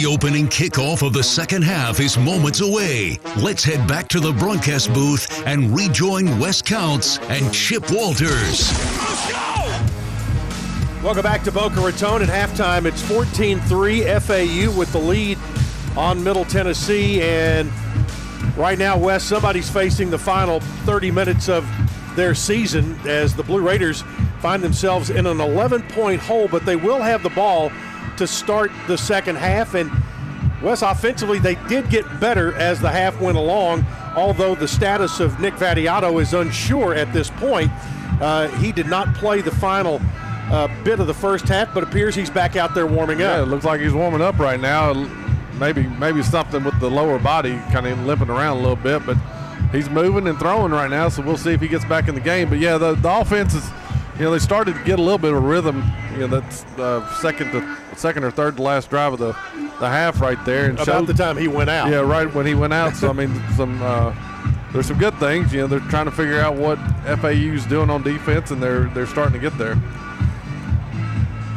The opening kickoff of the second half is moments away. Let's head back to the broadcast booth and rejoin Wes Counts and Chip Walters. Let's go! Welcome back to Boca Raton at halftime. It's 14 3 FAU with the lead on Middle Tennessee. And right now, Wes, somebody's facing the final 30 minutes of their season as the Blue Raiders find themselves in an 11 point hole, but they will have the ball to start the second half. And Wes, offensively, they did get better as the half went along, although the status of Nick Vattiato is unsure at this point. Uh, he did not play the final uh, bit of the first half, but appears he's back out there warming up. Yeah, it looks like he's warming up right now. Maybe maybe something with the lower body kind of limping around a little bit, but he's moving and throwing right now. So we'll see if he gets back in the game. But yeah, the, the offense is, you know, they started to get a little bit of rhythm. You know, that's uh, second to second or third to last drive of the the half right there, and About showed the time he went out. Yeah, right when he went out. So I mean, some uh, there's some good things. You know, they're trying to figure out what FAU's doing on defense, and they're they're starting to get there.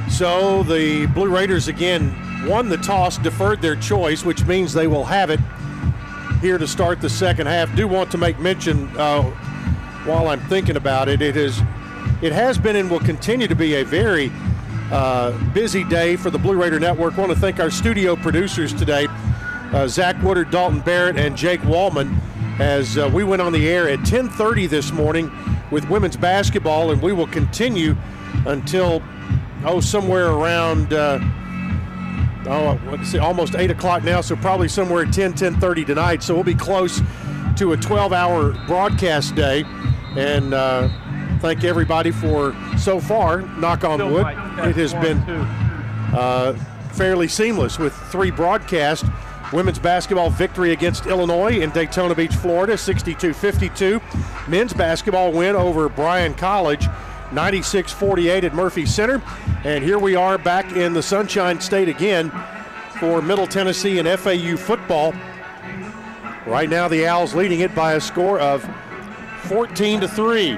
So the Blue Raiders again won the toss, deferred their choice, which means they will have it here to start the second half. Do want to make mention uh, while I'm thinking about it, it is it has been and will continue to be a very uh, busy day for the Blue Raider Network. I want to thank our studio producers today, uh, Zach Woodard, Dalton Barrett, and Jake Wallman, as uh, we went on the air at 10:30 this morning with women's basketball, and we will continue until oh somewhere around. Uh, oh, let's see, almost 8 o'clock now, so probably somewhere at 10, 10.30 tonight. So we'll be close to a 12-hour broadcast day. And uh, thank everybody for, so far, knock on wood, it has been uh, fairly seamless with three broadcasts. Women's basketball victory against Illinois in Daytona Beach, Florida, 62-52. Men's basketball win over Bryan College, 96-48 at Murphy Center. And here we are back in the Sunshine State again for Middle Tennessee and FAU football. Right now, the Owls leading it by a score of 14 to 3.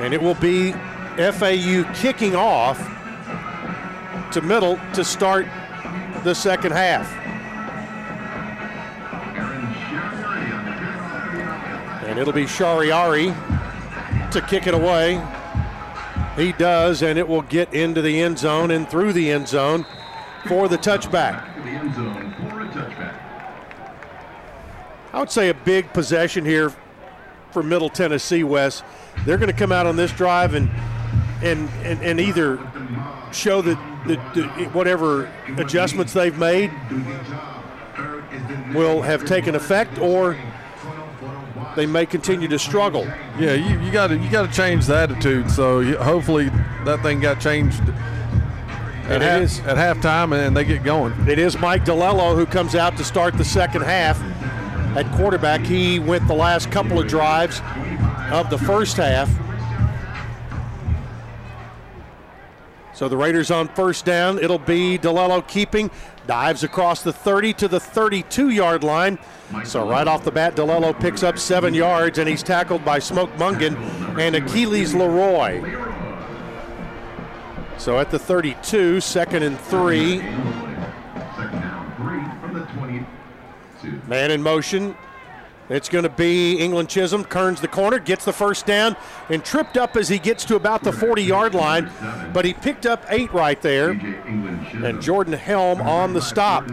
And it will be FAU kicking off to middle to start the second half. And it'll be Shariari to kick it away. He does, and it will get into the end zone and through the end zone for the touchback. I would say a big possession here for Middle Tennessee Wes. They're going to come out on this drive and and and, and either show that, that, that whatever adjustments they've made will have taken effect, or they may continue to struggle. Yeah, you, you got to you got to change the attitude. So you, hopefully that thing got changed at, it half, is- at halftime, and they get going. It is Mike DeLello who comes out to start the second half at quarterback. He went the last couple of drives of the first half. So the Raiders on first down. It'll be DeLello keeping, dives across the 30 to the 32 yard line. So right off the bat, DeLello picks up seven yards and he's tackled by Smoke Mungan and Achilles Leroy. So at the 32, second and three. Man in motion. It's going to be England Chisholm. Kearns the corner, gets the first down, and tripped up as he gets to about the 40 yard line. But he picked up eight right there. And Jordan Helm on the stop.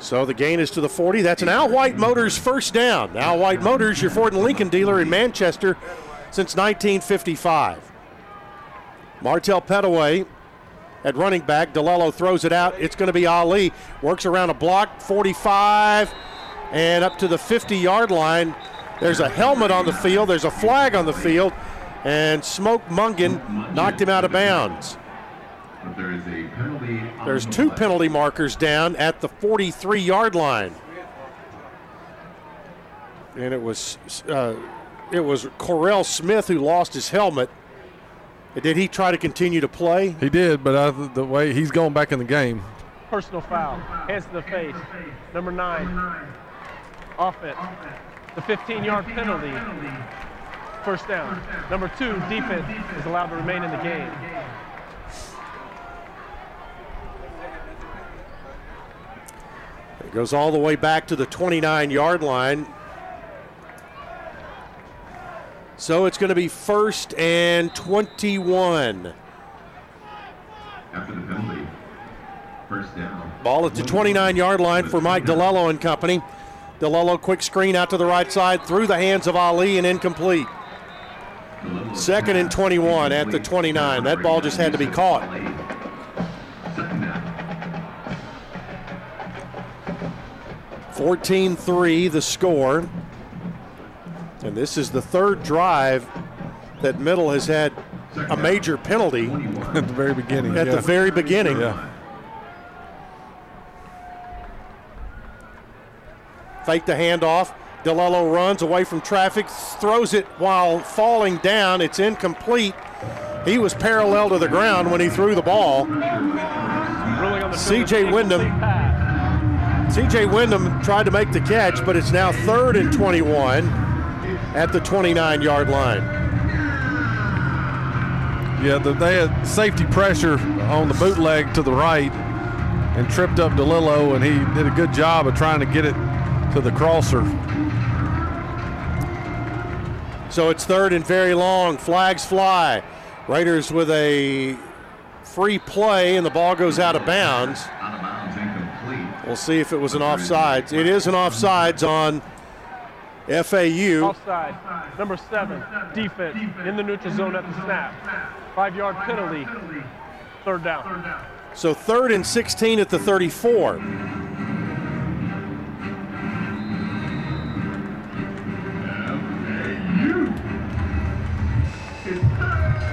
So the gain is to the 40. That's an Al White Motors first down. Al White Motors, your Ford and Lincoln dealer in Manchester since 1955. Martel Petaway at running back. DeLello throws it out. It's going to be Ali. Works around a block, 45, and up to the 50 yard line. There's a helmet on the field, there's a flag on the field, and Smoke Mungan knocked him out of bounds. There's two penalty markers down at the 43 yard line. And it was uh, it was Corell Smith who lost his helmet. Did he try to continue to play? He did, but I, the way he's going back in the game. Personal foul, hands to the face. Number nine, offense. The 15-yard penalty, first down. Number two, defense is allowed to remain in the game. It goes all the way back to the 29-yard line. So it's going to be first and 21. After the penalty. First down. Ball at the 29 yard line for Mike DeLello and company. DeLello quick screen out to the right side through the hands of Ali and incomplete. Second and 21 at the 29. That ball just had to be caught. 14 3 the score. And this is the third drive that Middle has had a major penalty at the very beginning. at yeah. the very beginning. yeah. Fake the handoff. DeLello runs away from traffic, throws it while falling down. It's incomplete. He was parallel to the ground when he threw the ball. Ruling on the C.J. Wyndham. CJ Wyndham tried to make the catch, but it's now third and 21 at the 29 yard line. Yeah, the, they had safety pressure on the bootleg to the right and tripped up DeLillo, and he did a good job of trying to get it to the crosser. So it's third and very long. Flags fly. Raiders with a free play, and the ball goes out of bounds. Out of bounds, incomplete. We'll see if it was an offsides. It is an offsides on FAU. Offside. Number seven, defense in the neutral zone at the snap. Five yard penalty. Third down. So third and 16 at the 34.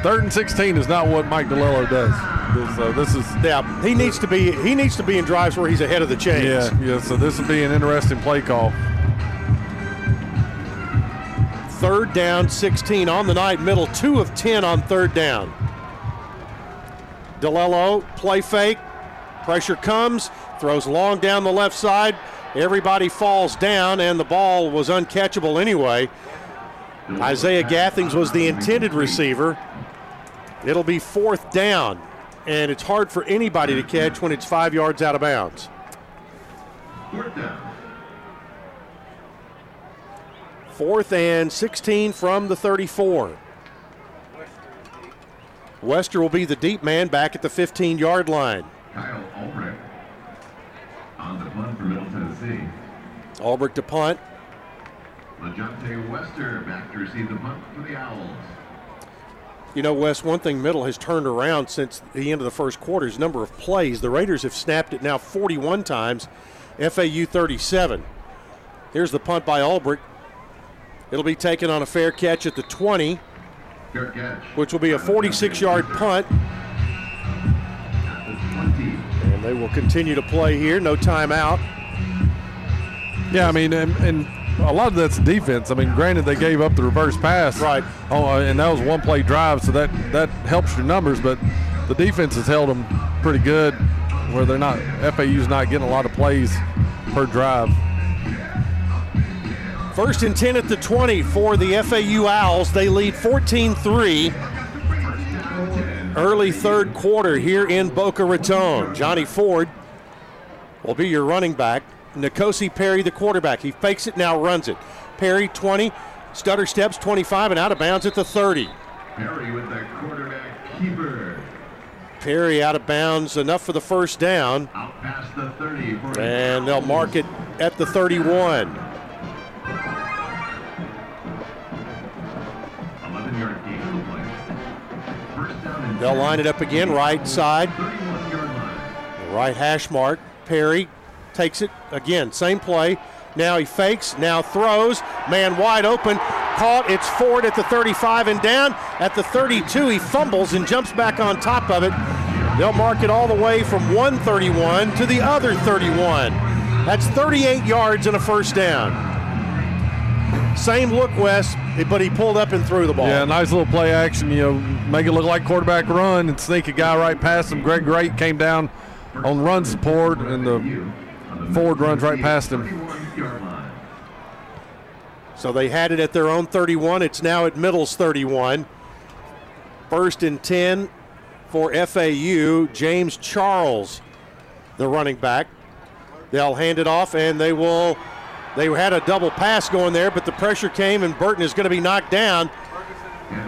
Third and 16 is not what Mike DeLillo does. This, uh, this is Yeah, he needs to be he needs to be in drives where he's ahead of the chains. yeah, yeah. So this will be an interesting play call. Third down, 16 on the night, middle, two of 10 on third down. DeLello, play fake, pressure comes, throws long down the left side. Everybody falls down, and the ball was uncatchable anyway. Isaiah Gathings was the intended receiver. It'll be fourth down, and it's hard for anybody to catch when it's five yards out of bounds. Fourth down. Fourth and 16 from the 34. Wester will be the deep man back at the 15 yard line. Kyle Ulbrich. On the punt for Middle Tennessee. Albrecht to punt. LaJohntay Wester back to receive the punt for the Owls. You know, Wes, one thing Middle has turned around since the end of the first quarter is number of plays. The Raiders have snapped it now 41 times, FAU 37. Here's the punt by Albrecht. It'll be taken on a fair catch at the 20, which will be a 46 yard punt. At the 20. And they will continue to play here. No timeout. Yeah, I mean, and, and a lot of that's defense. I mean, granted they gave up the reverse pass, Right. Oh, uh, and that was one play drive, so that that helps your numbers. But the defense has held them pretty good, where they're not FAU's not getting a lot of plays per drive. First and 10 at the 20 for the FAU Owls. They lead 14 3. Early third quarter here in Boca Raton. Johnny Ford will be your running back. N'Kosi Perry, the quarterback. He fakes it, now runs it. Perry, 20. Stutter steps, 25, and out of bounds at the 30. Perry with the quarterback keeper. Perry out of bounds, enough for the first down. Out past the 30 for And they'll mark it at the 31. They'll line it up again, right side. 31 yard line. The right hash mark. Perry takes it again. Same play. Now he fakes. Now throws. Man wide open. Caught. It's Ford at the 35 and down. At the 32, he fumbles and jumps back on top of it. They'll mark it all the way from 131 to the other 31. That's 38 yards and a first down. Same look, Wes, but he pulled up and threw the ball. Yeah, nice little play action. You know, make it look like quarterback run and sneak a guy right past him. Greg Great came down on run support, and the Ford runs right past him. 31 yard line. So they had it at their own 31. It's now at Middle's 31. First and 10 for FAU. James Charles, the running back. They'll hand it off, and they will. They had a double pass going there, but the pressure came, and Burton is going to be knocked down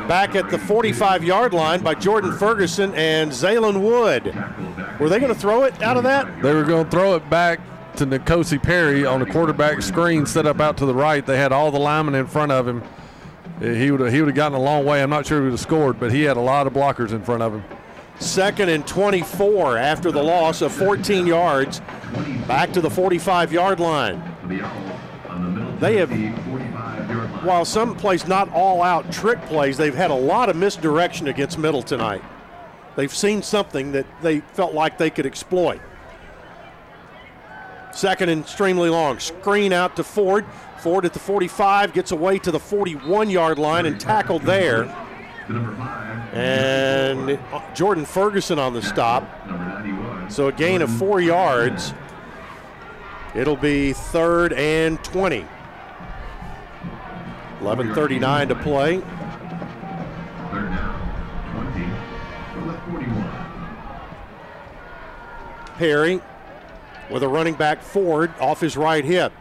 back at the 45 yard line by Jordan Ferguson and Zaylen Wood. Were they going to throw it out of that? They were going to throw it back to N'Kosi Perry on the quarterback screen set up out to the right. They had all the linemen in front of him. Eh, he would have he would have gotten a long way. I'm not sure he would have scored, but he had a lot of blockers in front of him. Second and 24 after the loss of 14 yards, back to the 45 yard line. They have, while some plays not all out trick plays, they've had a lot of misdirection against Middle tonight. They've seen something that they felt like they could exploit. Second and extremely long. Screen out to Ford. Ford at the 45 gets away to the 41 yard line and tackled there. And Jordan Ferguson on the stop. So a gain of four yards. It'll be third and 20. 11.39 to play. Third down, 20 41. Perry with a running back forward off his right hip.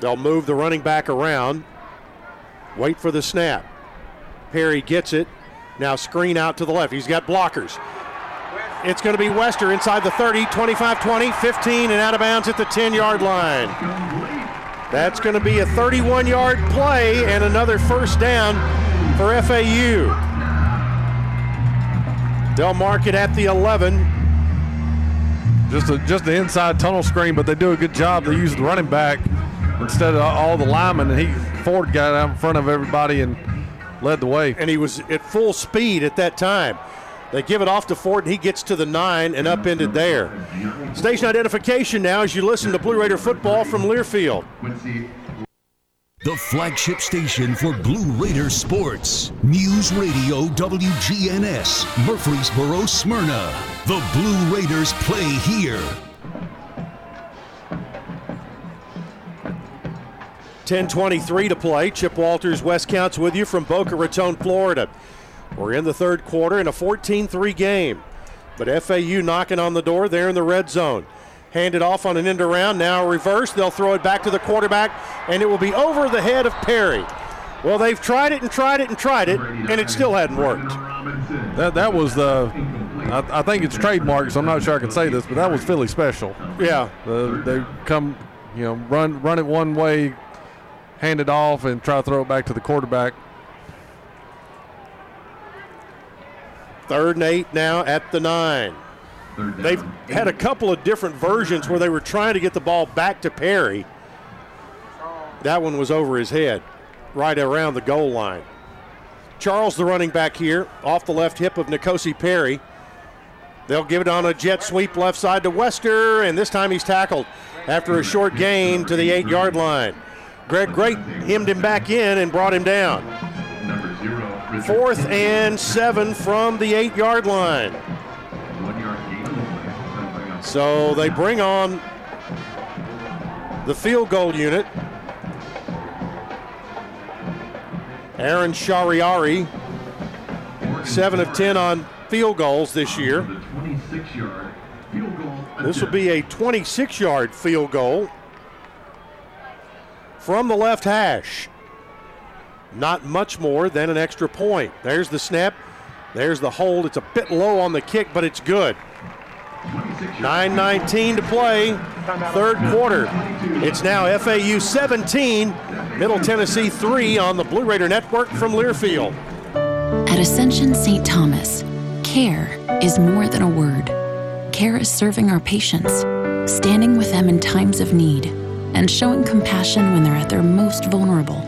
They'll move the running back around. Wait for the snap. Perry gets it. Now screen out to the left. He's got blockers. It's going to be Wester inside the 30, 25 20, 15, and out of bounds at the 10 yard line. That's going to be a 31 yard play and another first down for FAU. They'll mark it at the 11. Just a, just the inside tunnel screen, but they do a good job. They use the running back instead of all the linemen. And he Ford got out in front of everybody and led the way. And he was at full speed at that time. They give it off to Ford, and he gets to the nine and upended there. Station identification now as you listen to Blue Raider football from Learfield. The flagship station for Blue Raider sports. News Radio WGNS, Murfreesboro, Smyrna. The Blue Raiders play here. 10:23 to play. Chip Walters, Wes Counts, with you from Boca Raton, Florida. We're in the third quarter in a 14-3 game, but FAU knocking on the door there in the red zone. Handed off on an end around. Now reverse. They'll throw it back to the quarterback, and it will be over the head of Perry. Well, they've tried it and tried it and tried it, and it still hadn't worked. That that was the. I, I think it's trademark, so I'm not sure I can say this, but that was Philly special. Yeah, Uh, they come, you know, run run it one way, hand it off, and try to throw it back to the quarterback. Third and eight now at the nine. They've had a couple of different versions where they were trying to get the ball back to Perry. That one was over his head, right around the goal line. Charles, the running back here, off the left hip of N'Kosi Perry. They'll give it on a jet sweep left side to Wester, and this time he's tackled after a short gain to the eight yard line. Greg Great hemmed him back in and brought him down. Fourth and seven from the eight yard line. So they bring on the field goal unit. Aaron Shariari, 7 of 10 on field goals this year. The 26 yard field goal. This will be a 26 yard field goal from the left hash. Not much more than an extra point. There's the snap. There's the hold. It's a bit low on the kick, but it's good. 9.19 to play, third quarter. It's now FAU 17, Middle Tennessee 3 on the Blue Raider Network from Learfield. At Ascension St. Thomas, care is more than a word. Care is serving our patients, standing with them in times of need, and showing compassion when they're at their most vulnerable.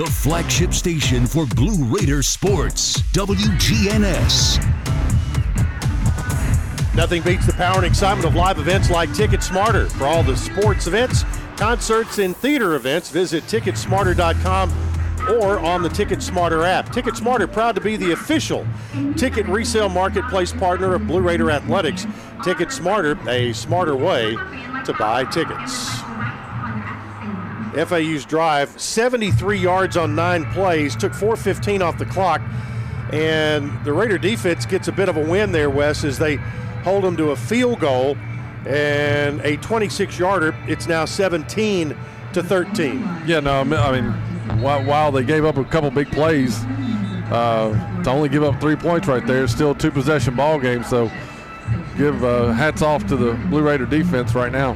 The flagship station for Blue Raider sports, WGNS. Nothing beats the power and excitement of live events like Ticket Smarter. For all the sports events, concerts, and theater events, visit Ticketsmarter.com or on the Ticket Smarter app. Ticket Smarter proud to be the official ticket resale marketplace partner of Blue Raider Athletics. Ticket Smarter, a smarter way to buy tickets. FAU's drive, 73 yards on nine plays, took 4.15 off the clock, and the Raider defense gets a bit of a win there, Wes, as they hold them to a field goal and a 26 yarder. It's now 17 to 13. Yeah, no, I mean, while, they gave up a couple big plays, uh, to only give up three points right there, it's still two possession ball game. So give uh, hats off to the Blue Raider defense right now.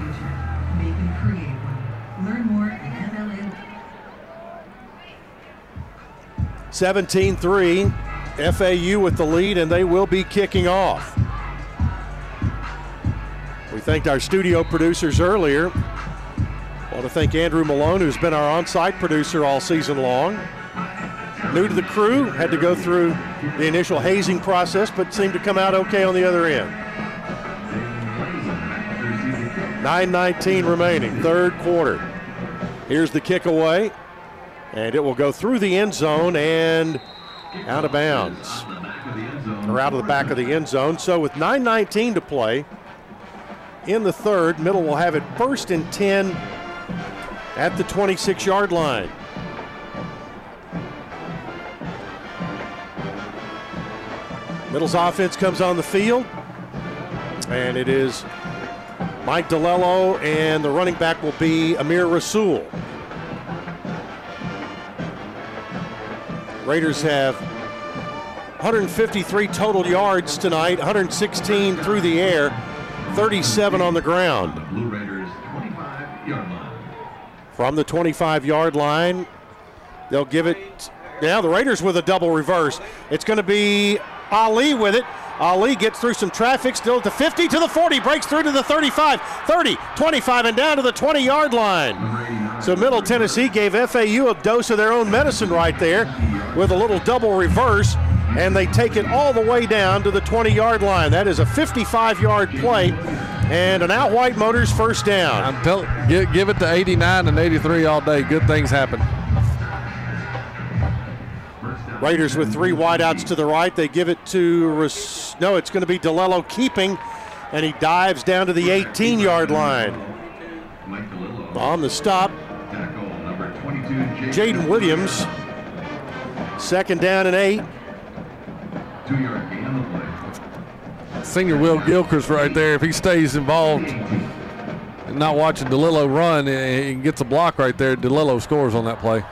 17 3. FAU with the lead, and they will be kicking off. We thanked our studio producers earlier. I Want to thank Andrew Malone, who's been our on site producer all season long. New to the crew, had to go through the initial hazing process, but seemed to come out okay on the other end. 9.19 remaining, third quarter. Here's the kick away and it will go through the end zone and out of bounds or out of the back of the end zone. So with 9:19 to play in the third, Middle will have it first and 10 at the 26-yard line. Middle's offense comes on the field, and it is Mike DeLello, and the running back will be Amir Rasul. Raiders have 153 total yards tonight, 116 through the air, 37 on the ground. Blue Raiders 25 yard line. From the 25 yard line, they'll give it. Now the Raiders with a double reverse. It's going to be Ali with it. Ali gets through some traffic, still the 50 to the 40, breaks through to the 35, 30, 25, and down to the 20 yard line. So Middle Tennessee gave FAU a dose of their own medicine right there with a little double reverse, and they take it all the way down to the 20 yard line. That is a 55 yard play and an Al White Motors first down. I'm telling give, give it to 89 and 83 all day. Good things happen. Raiders with three wideouts to the right. They give it to, no, it's going to be DeLello keeping, and he dives down to the 18 yard line. On the stop, Jaden Williams. Second down and eight. Senior Will Gilchrist right there. If he stays involved and not watching DeLillo run eh, and gets a block right there, DeLillo scores on that play.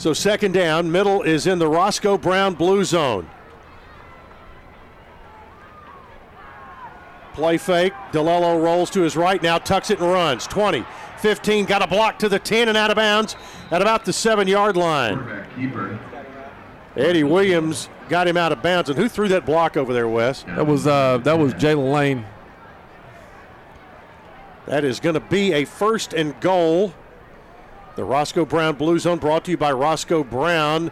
So second down, middle is in the Roscoe Brown blue zone. Play fake. DeLello rolls to his right, now tucks it and runs. 20, 15, got a block to the 10 and out of bounds at about the seven yard line. Eddie Williams got him out of bounds. And who threw that block over there, Wes? That was uh, that was Jalen Lane. That is going to be a first and goal. The Roscoe Brown Blue Zone brought to you by Roscoe Brown,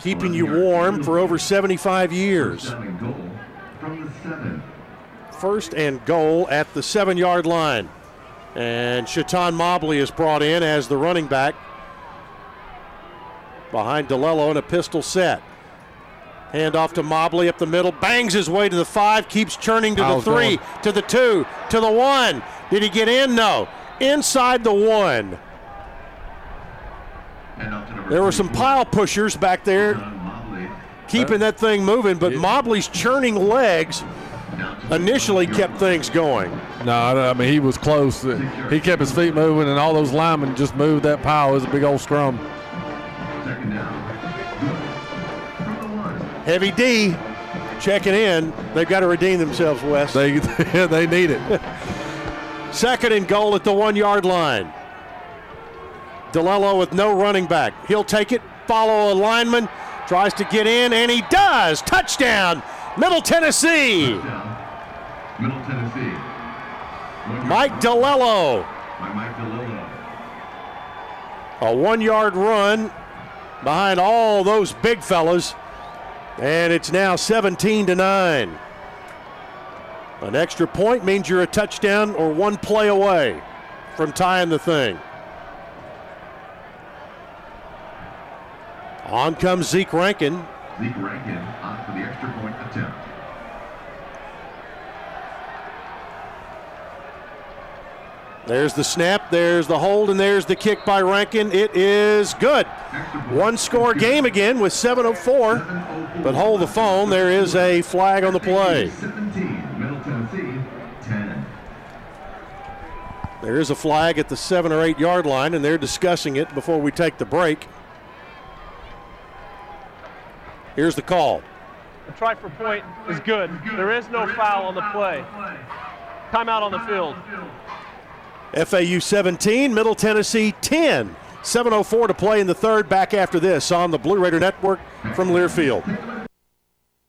keeping you warm for over 75 years. Seven goal from the seven. First and goal at the seven yard line. And Chaton Mobley is brought in as the running back behind DeLello in a pistol set. Hand off to Mobley up the middle, bangs his way to the five, keeps churning to the three, going- to the two, to the one. Did he get in? No. Inside the one. There were some pile pushers back there keeping that thing moving, but Mobley's churning legs initially kept things going. No, I mean he was close. He kept his feet moving, and all those linemen just moved that pile. It was a big old scrum. Heavy D checking in. They've got to redeem themselves, Wes. They they need it. Second and goal at the one yard line. DeLello with no running back. He'll take it, follow a lineman, tries to get in, and he does. Touchdown, Middle Tennessee. Middle Tennessee. Mike DeLello. Mike DeLillo. A one yard run behind all those big fellas. And it's now 17 to 9. An extra point means you're a touchdown or one play away from tying the thing. On comes Zeke Rankin. Zeke Rankin on for the extra point attempt. There's the snap, there's the hold, and there's the kick by Rankin. It is good. One score game again with 7.04. But hold the phone, there is a flag on the play. 17, Middle Tennessee, 10. There is a flag at the seven or eight yard line, and they're discussing it before we take the break. Here's the call. The try for point is good. There is no foul on the play. Timeout on the field. FAU 17, Middle Tennessee 10. 7.04 to play in the third. Back after this on the Blue Raider Network from Learfield.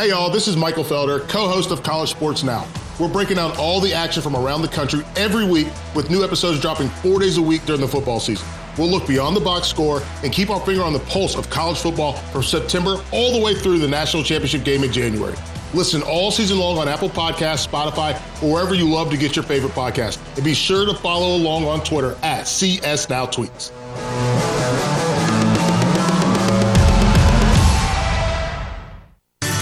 Hey y'all, this is Michael Felder, co-host of College Sports Now. We're breaking down all the action from around the country every week with new episodes dropping four days a week during the football season. We'll look beyond the box score and keep our finger on the pulse of college football from September all the way through the national championship game in January. Listen all season long on Apple Podcasts, Spotify, or wherever you love to get your favorite podcast. And be sure to follow along on Twitter at CS Now Tweets.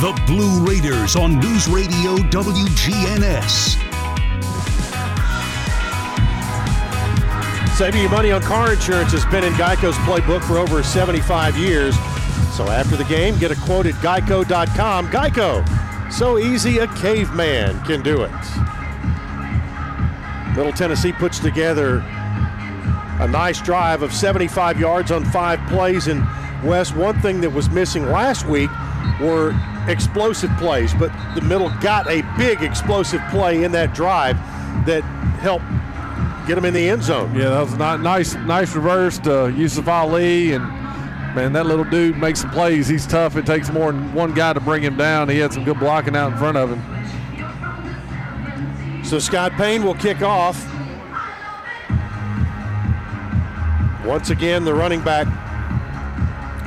The Blue Raiders on News Radio WGNS. Saving you money on car insurance has been in Geico's playbook for over 75 years. So after the game, get a quote at geico.com. Geico, so easy a caveman can do it. Middle Tennessee puts together a nice drive of 75 yards on five plays. And Wes, one thing that was missing last week were explosive plays, but the middle got a big explosive play in that drive that helped get them in the end zone. Yeah, that was not nice, nice reverse to Yusuf Ali, and man, that little dude makes some plays. He's tough. It takes more than one guy to bring him down. He had some good blocking out in front of him. So Scott Payne will kick off. Once again, the running back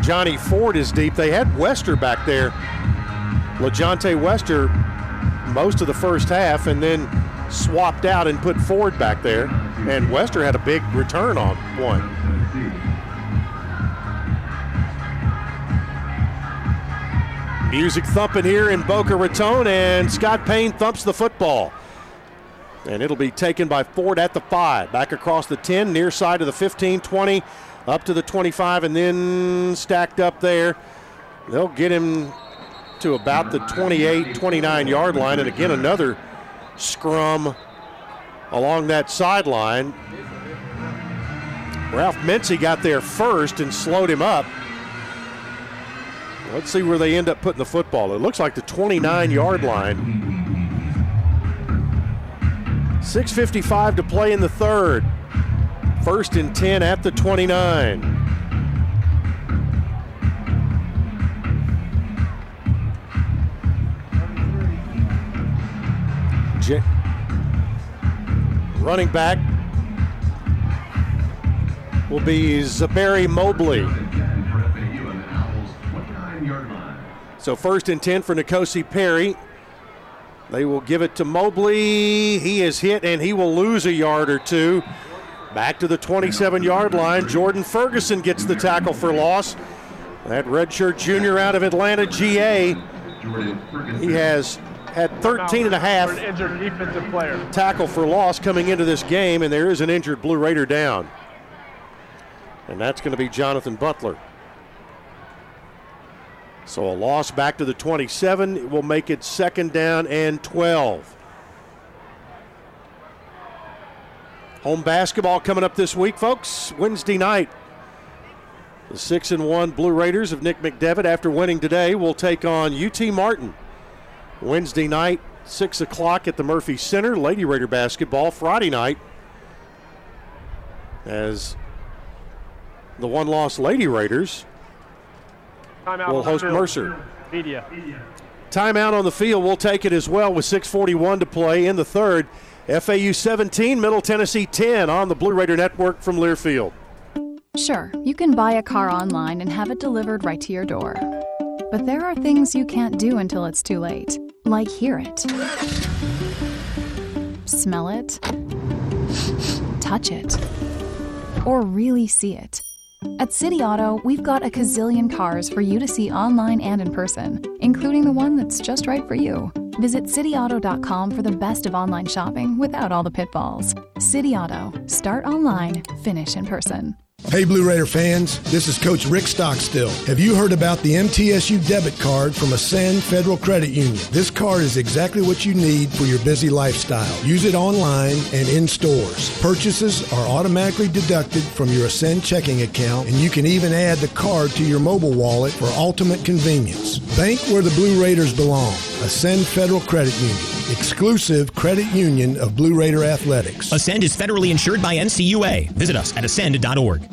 Johnny Ford is deep. They had Wester back there, LaJohntay Wester, most of the first half, and then swapped out and put Ford back there. And Wester had a big return on one. Music thumping here in Boca Raton, and Scott Payne thumps the football. And it'll be taken by Ford at the five. Back across the 10, near side of the 15, 20, up to the 25, and then stacked up there. They'll get him to about the 28, 29 yard line. And again, another scrum along that sideline. Ralph Mincy got there first and slowed him up. Let's see where they end up putting the football. It looks like the 29 yard line. 6.55 to play in the third. First and 10 at the 29. J- running back will be Zuberi Mobley. So first and 10 for N'Kosi Perry. They will give it to Mobley. He is hit and he will lose a yard or two. Back to the 27 yard line. Jordan Ferguson gets the tackle for loss. That redshirt junior out of Atlanta GA. He has had 13 and a half For an injured defensive player. tackle for loss coming into this game, and there is an injured Blue Raider down. And that's going to be Jonathan Butler. So a loss back to the 27 will make it second down and 12. Home basketball coming up this week, folks. Wednesday night. The 6 and 1 Blue Raiders of Nick McDevitt, after winning today, will take on UT Martin. Wednesday night, 6 o'clock at the Murphy Center. Lady Raider basketball Friday night as the one loss Lady Raiders Timeout will host. Mercer. Media. Timeout on the field. We'll take it as well with 6:41 to play in the third. FAU 17, Middle Tennessee 10 on the Blue Raider Network from Learfield. Sure, you can buy a car online and have it delivered right to your door. But there are things you can't do until it's too late, like hear it, smell it, touch it, or really see it. At City Auto, we've got a gazillion cars for you to see online and in person, including the one that's just right for you. Visit cityauto.com for the best of online shopping without all the pitfalls. City Auto. Start online, finish in person. Hey, Blue Raider fans, this is Coach Rick Stockstill. Have you heard about the MTSU debit card from Ascend Federal Credit Union? This card is exactly what you need for your busy lifestyle. Use it online and in stores. Purchases are automatically deducted from your Ascend checking account, and you can even add the card to your mobile wallet for ultimate convenience. Bank where the Blue Raiders belong. Ascend Federal Credit Union, exclusive credit union of Blue Raider Athletics. Ascend is federally insured by NCUA. Visit us at ascend.org.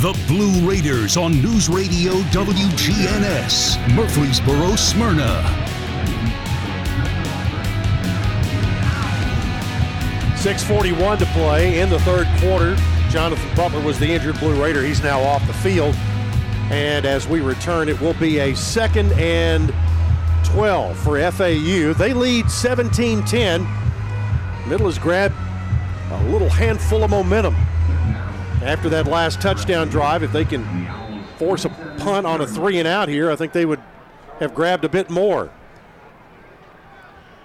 The Blue Raiders on News Radio WGNS, Murfreesboro, Smyrna. Six forty-one to play in the third quarter. Jonathan Butler was the injured Blue Raider. He's now off the field. And as we return, it will be a second and 12 for FAU. They lead 17-10. Middle has grabbed a little handful of momentum after that last touchdown drive. If they can force a punt on a three and out here, I think they would have grabbed a bit more.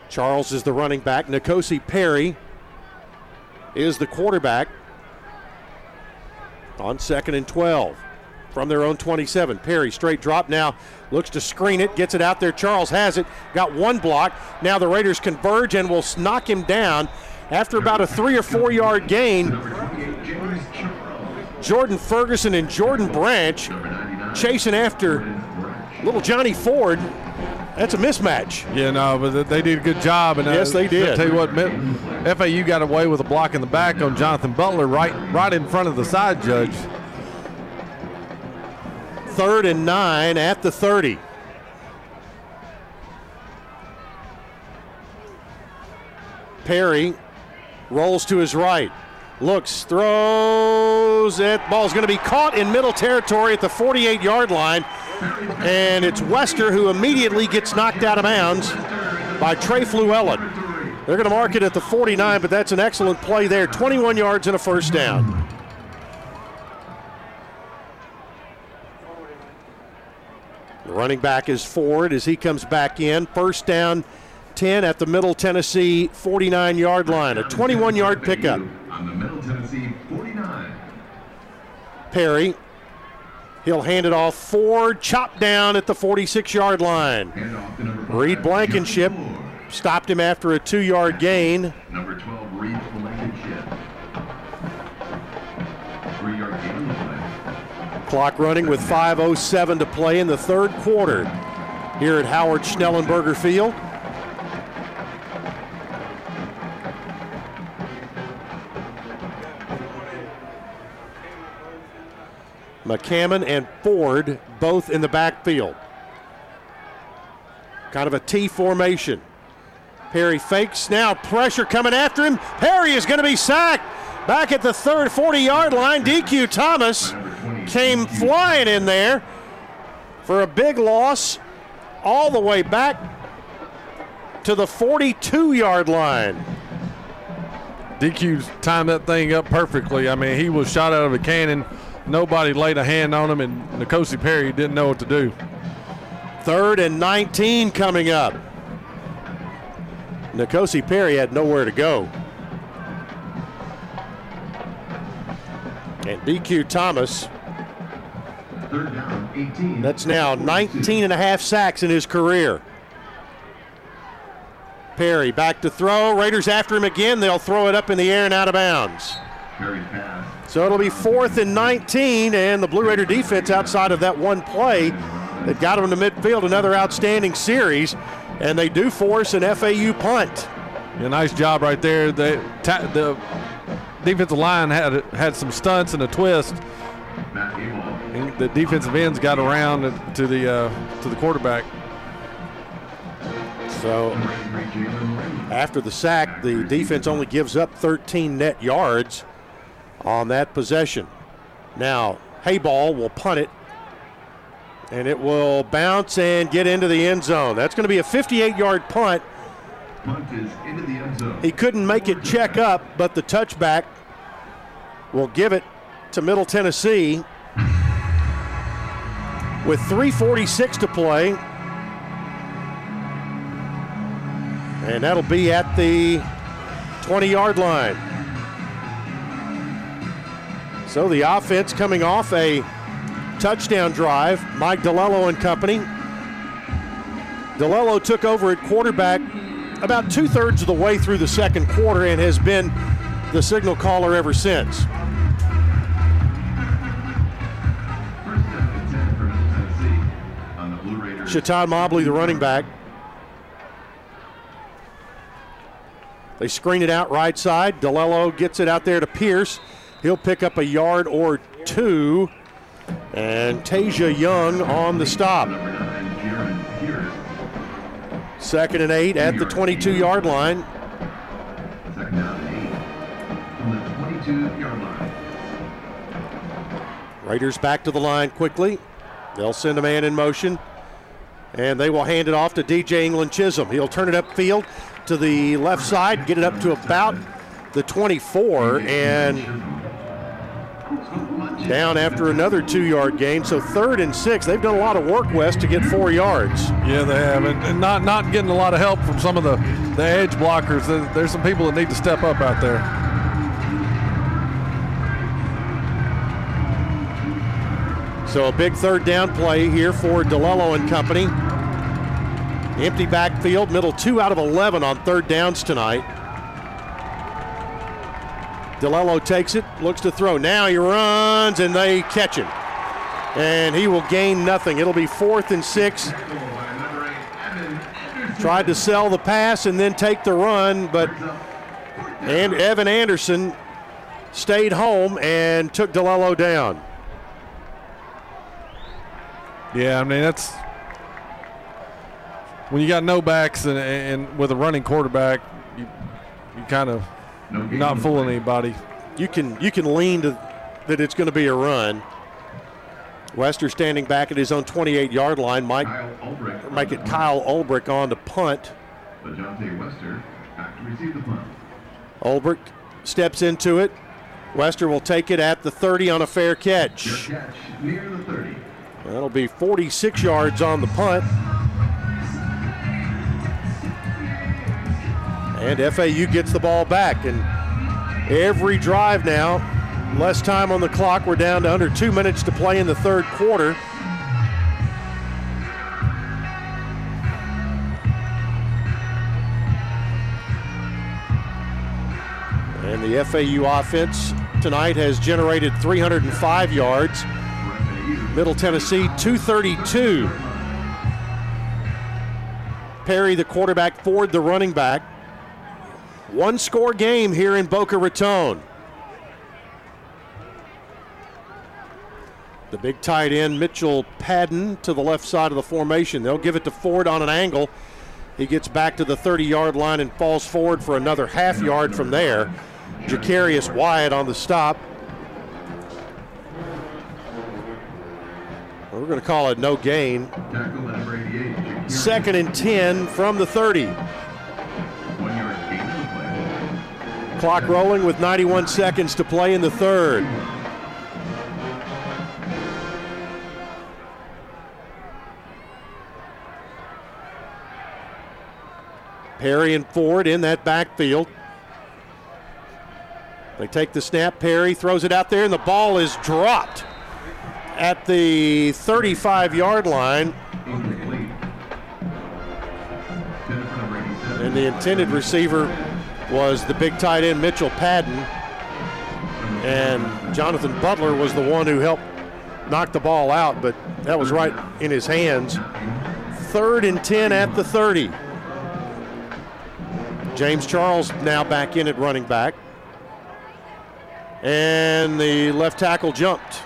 Charles is the running back. N'Kosi Perry is the quarterback on second and 12 from their own 27. Perry straight drop now, looks to screen it, gets it out there. Charles has it, got one block. Now the Raiders converge and will knock him down after about a three or four yard gain. Jordan Ferguson and Jordan Branch chasing after little Johnny Ford. That's a mismatch. Yeah, no, but they did a good job. And uh, Yes, they did. I tell you what, FAU got away with a block in the back on Jonathan Butler, right, right in front of the side judge. Third and nine at the 30. Perry rolls to his right, looks, throws it. Ball's going to be caught in middle territory at the 48 yard line. And it's Wester who immediately gets knocked out of bounds by Trey Fluellen. They're going to mark it at the 49, but that's an excellent play there. 21 yards and a first down. The running back is Ford as he comes back in. First down, 10 at the Middle Tennessee 49 yard line. A 21 yard pickup. On the Middle Tennessee 49. Perry. He'll hand it off. Ford chopped down at the 46 yard line. Reed Blankenship stopped him after a two yard gain. Number 12, Reed Blankenship. Three yard gain. Clock running with 5.07 to play in the third quarter here at Howard Schnellenberger Field. McCammon and Ford both in the backfield. Kind of a T formation. Perry fakes now, pressure coming after him. Perry is going to be sacked. Back at the third 40 yard line, DQ Thomas came flying in there for a big loss all the way back to the 42 yard line. DQ timed that thing up perfectly. I mean, he was shot out of a cannon. Nobody laid a hand on him, and N'Kosi Perry didn't know what to do. Third and 19 coming up. N'Kosi Perry had nowhere to go. And DQ Thomas, Third down, 18. that's now 19 and a half sacks in his career. Perry back to throw. Raiders after him again. They'll throw it up in the air and out of bounds. Perry's pass. So it'll be fourth and 19, and the Blue Raider defense outside of that one play that got them to midfield, another outstanding series, and they do force an FAU punt. Yeah, nice job right there. They, ta- the defensive line had had some stunts and a twist. And the defensive ends got around to the uh, to the quarterback. So after the sack, the defense only gives up 13 net yards on that possession. Now, Hayball will punt it, and it will bounce and get into the end zone. That's going to be a 58 yard punt. Punt is into the end zone. He couldn't make it check up, but the touchback will give it to Middle Tennessee with 3.46 to play. And that'll be at the 20 yard line. So the offense coming off a touchdown drive. Mike DiLiello and company. DiLiello took over at quarterback about two thirds of the way through the second quarter and has been the signal caller ever since. First down and 10 for Middle Tennessee on the Chaton Mobley, the running back. They screen it out right side. DiLiello gets it out there to Pierce. He'll pick up a yard or two. And Tasia Young on the stop. Second and eight at the 22 yard line. Second and eight from the 22-yard line. Raiders back to the line quickly. They'll send a man in motion. And they will hand it off to DJ England Chisholm. He'll turn it upfield to the left side, get it up to about the 24, and down after another two yard gain. So third and six. They've done a lot of work, Wes, to get four yards. Yeah, they have, and, and not not getting a lot of help from some of the the edge blockers. There's some people that need to step up out there. So a big third down play here for DiLiello and company. Empty backfield, middle two out of 11 on third downs tonight. DiLiello takes it, looks to throw. Now he runs and they catch him. And he will gain nothing. It'll be fourth and six. Tried to sell the pass and then take the run, but and Evan Anderson stayed home and took DiLiello down. Yeah, I mean that's when you got no backs and, and with a running quarterback, you you kind of not fooling anybody. You can you can lean to that it's going to be a run. Wester standing back at his own 28-yard line. Mike Kyle Ulbrich. make it Kyle Ulbrich on to punt. LaJohntay Wester back to receive the punt. Ulbrich steps into it. Wester will take it at the 30 on a fair catch. Catch near the 30. That'll be 46 yards on the punt. And FAU gets the ball back. And every drive now, less time on the clock. We're down to under two minutes to play in the third quarter. And the FAU offense tonight has generated 305 yards. Middle Tennessee 232. Perry, the quarterback, Ford, the running back. One score game here in Boca Raton. The big tight end, Mitchell Padden, to the left side of the formation. They'll give it to Ford on an angle. He gets back to the 30 yard line and falls forward for another half yard from there. Jacarius Wyatt on the stop. We're going to call it no gain. Tackle number 88. Second and 10 from the 30. Clock rolling with 91 seconds to play in the third. Perry and Ford in that backfield. They take the snap. Perry throws it out there, and the ball is dropped at the 35 yard line. Incomplete. Intended for number 87. And the intended receiver was the big tight end, Mitchell Padden. And Jonathan Butler was the one who helped knock the ball out, but that was right in his hands. Third and 10 at the 30. James Charles now back in at running back. And the left tackle jumped.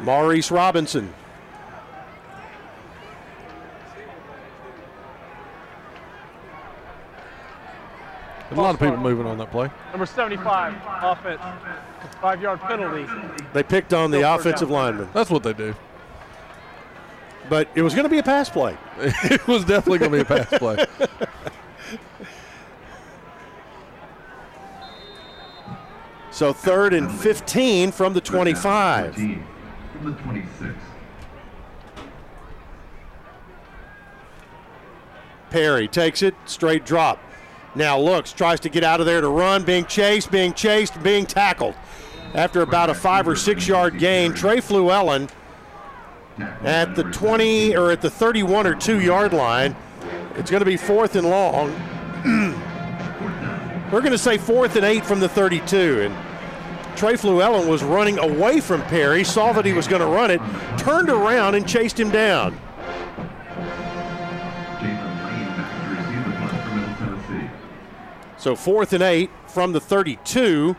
Maurice Robinson. A lot of people moving on that play. Number 75, offense. Five yard penalty. They picked on the Go for it offensive lineman, That's what they do. but it was going to be a pass play. it was definitely going to be a pass play. So third and 15 from the 25. From the 26. Perry takes it, straight drop. Now looks, tries to get out of there to run, being chased, being chased, being tackled. After about a five or six yard gain, Trey Fluellen at the 20 or at the 31 or 2 yard line. It's going to be fourth and long. We're going to say fourth and eight from the 32. And Trey Fluellen was running away from Perry, saw that he was going to run it, turned around and chased him down. So fourth and eight from the 32.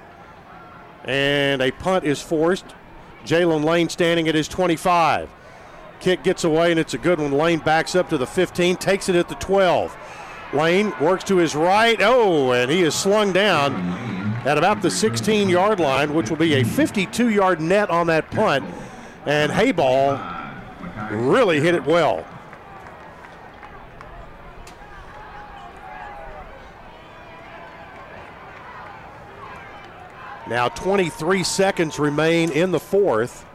And a punt is forced. Jalen Lane standing at his 25. Kick gets away and it's a good one. Lane backs up to the 15, takes it at the 12. Lane works to his right. Oh, and he is slung down at about the 16 yard line, which will be a 52 yard net on that punt. And Hayball really hit it well. Now 23 seconds remain in the fourth.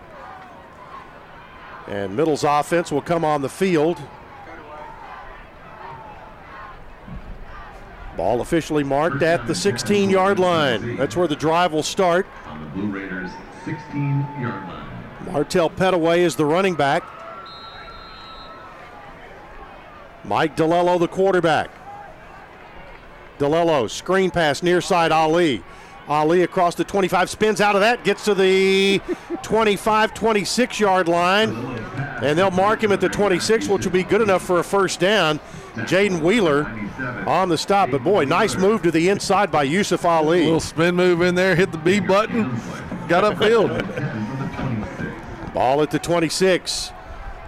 And Middle's offense will come on the field. Ball officially marked at the 16 yard line. That's where the drive will start. On the Blue Raiders 16 yard line. Martell Pettaway is the running back. Mike DiLiello, the quarterback. DiLiello, screen pass near side Ali. Ali across the 25, spins out of that, gets to the 25, 26 yard line, and they'll mark him at the 26, which will be good enough for a first down. Jaden Wheeler on the stop, but boy, nice move to the inside by Yusuf Ali. little spin move in there, hit the B button, got upfield. Ball at the 26.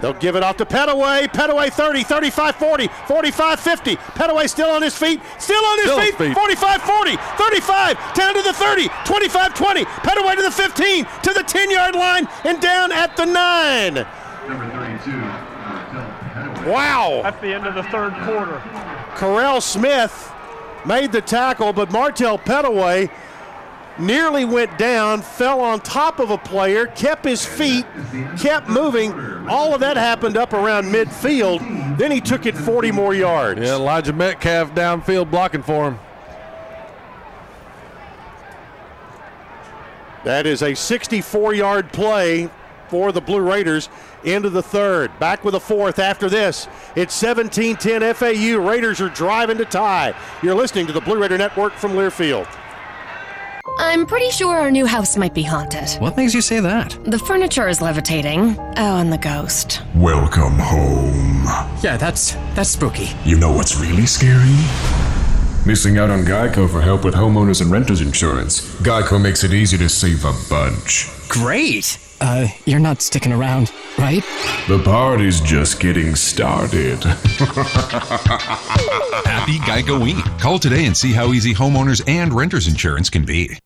They'll give it off to Pettaway. Pettaway 30, 35, 40, 45, 50. Pettaway still on his feet. Still on his Still feet. his feet. 45, 40, 35, down to the 30, 25, 20. Pettaway to the 15, to the 10 yard line, and down at the 9. Number 32, Wow. That's the end of the third quarter. Corral Smith made the tackle, but Martell Pettaway nearly went down, fell on top of a player, kept his feet, kept moving. All of that happened up around midfield. Then he took it 40 more yards. Yeah, Elijah Metcalf downfield blocking for him. That is a 64 yard play for the Blue Raiders into the third. Back with a fourth after this. It's 17 10 FAU. Raiders are driving to tie. You're listening to the Blue Raider Network from Learfield. I'm pretty sure our new house might be haunted. What makes you say that? The furniture is levitating. Oh, and the ghost. Welcome home. Yeah, that's that's spooky. You know what's really scary? Missing out on Geico for help with homeowners and renters insurance. Geico makes it easy to save a bunch. Great. Uh, you're not sticking around, right? The party's just getting started. Happy Geico Week. Call today and see how easy homeowners and renters insurance can be.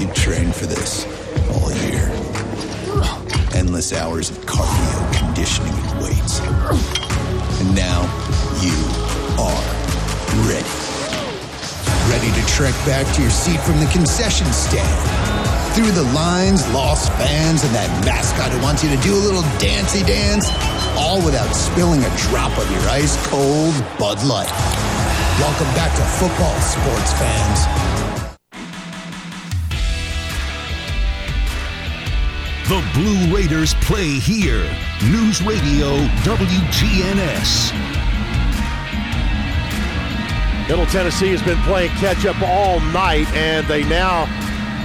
You trained for this all year. Endless hours of cardio, conditioning, and weights. And now you are ready. Ready to trek back to your seat from the concession stand. Through the lines, lost fans, and that mascot who wants you to do a little dancey dance, all without spilling a drop of your ice cold Bud Light. Welcome back to football, sports fans. The Blue Raiders play here. News Radio WGNS. Middle Tennessee has been playing catch up all night, and they now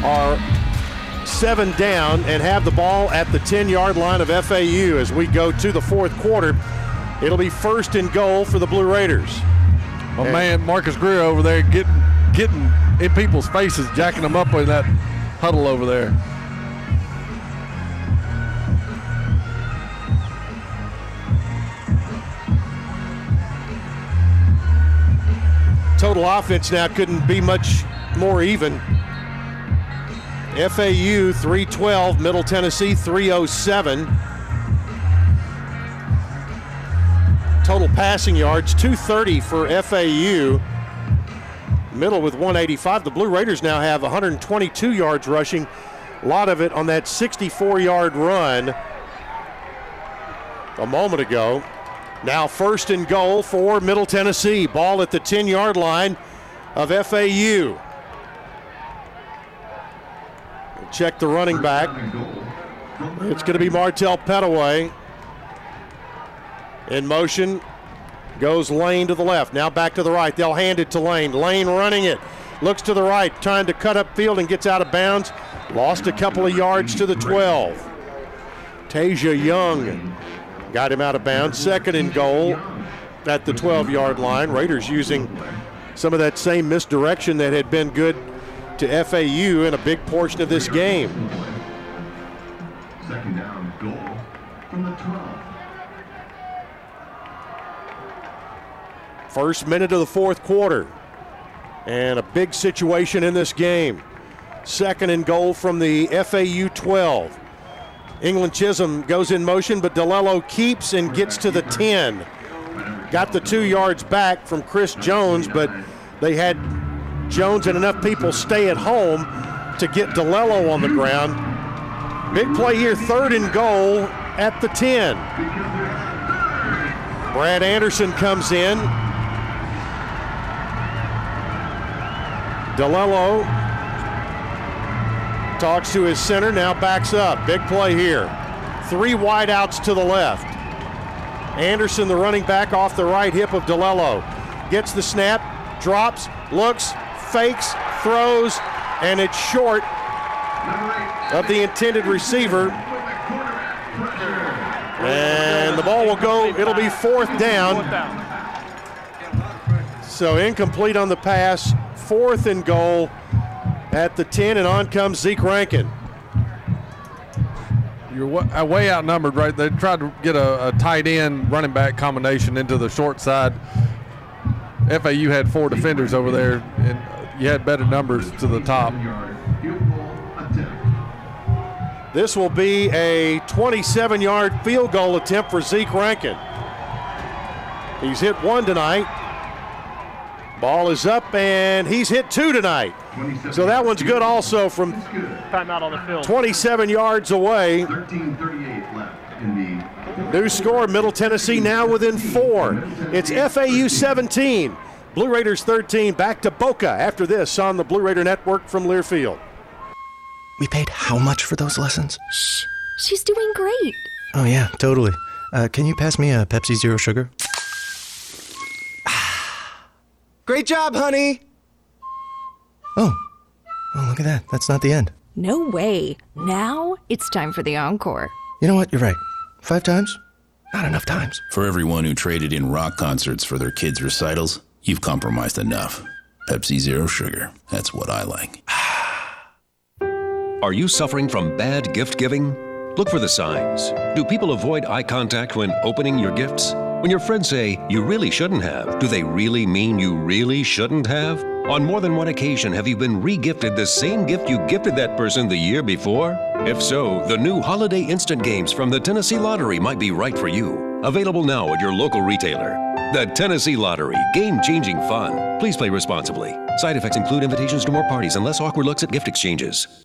are seven down and have the ball at the 10 yard line of FAU as we go to the fourth quarter. It'll be first and goal for the Blue Raiders. My And- man Marcus Greer over there getting getting in people's faces, jacking them up in that huddle over there. Total offense now couldn't be much more even. FAU 312, Middle Tennessee 307. Total passing yards 230 for FAU. Middle with 185. The Blue Raiders now have 122 yards rushing. A lot of it on that 64 yard run a moment ago. Now first and goal for Middle Tennessee. Ball at the 10 yard line of FAU. Check the running back. It's going to be Martell Pettaway. In motion goes Lane to the left. Now back to the right. They'll hand it to Lane. Lane running it. Looks to the right, trying to cut up field and gets out of bounds. Lost a couple of yards to the 12. Tasia Young got him out of bounds. Second and goal at the 12 yard line. Raiders using some of that same misdirection that had been good to FAU in a big portion of this game. Second down goal from the 12. First minute of the fourth quarter. And a big situation in this game. Second and goal from the FAU 12. England Chisholm goes in motion, but DiLiello keeps and gets to the 10. Got the two yards back from Chris Jones, but they had Jones and enough people stay at home to get DiLiello on the ground. Big play here, third and goal at the 10. Brad Anderson comes in. DiLiello talks to his center, now backs up. Big play here. Three wideouts to the left. Anderson, the running back, off the right hip of DiLiello. Gets the snap, drops, looks, fakes, throws, and it's short of the intended receiver. And the ball will go, it'll be fourth down. So incomplete on the pass, fourth and goal at the 10, and on comes Zeke Rankin. You're uh, way outnumbered, right? They tried to get a, a tight end running back combination into the short side. FAU had four defenders over there, and you had better numbers to the top. This will be a 27 yard field goal attempt for Zeke Rankin. He's hit one tonight. Ball is up, and he's hit two tonight. So that one's good also from Timeout on the field. 27 yards away. 13:38 left in the New score, Middle Tennessee now within four. It's FAU 17, Blue Raiders 13. Back to Boca after this on the Blue Raider Network from Learfield. We paid how much for those lessons? Shh. She's doing great. Oh, yeah, totally. Uh, can you pass me a Pepsi Zero Sugar? Great job, honey! Oh. Oh, look at that. That's not the end. No way. Now it's time for the encore. You know what? You're right. Five times? Not enough times. For everyone who traded in rock concerts for their kids' recitals, you've compromised enough. Pepsi Zero Sugar. That's what I like. Are you suffering from bad gift giving? Look for the signs. Do people avoid eye contact when opening your gifts? When your friends say, you really shouldn't have, do they really mean you really shouldn't have? On more than one occasion, have you been regifted the same gift you gifted that person the year before? If so, the new Holiday Instant Games from the Tennessee Lottery might be right for you. Available now at your local retailer. The Tennessee Lottery, game changing fun. Please play responsibly. Side effects include invitations to more parties and less awkward looks at gift exchanges.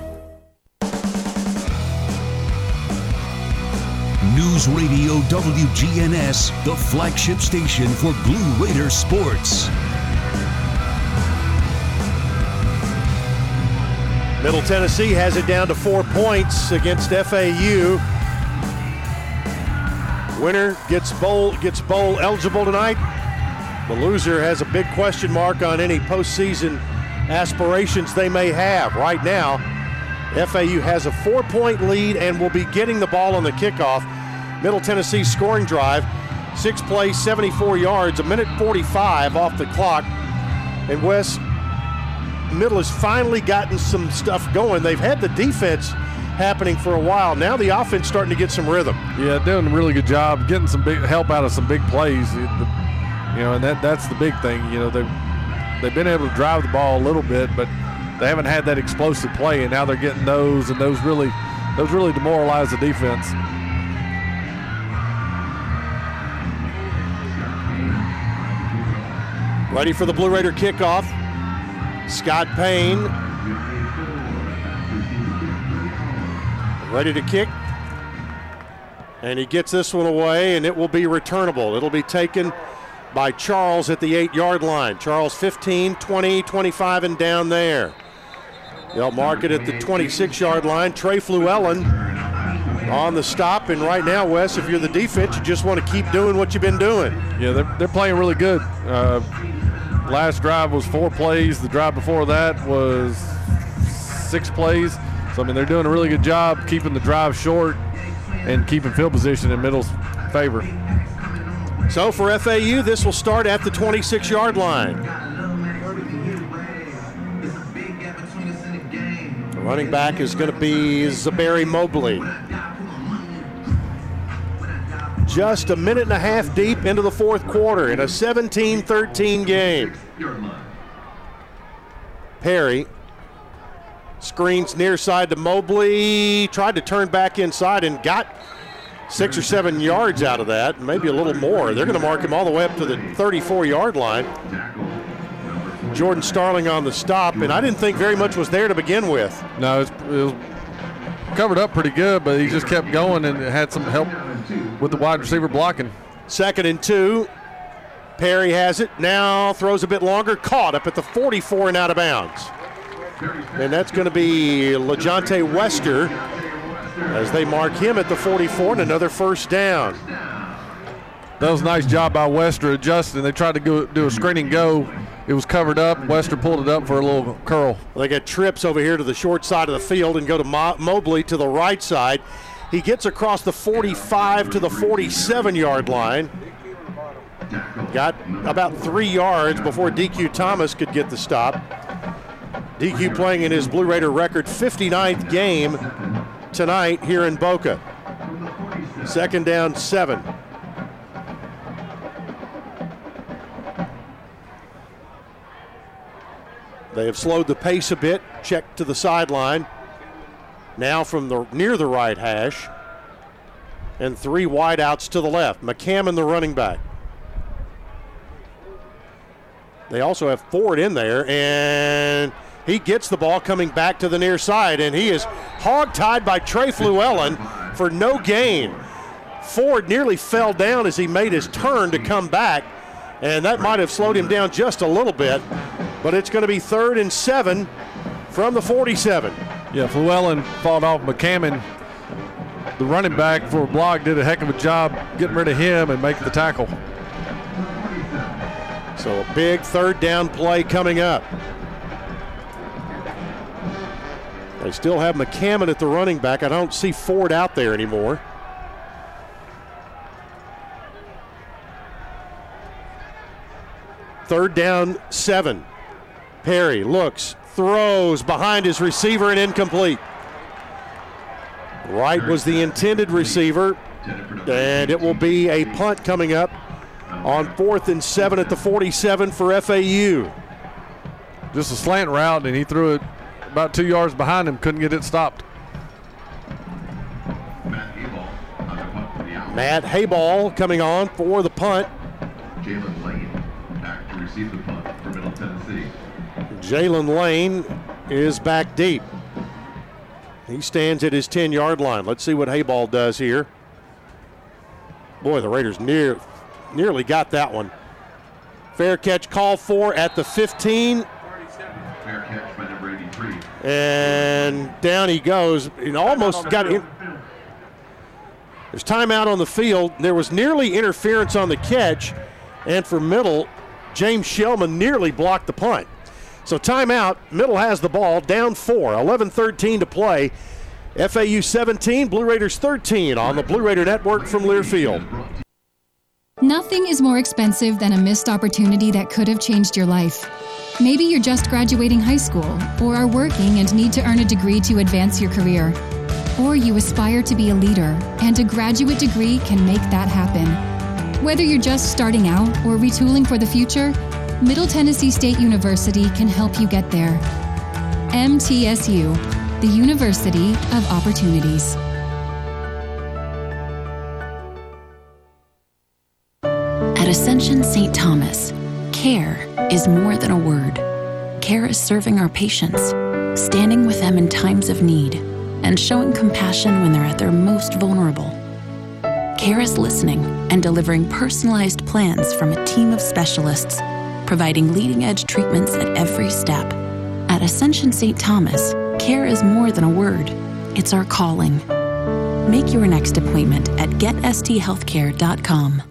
News Radio WGNS, the flagship station for Blue Raider sports. Middle Tennessee has it down to four points against FAU. Winner gets bowl gets bowl eligible tonight. The loser has a big question mark on any postseason aspirations they may have. Right now, FAU has a four-point lead and will be getting the ball on the kickoff. Middle Tennessee scoring drive, six plays, 74 yards, a minute 45 off the clock. And Wes Middle has finally gotten some stuff going. They've had the defense happening for a while. Now the offense starting to get some rhythm. Yeah, doing a really good job getting some big help out of some big plays. You know, and that that's the big thing. You know, they they've been able to drive the ball a little bit, but they haven't had that explosive play, and now they're getting those, and those really those really demoralize the defense. Ready for the Blue Raider kickoff. Scott Payne. Ready to kick. And he gets this one away, and it will be returnable. It'll be taken by Charles at the eight yard line. Charles 15, 20, 25, and down there. They'll mark it at the 26 yard line. Trey Fluellen on the stop. And right now, Wes, if you're the defense, you just want to keep doing what you've been doing. Yeah, they're, they're playing really good. Uh, last drive was four plays. The drive before that was six plays. So, I mean, they're doing a really good job keeping the drive short and keeping field position in Middle's favor. So for FAU, this will start at the 26 yard line. The running back is going to be Zuberi Mobley. Just a minute and a half deep into the fourth quarter in a 17 13 game. Perry screens near side to Mobley, tried to turn back inside and got six or seven yards out of that, maybe a little more. They're going to mark him all the way up to the 34 yard line. Jordan Starling on the stop, and I didn't think very much was there to begin with. No, it's, it was covered up pretty good, but he just kept going and had some help with the wide receiver blocking. Second and two. Perry has it. Now throws a bit longer. Caught up at the 44 and out of bounds. And that's going to be LaJohntay Wester as they mark him at the 44 and another first down. That was a nice job by Wester adjusting. They tried to go do a screen and go. It was covered up. Wester pulled it up for a little curl. They get trips over here to the short side of the field and go to Mo- Mobley to the right side. He gets across the 45 to the 47 yard line. Got about three yards before DQ Thomas could get the stop. DQ playing in his Blue Raider record 59th game tonight here in Boca. Second down, seven. They have slowed the pace a bit. Check to the sideline. Now from the near the right hash. And three wideouts to the left. McCammon, the running back. They also have Ford in there, and he gets the ball coming back to the near side, and he is hog-tied by Trey Fluellen for no gain. Ford nearly fell down as he made his turn to come back, and that might have slowed him down just a little bit. But it's going to be third and seven from the 47. Yeah, Fluellen fought off McCammon. The running back for block did a heck of a job getting rid of him and making the tackle. So a big third down play coming up. They still have McCammon at the running back. I don't see Ford out there anymore. Third down, seven. Perry looks, throws behind his receiver and incomplete. Right was the intended receiver, and it will be a punt coming up on fourth and seven at the 47 for FAU. Just a slant route, and he threw it about two yards behind him, couldn't get it stopped. Matt Hayball coming on for the punt. Jalen Lane back to receive the punt for Middle Tennessee. Jalen Lane is back deep. He stands at his 10 yard line. Let's see what Hayball does here. Boy, the Raiders near, nearly got that one. Fair catch call for at the 15. Fair catch by number 83. And down he goes. Almost got him. There's timeout on the field. There was nearly interference on the catch. And for Middle, James Shellman nearly blocked the punt. So timeout. Middle has the ball, down four, 11 13 to play. FAU 17, Blue Raiders 13 on the Blue Raider Network from Learfield. Nothing is more expensive than a missed opportunity that could have changed your life. Maybe you're just graduating high school, or are working and need to earn a degree to advance your career. Or you aspire to be a leader, and a graduate degree can make that happen. Whether you're just starting out or retooling for the future, Middle Tennessee State University can help you get there. MTSU, the University of Opportunities. At Ascension St. Thomas, care is more than a word. Care is serving our patients, standing with them in times of need, and showing compassion when they're at their most vulnerable. Care is listening and delivering personalized plans from a team of specialists, providing leading edge treatments at every step. At Ascension St. Thomas, care is more than a word, it's our calling. Make your next appointment at getsthealthcare.com.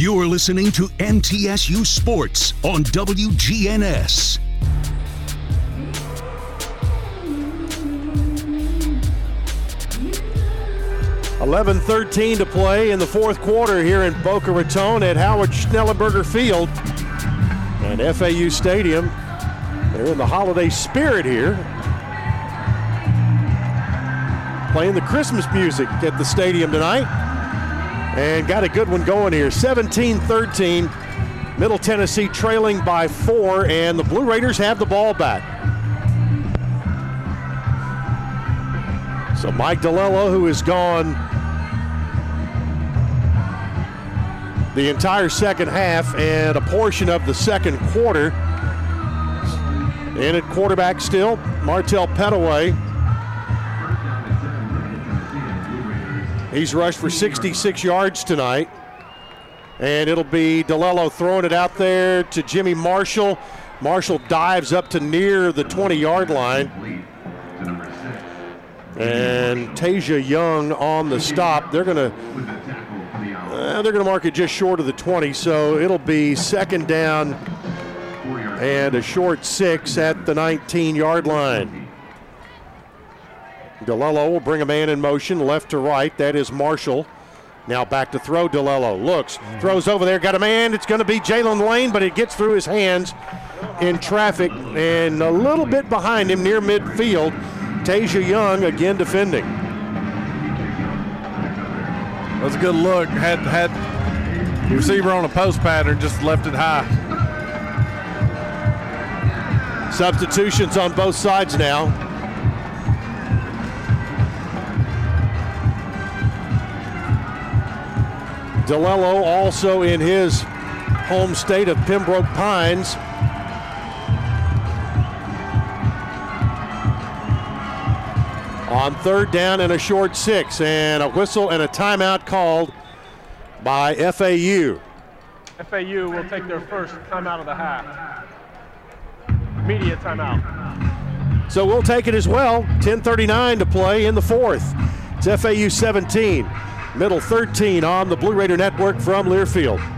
You're listening to MTSU Sports on WGNS. Eleven thirteen to play in the fourth quarter here in Boca Raton at Howard Schnellenberger Field and FAU Stadium. They're in the holiday spirit here. Playing the Christmas music at the stadium tonight. And got a good one going here. 17 13. Middle Tennessee trailing by four, and the Blue Raiders have the ball back. So Mike DiLiello, who has gone the entire second half and a portion of the second quarter. In at quarterback still, Martell Pettaway. He's rushed for 66 yards tonight. And it'll be DiLiello throwing it out there to Jimmy Marshall. Marshall dives up to near the 20 yard line. And Tasia Young on the stop. They're going to uh, they're going to mark it just short of the 20, so it'll be second down and a short six at the 19 yard line. DiLiello will bring a man in motion left to right. That is Marshall. Now back to throw. DiLiello looks, throws over there, got a man. It's going to be Jalen Lane, but it gets through his hands in traffic and a little bit behind him near midfield. Tasia Young again defending. That was a good look. Had had receiver on a post pattern, just left it high. Substitutions on both sides now. DiLiello also in his home state of Pembroke Pines. On third down and a short six, and a whistle and a timeout called by FAU. FAU will take their first timeout of the half. Immediate timeout. So we'll take it as well. 10:39 to play in the fourth. It's FAU 17, middle 13 on the Blue Raider Network from Learfield.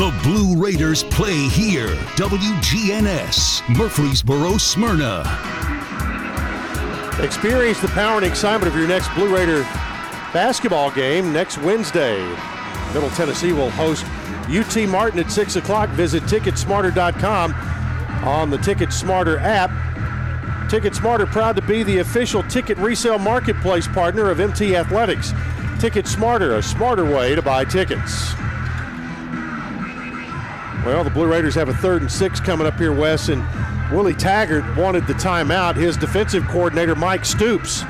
The Blue Raiders play here. WGNS, Murfreesboro, Smyrna. Experience the power and excitement of your next Blue Raider basketball game next Wednesday. Middle Tennessee will host UT Martin at 6 o'clock. Visit Ticketsmarter.com on the Ticket Smarter app. Ticket Smarter proud to be the official ticket resale marketplace partner of MT Athletics. Ticket Smarter, a smarter way to buy tickets. Well, the Blue Raiders have a third and six coming up here, Wes, and Willie Taggart wanted the timeout. His defensive coordinator, Mike Stoops,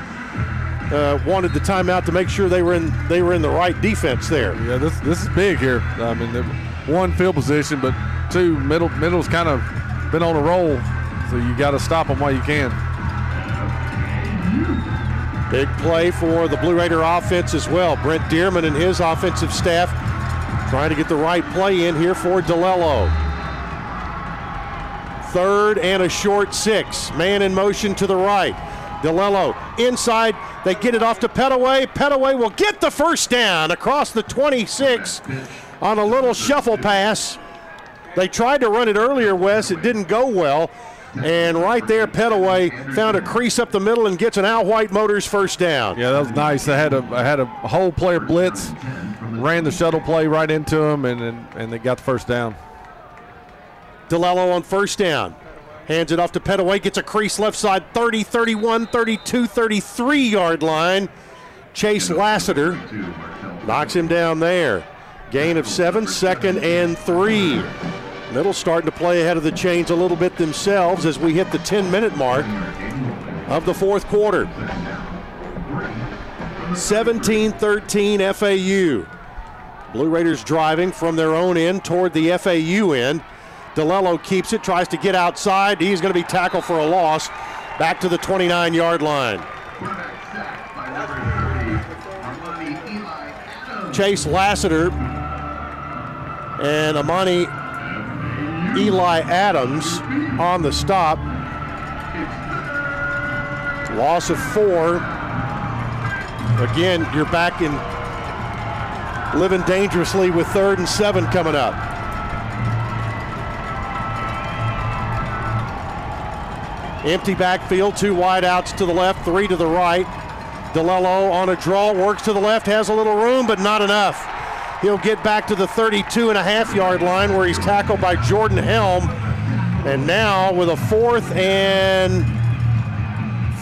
uh, wanted the timeout to make sure they were in they were in the right defense there. Yeah, this this is big here. I mean, one field position, but two middle middle's kind of been on a roll, so you got to stop them while you can. Big play for the Blue Raider offense as well. Brent Dearman and his offensive staff trying to get the right play in here for DiLiello. Third and a short six. Man in motion to the right. DiLiello inside. They get it off to Pettaway. Pettaway will get the first down across the 26 on a little shuffle pass. They tried to run it earlier, Wes. It didn't go well. And right there, Pettaway found a crease up the middle and gets an Al White Motors first down. Yeah, that was nice. I had a I had a whole player blitz, ran the shuttle play right into him, and and, and they got the first down. DiLiello on first down. Hands it off to Pettaway, gets a crease left side 30, 31, 32, 33 yard line. Chase Lassiter knocks him down there. Gain of seven, second and three. Middle starting to play ahead of the chains a little bit themselves as we hit the 10 minute mark of the fourth quarter. 17 13 FAU. Blue Raiders driving from their own end toward the FAU end. DiLiello keeps it, tries to get outside. He's going to be tackled for a loss back to the 29 yard line. Chase Lassiter and Amani Eli Adams on the stop. Loss of four. Again, you're back in living dangerously with third and seven coming up. Empty backfield, two wideouts to the left, three to the right. DiLiello on a draw, works to the left, has a little room, but not enough. He'll get back to the 32 and a half yard line where he's tackled by Jordan Helm. And now with a fourth and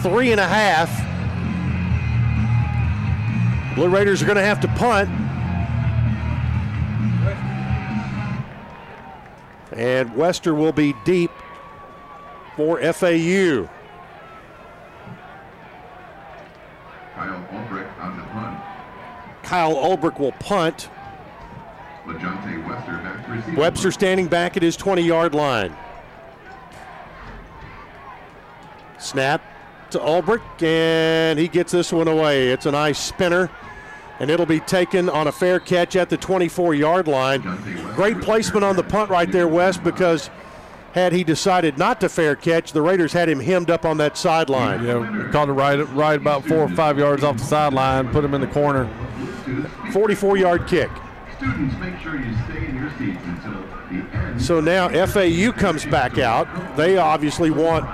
three and a half, Blue Raiders are going to have to punt. And Wester will be deep for FAU. Kyle Ulbrich on the punt. Kyle Ulbrich will punt. LaJohntay Wester back to receive. Wester standing back at his 20 yard line. Snap to Ulbrich, and he gets this one away. It's a nice spinner, and it'll be taken on a fair catch at the 24 yard line. Great placement on the punt right there, West, because had he decided not to fair catch, the Raiders had him hemmed up on that sideline. Yeah, we caught it right, right about four or five yards off the sideline, put him in the corner. 44 yard kick. Students, make sure you stay in your seats until the end. So now FAU comes back out. They obviously want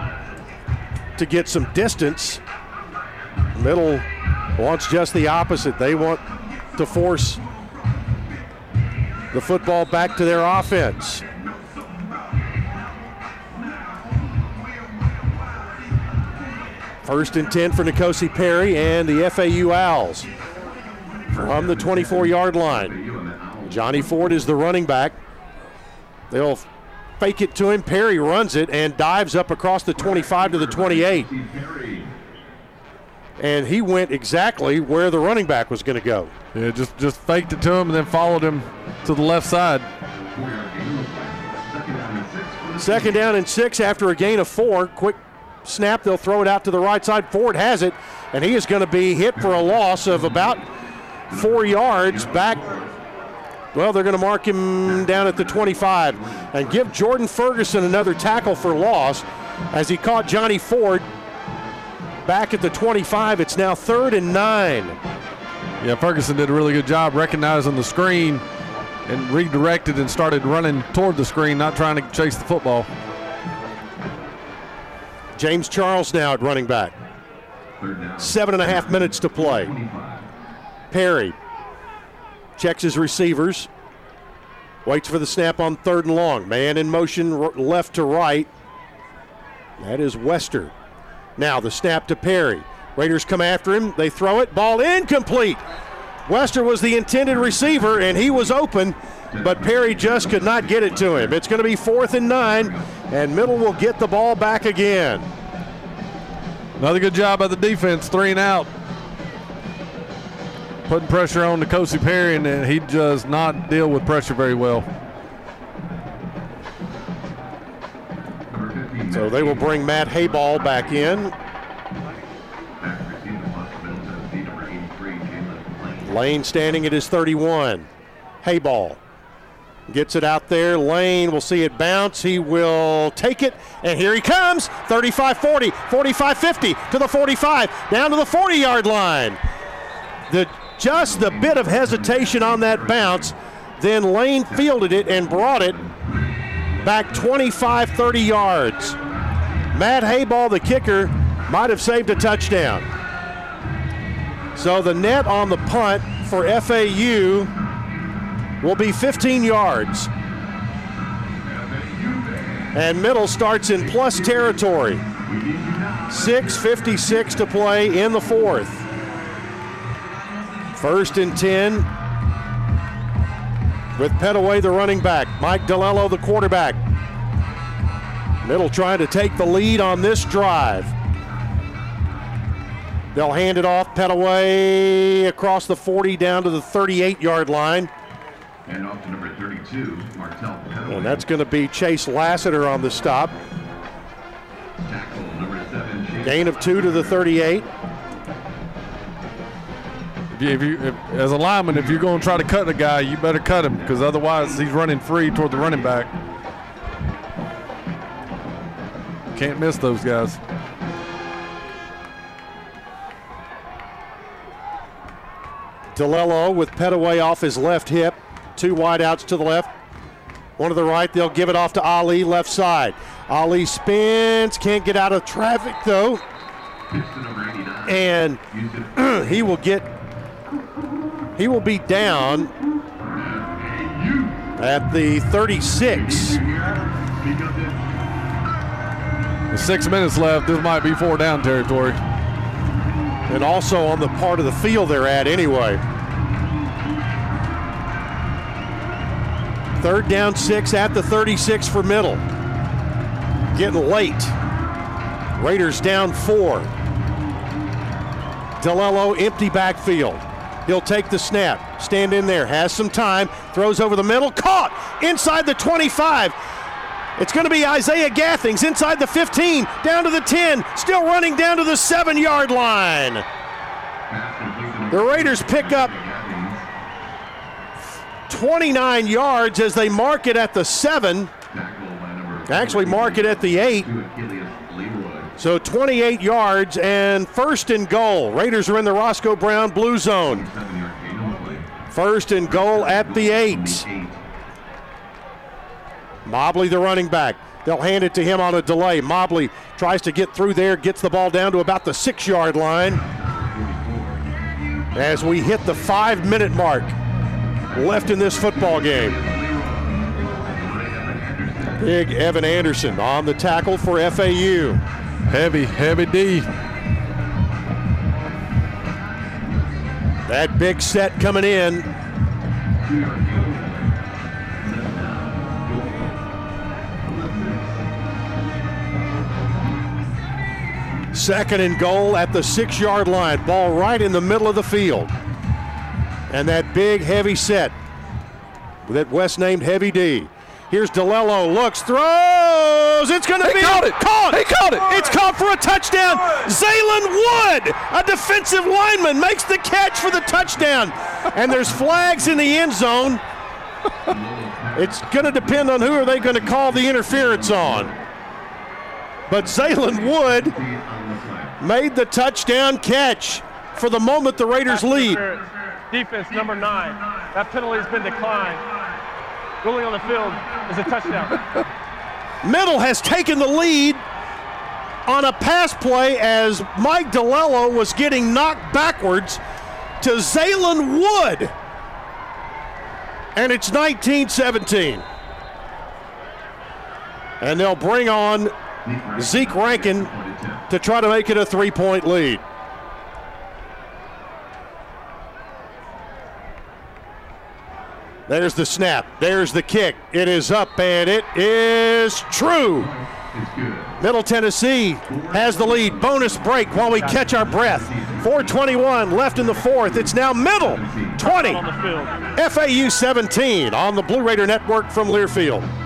to get some distance. Middle wants just the opposite. They want to force the football back to their offense. First and 10 for N'Kosi Perry and the FAU Owls from the 24 yard line. Johnny Ford is the running back. They'll fake it to him. Perry runs it and dives up across the 25 to the 28. And he went exactly where the running back was going to go. Yeah, just just faked it to him and then followed him to the left side. Second down and six after a gain of four. Quick snap, they'll throw it out to the right side. Ford has it, and he is going to be hit for a loss of about four yards back. Well, they're going to mark him down at the 25 and give Jordan Ferguson another tackle for loss as he caught Johnny Ford back at the 25. It's now third and nine. Yeah, Ferguson did a really good job recognizing the screen and redirected and started running toward the screen, not trying to chase the football. James Charles now at running back. Seven and a half minutes to play. Perry checks his receivers, waits for the snap on third and long. Man in motion left to right. That is Wester. Now the snap to Perry. Raiders come after him. They throw it. Ball incomplete. Wester was the intended receiver, and he was open, but Perry just could not get it to him. It's going to be fourth and nine, and Middle will get the ball back again. Another good job by the defense, three and out. Putting pressure on N'Kosi Perry, and he does not deal with pressure very well. So they will bring Matt Hayball back in. Lane standing at his 31. Hayball gets it out there. Lane will see it bounce. He will take it, and here he comes 35 40, 45 50 to the 45, down to the 40 yard line. The, just the bit of hesitation on that bounce. Then Lane fielded it and brought it back 25 30 yards. Matt Hayball, the kicker, might have saved a touchdown. So the net on the punt for FAU will be 15 yards. And middle starts in plus territory. 6.56 to play in the fourth. First and 10 with Pettaway, the running back. Mike DiLiello, the quarterback. Middle trying to take the lead on this drive. They'll hand it off Pettaway across the 40 down to the 38 yard line. And off to number 32, Martell Pettaway. And that's going to be Chase Lassiter on the stop. Tackle number seven, Gain of two to the 38. If you, if you if, as a lineman, if you're going to try to cut a guy, you better cut him because otherwise he's running free toward the running back. Can't miss those guys. DiLiello with Pettaway off his left hip. Two wideouts to the left. One to the right. They'll give it off to Ali, left side. Ali spins, can't get out of traffic though. And he will get, he will be down at the 36. Six minutes left, this might be four down territory. And also on the part of the field they're at anyway. Third down six at the 36 for middle. Getting late. Raiders down four. DiLiello empty backfield. He'll take the snap, stand in there, has some time, throws over the middle, caught inside the 25. It's going to be Isaiah Gathings inside the 15, down to the 10, still running down to the seven yard line. The Raiders pick up 29 yards as they mark it at the seven. Actually, mark it at the eight. So 28 yards and first and goal. Raiders are in the Roscoe Brown blue zone. First and goal at the eight. Mobley, the running back. They'll hand it to him on a delay. Mobley tries to get through there, gets the ball down to about the six yard line. As we hit the five minute mark left in this football game. Big Evan Anderson on the tackle for FAU. Heavy, heavy D. That big set coming in. Second and goal at the six yard line. Ball right in the middle of the field. And that big, heavy set that West named Heavy D. Here's DiLiello, looks, throws. It's going to be caught it. Caught. He caught it. It's caught for a touchdown. Zaylen Wood, a defensive lineman, makes the catch for the touchdown. And there's flags in the end zone. It's going to depend on who are they going to call the interference on. But Zaylen Wood made the touchdown catch. For the moment, the Raiders lead. Defense number nine. That penalty has been declined. Ruling on the field is a touchdown. Middle has taken the lead on a pass play as Mike DiLiello was getting knocked backwards to Zaylen Wood. And it's 19 17. And they'll bring on Zeke Rankin to try to make it a three point lead. There's the snap. There's the kick. It is up and it is true. Middle Tennessee has the lead. Bonus break while we catch our breath. 421 left in the fourth. It's now middle 20. FAU 17 on the Blue Raider Network from Learfield.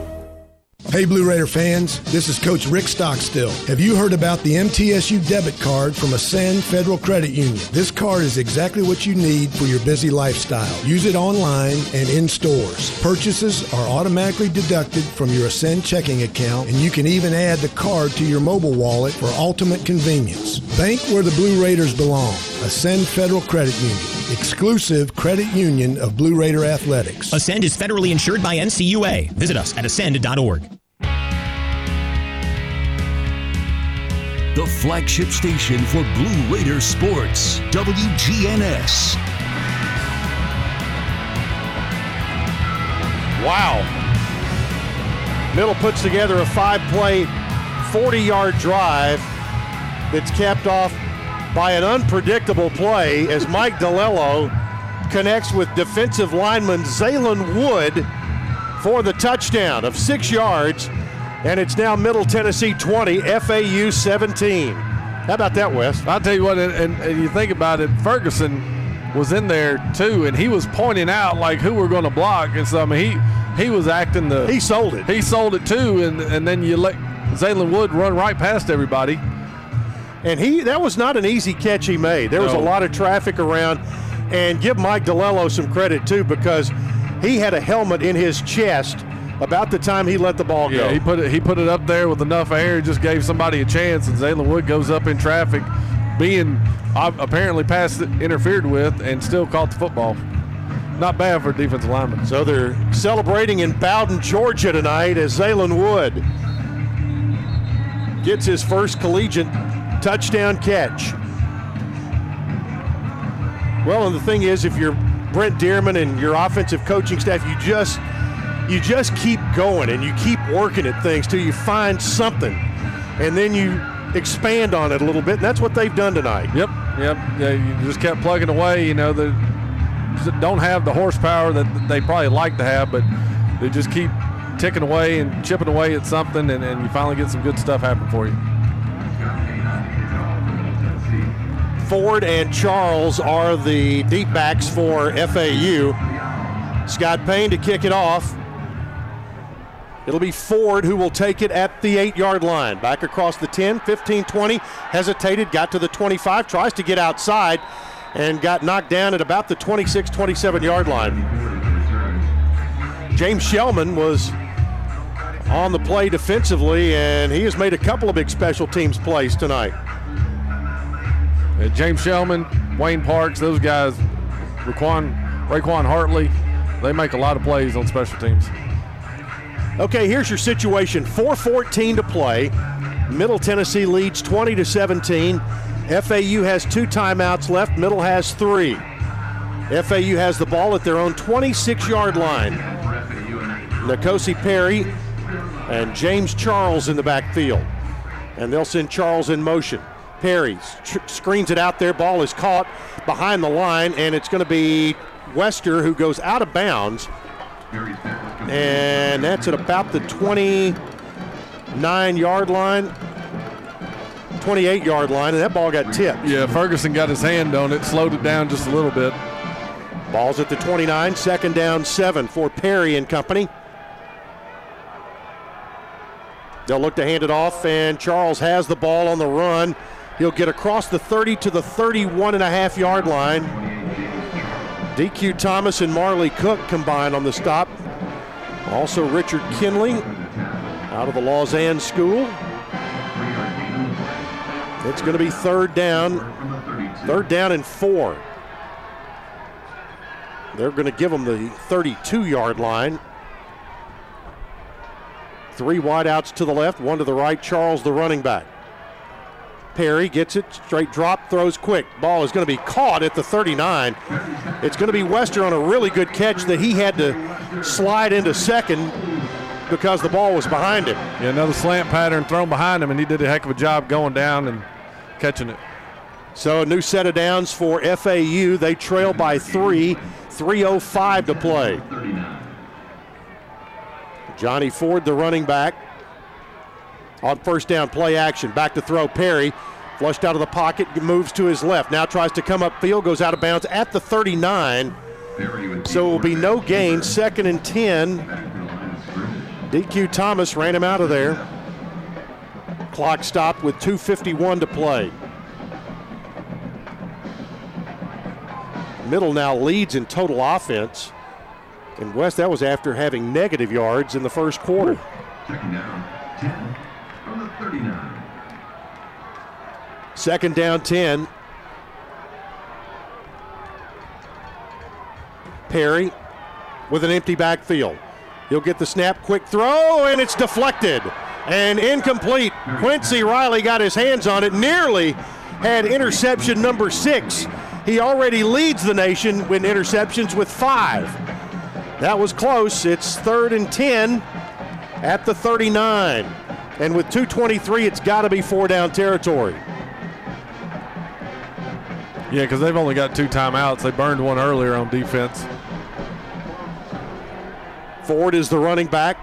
Hey, Blue Raider fans, this is Coach Rick Stockstill. Have you heard about the MTSU debit card from Ascend Federal Credit Union? This card is exactly what you need for your busy lifestyle. Use it online and in stores. Purchases are automatically deducted from your Ascend checking account, and you can even add the card to your mobile wallet for ultimate convenience. Bank where the Blue Raiders belong. Ascend Federal Credit Union, exclusive credit union of Blue Raider Athletics. Ascend is federally insured by NCUA. Visit us at ascend.org. The flagship station for Blue Raider sports, WGNS. Wow. Middle puts together a five play, 40 yard drive that's capped off by an unpredictable play as Mike DiLiello connects with defensive lineman Zaylen Wood for the touchdown of six yards. And it's now Middle Tennessee 20, FAU 17. How about that, Wes? I'll tell you what, and, and, you think about it, Ferguson was in there too, and he was pointing out like who we're going to block, and so I mean he he was acting the he sold it. He sold it too, and and then you let Zaylen Wood run right past everybody. And he that was not an easy catch he made. There was a lot of traffic around, and give Mike DiLiello some credit too because he had a helmet in his chest about the time he let the ball go. Yeah, he put it he put it up there with enough air, just gave somebody a chance, and Zaylen Wood goes up in traffic, being apparently passed interfered with, and still caught the football. Not bad for a defensive lineman. So they're celebrating in Bowdon, Georgia tonight as Zaylen Wood gets his first collegiate touchdown catch. Well, and the thing is, if you're Brent Dearmon and your offensive coaching staff, you just you just keep going and you keep working at things till you find something, and then you expand on it a little bit, and that's what they've done tonight. Yep, yep. Yeah, you just kept plugging away. You know, they don't have the horsepower that they probably like to have, but they just keep ticking away and chipping away at something, and, and you finally get some good stuff happen for you. Ford and Charles are the deep backs for FAU. Scott Payne to kick it off. It'll be Ford who will take it at the eight yard line. Back across the 10, 15, 20. Hesitated, got to the 25, tries to get outside, and got knocked down at about the 26, 27 yard line. James Shellman was on the play defensively, and he has made a couple of big special teams plays tonight. Uh, James Shellman, Wayne Parks, those guys, Raquan, Raquan Hartley, they make a lot of plays on special teams. Okay, here's your situation. 4:14 to play. Middle Tennessee leads 20 to 17. FAU has two timeouts left. Middle has three. FAU has the ball at their own 26-yard line. N'Kosi Perry and James Charles in the backfield, and they'll send Charles in motion. Perry screens it out there. Ball is caught behind the line, and it's going to be Wester who goes out of bounds. And that's at about the 29 yard line, 28 yard line, and that ball got tipped. Yeah, Ferguson got his hand on it, slowed it down just a little bit. Ball's at the 29, second down, seven for Perry and company. They'll look to hand it off, and Charles has the ball on the run. He'll get across the 30 to the 31 and a half yard line. DQ Thomas and Marley Cook combined on the stop. Also, Richard Kinley out of the Lausanne School. It's going to be third down, third down and four. They're going to give them the 32 yard line. Three wideouts to the left, one to the right. Charles, the running back. Perry gets it, straight drop, throws quick. Ball is going to be caught at the 39. It's going to be Wester on a really good catch that he had to slide into second because the ball was behind him. Yeah, another slant pattern thrown behind him, and he did a heck of a job going down and catching it. So a new set of downs for FAU. They trail by three, 3.05 to play. Johnny Ford, the running back. On first down, play action. Back to throw. Perry flushed out of the pocket, moves to his left. Now tries to come upfield, goes out of bounds at the 39. So it will be no gain. Second and 10 DQ Thomas ran him out of there. Clock stopped with 2.51 to play. Middle now leads in total offense. And West, that was after having negative yards in the first quarter. Second down, 10 from the 39. Second down 10. Perry with an empty backfield. He'll get the snap, quick throw, and it's deflected and incomplete. Quincy Riley got his hands on it, nearly had interception number six. He already leads the nation with interceptions with five. That was close. It's third and 10 at the 39. And with 223, it's got to be four down territory. Yeah, because they've only got two timeouts. They burned one earlier on defense. Ford is the running back.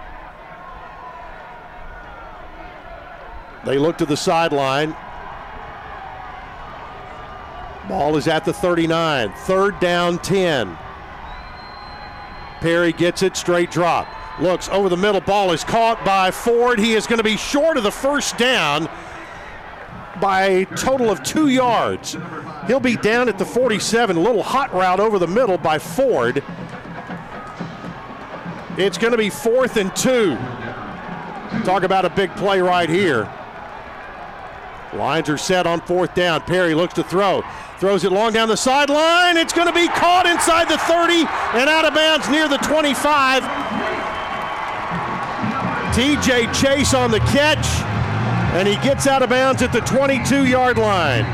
They look to the sideline. Ball is at the 39. Third down 10. Perry gets it, straight drop. Looks over the middle. Ball is caught by Ford. He is going to be short of the first down by a total of two yards. He'll be down at the 47. A little hot route over the middle by Ford. It's going to be fourth and two. Talk about a big play right here. Lines are set on fourth down. Perry looks to throw. Throws it long down the sideline. It's going to be caught inside the 30 and out of bounds near the 25. TJ Chase on the catch, and he gets out of bounds at the 22 yard line.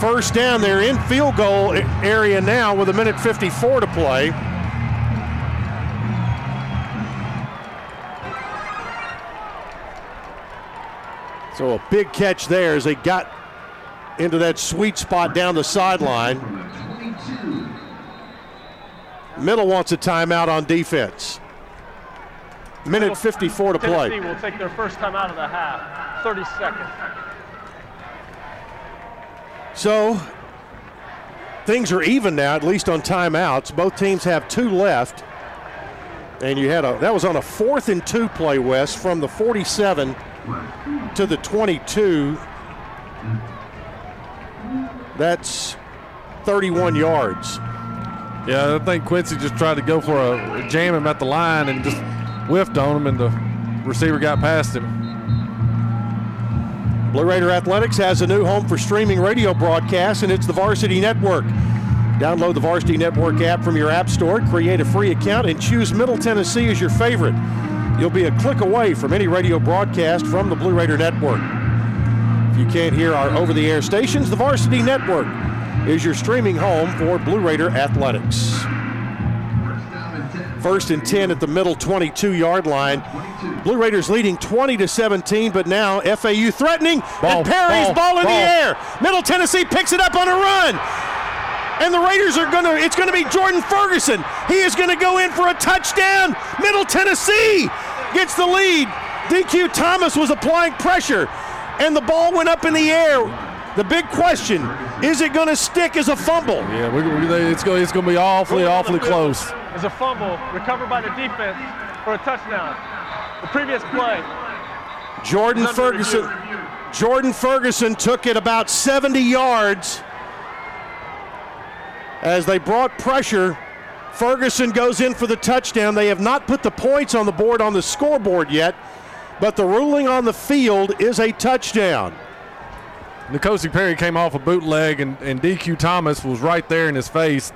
First down, they're in field goal area now with a minute 54 to play. So a big catch there as they got into that sweet spot down the sideline. Middle wants a timeout on defense. Minute 54 to play. Tennessee will take their first time out of the half. 30 seconds. So things are even now, at least on timeouts. Both teams have two left. And you had a that was on a fourth and two play, West, from the 47 to the 22. That's 31 yards. Yeah, I think Quincy just tried to go for a jam him at the line and just whiffed on him, and the receiver got past him. Blue Raider Athletics has a new home for streaming radio broadcasts, and it's the Varsity Network. Download the Varsity Network app from your app store, create a free account, and choose Middle Tennessee as your favorite. You'll be a click away from any radio broadcast from the Blue Raider Network. If you can't hear our over the air stations, the Varsity Network is your streaming home for Blue Raider Athletics. First and 10 at the middle 22 yard line. Blue Raiders leading 20 to 17, but now FAU threatening. Ball, and Perry's ball, ball, in ball. the air. Middle Tennessee picks it up on a run. And the Raiders are going to, it's going to be Jordan Ferguson. He is going to go in for a touchdown. Middle Tennessee gets the lead. DQ Thomas was applying pressure, and the ball went up in the air. The big question is it going to stick as a fumble? Yeah, we, we, they- it's going it's to be awfully, awfully close. Is a fumble recovered by the defense for a touchdown. The previous play. Jordan Ferguson. review. Jordan Ferguson took it about 70 yards as they brought pressure. Ferguson goes in for the touchdown. They have not put the points on the board on the scoreboard yet, but the ruling on the field is a touchdown. N'Kosi Perry came off a bootleg, and, and DQ Thomas was right there in his face.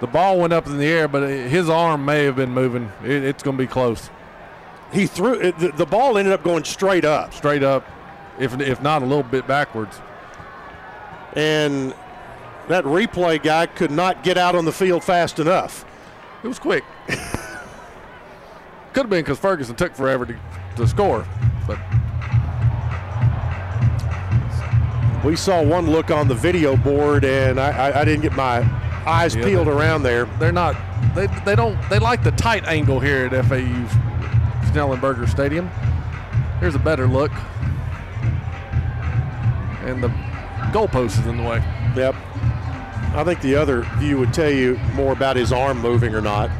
The ball went up in the air, but his arm may have been moving. It, it's going to be close. He threw it, the, the ball ended up going straight up. Straight up, if, if not a little bit backwards. And that replay guy could not get out on the field fast enough. It was quick. Could have been because Ferguson took forever to, to score, but We saw one look on the video board, and I, I, I didn't get my eyes Yeah, peeled around there. they're not. They, they don't. They like the tight angle here at FAU Schnellenberger Stadium. Here's a better look, and the goalpost is in the way. Yep. I think the other view would tell you more about his arm moving or not.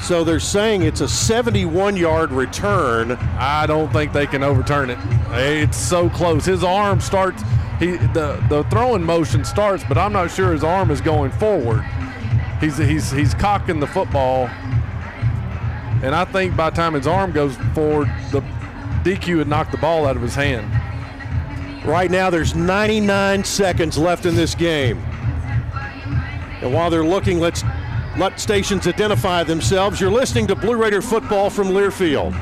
So they're saying it's a 71 yard return. I don't think they can overturn it. It's so close. His arm starts. He the the throwing motion starts, but I'm not sure his arm is going forward. He's he's he's cocking the football, and I think by the time his arm goes forward, the DQ had knocked the ball out of his hand. Right now, there's 99 seconds left in this game. And while they're looking, let's let stations identify themselves. You're listening to Blue Raider football from Learfield.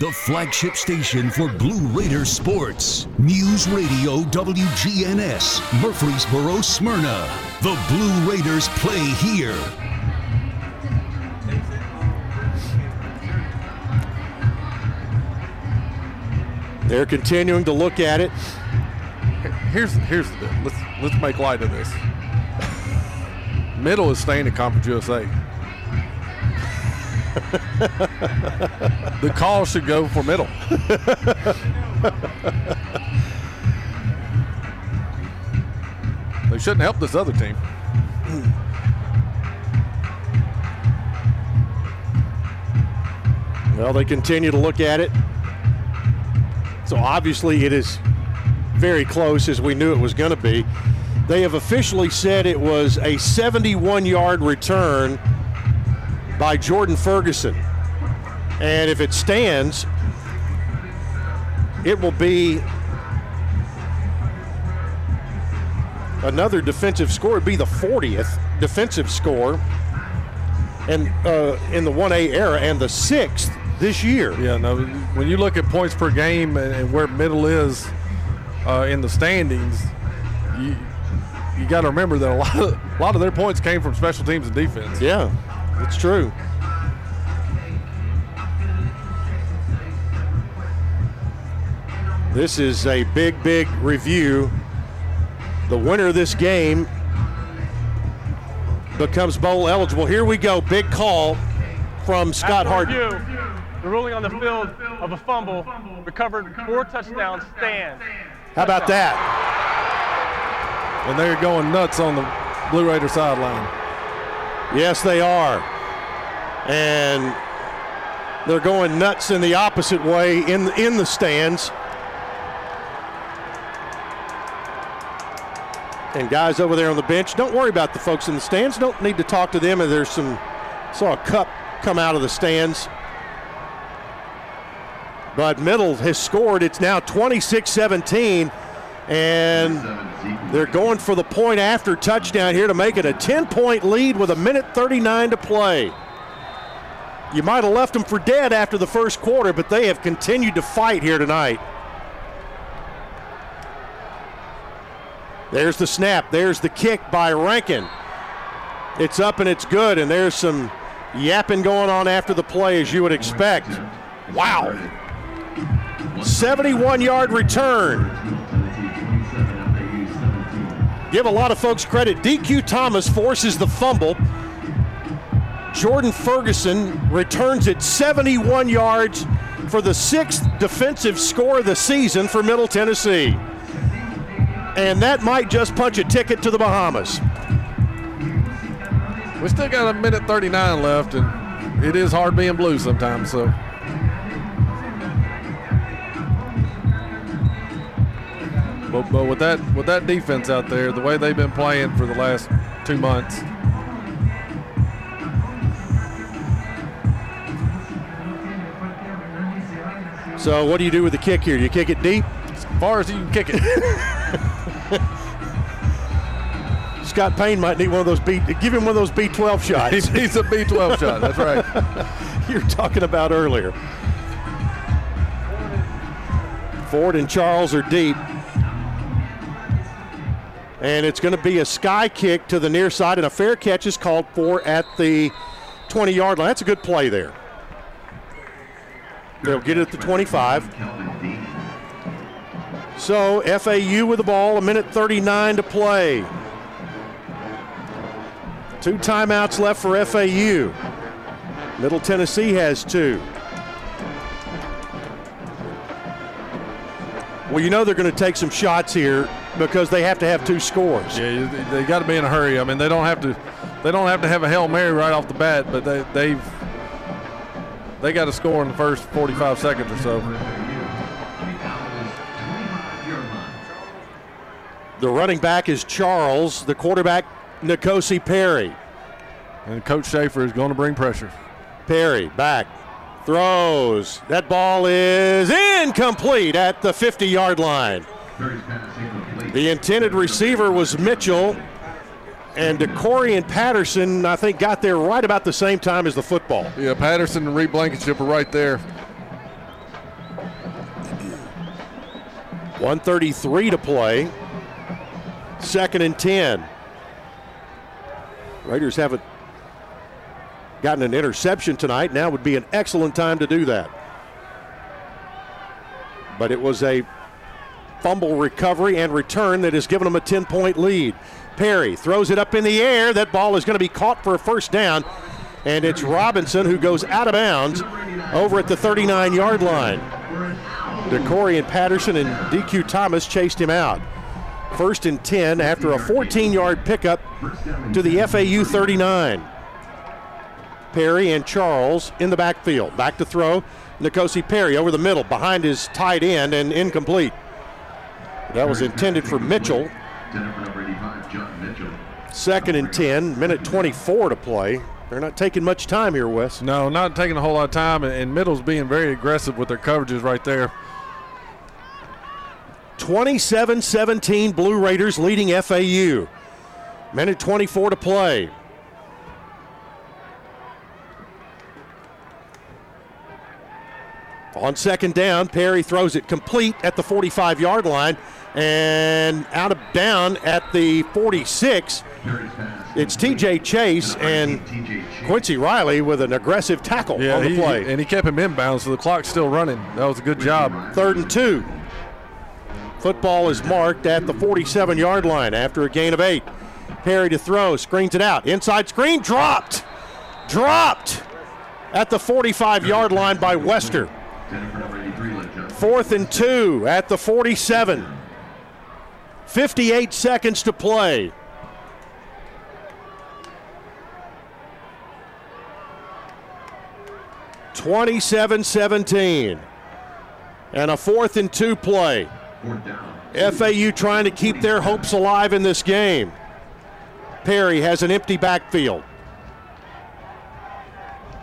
The flagship station for Blue Raider sports. News Radio WGNS, Murfreesboro, Smyrna. The Blue Raiders play here. They're continuing to look at it. Here's here's the let's let's make light of this. Middle is staying at Conference USA. the call should go for middle. they shouldn't help this other team. Well, they continue to look at it. So obviously it is very close as we knew it was going to be. They have officially said it was a 71 yard return by Jordan Ferguson. And if it stands, it will be another defensive score. It'd be the 40th defensive score and uh, in the 1A era and the sixth this year. Yeah, no. When you look at points per game and, and where middle is uh, in the standings, you you got to remember that a lot of a lot of their points came from special teams and defense. Yeah, it's true. This is a big, big review. The winner of this game becomes bowl eligible. Here we go. Big call from Scott After Hart. review, the ruling on the field of a fumble recovered four touchdowns stands. How about that? And they're going nuts on the Blue Raider sideline. Yes, they are. And they're going nuts in the opposite way in in the stands. And guys over there on the bench, don't worry about the folks in the stands. Don't need to talk to them. And there's some saw a cup come out of the stands. But Middle has scored. It's now 26-17. And they're going for the point after touchdown here to make it a 10 point lead with a minute 39 to play. You might have left them for dead after the first quarter, but they have continued to fight here tonight. There's the snap. There's the kick by Rankin. It's up and it's good, and there's some yapping going on after the play, as you would expect. Wow. 71 yard return. Give a lot of folks credit. DQ Thomas forces the fumble. Jordan Ferguson returns it 71 yards for the sixth defensive score of the season for Middle Tennessee. And that might just punch a ticket to the Bahamas. We still got a minute 39 left, and it is hard being blue sometimes. So. But, but with that with that defense out there, the way they've been playing for the last two months, So, what do you do with the kick here? Do you kick it deep? As far as you can kick it. Scott Payne might need one of those B. Give him one of those B12 shots. he needs a B12 shot. That's right. You're talking about earlier. Ford and Charles are deep. And it's going to be a sky kick to the near side, and a fair catch is called for at the 20 yard line. That's a good play there. They'll get it at the 25. So FAU with the ball, a minute 39 to play. Two timeouts left for FAU. Middle Tennessee has two. Well, you know they're going to take some shots here because they have to have two scores. Yeah, they got to be in a hurry. I mean, they don't have to they don't have to have a hail mary right off the bat, but they, they've they got to score in the first 45 seconds or so. The running back is Charles. The quarterback, N'Kosi Perry. And Coach Shafer is going to bring pressure. Perry back, throws. That ball is incomplete at the 50 yard line. The intended receiver was Mitchell, and DeCorian Patterson, I think, got there right about the same time as the football. Yeah, Patterson and Reed Blankenship are right there. 133 to play. Second and 10. Raiders haven't gotten an interception tonight. Now would be an excellent time to do that. But it was a fumble recovery and return that has given them a 10 point lead. Perry throws it up in the air. That ball is going to be caught for a first down. And it's Robinson who goes out of bounds over at the 39 yard line. DeCorian Patterson and DQ Thomas chased him out. First and 10 after a 14 yard pickup to the FAU 39. Perry and Charles in the backfield. Back to throw. N'Kosi Perry over the middle behind his tight end and incomplete. That was intended for Mitchell. Second and 10, minute 24 to play. They're not taking much time here, Wes. No, not taking a whole lot of time, and, Middle's being very aggressive with their coverages right there. 27 17 Blue Raiders leading FAU. Minute 24 to play. On second down, Perry throws it complete at the 45 yard line and out of down at the 46. It's TJ Chase and Quincy Riley with an aggressive tackle Yeah, on the he- play. and he kept him inbound, so the clock's still running. That was a good job. Third and two. Football is marked at the 47 yard line after a gain of eight. Perry to throw, screens it out. Inside screen, dropped. Dropped at the 45 yard line by Wester. Fourth and two at the 47. 58 seconds to play. Twenty-seven seventeen. And a fourth and two play. FAU trying to keep their hopes alive in this game. Perry has an empty backfield.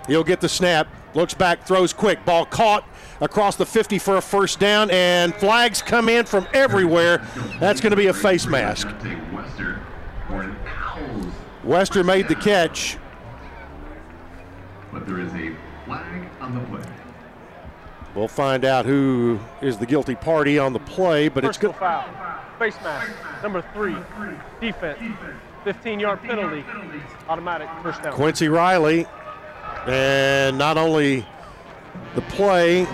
He'll get the snap, looks back, throws quick. Ball caught across the 50 for a first down, and flags come in from everywhere. That's going to be a face mask. Wester made the catch. But there is a flag on the play. We'll find out who is the guilty party on the play, but it's Personal good. foul. Face mask. Number three. Defense. 15 yard penalty. Automatic first down. Quincy Riley. And not only the play,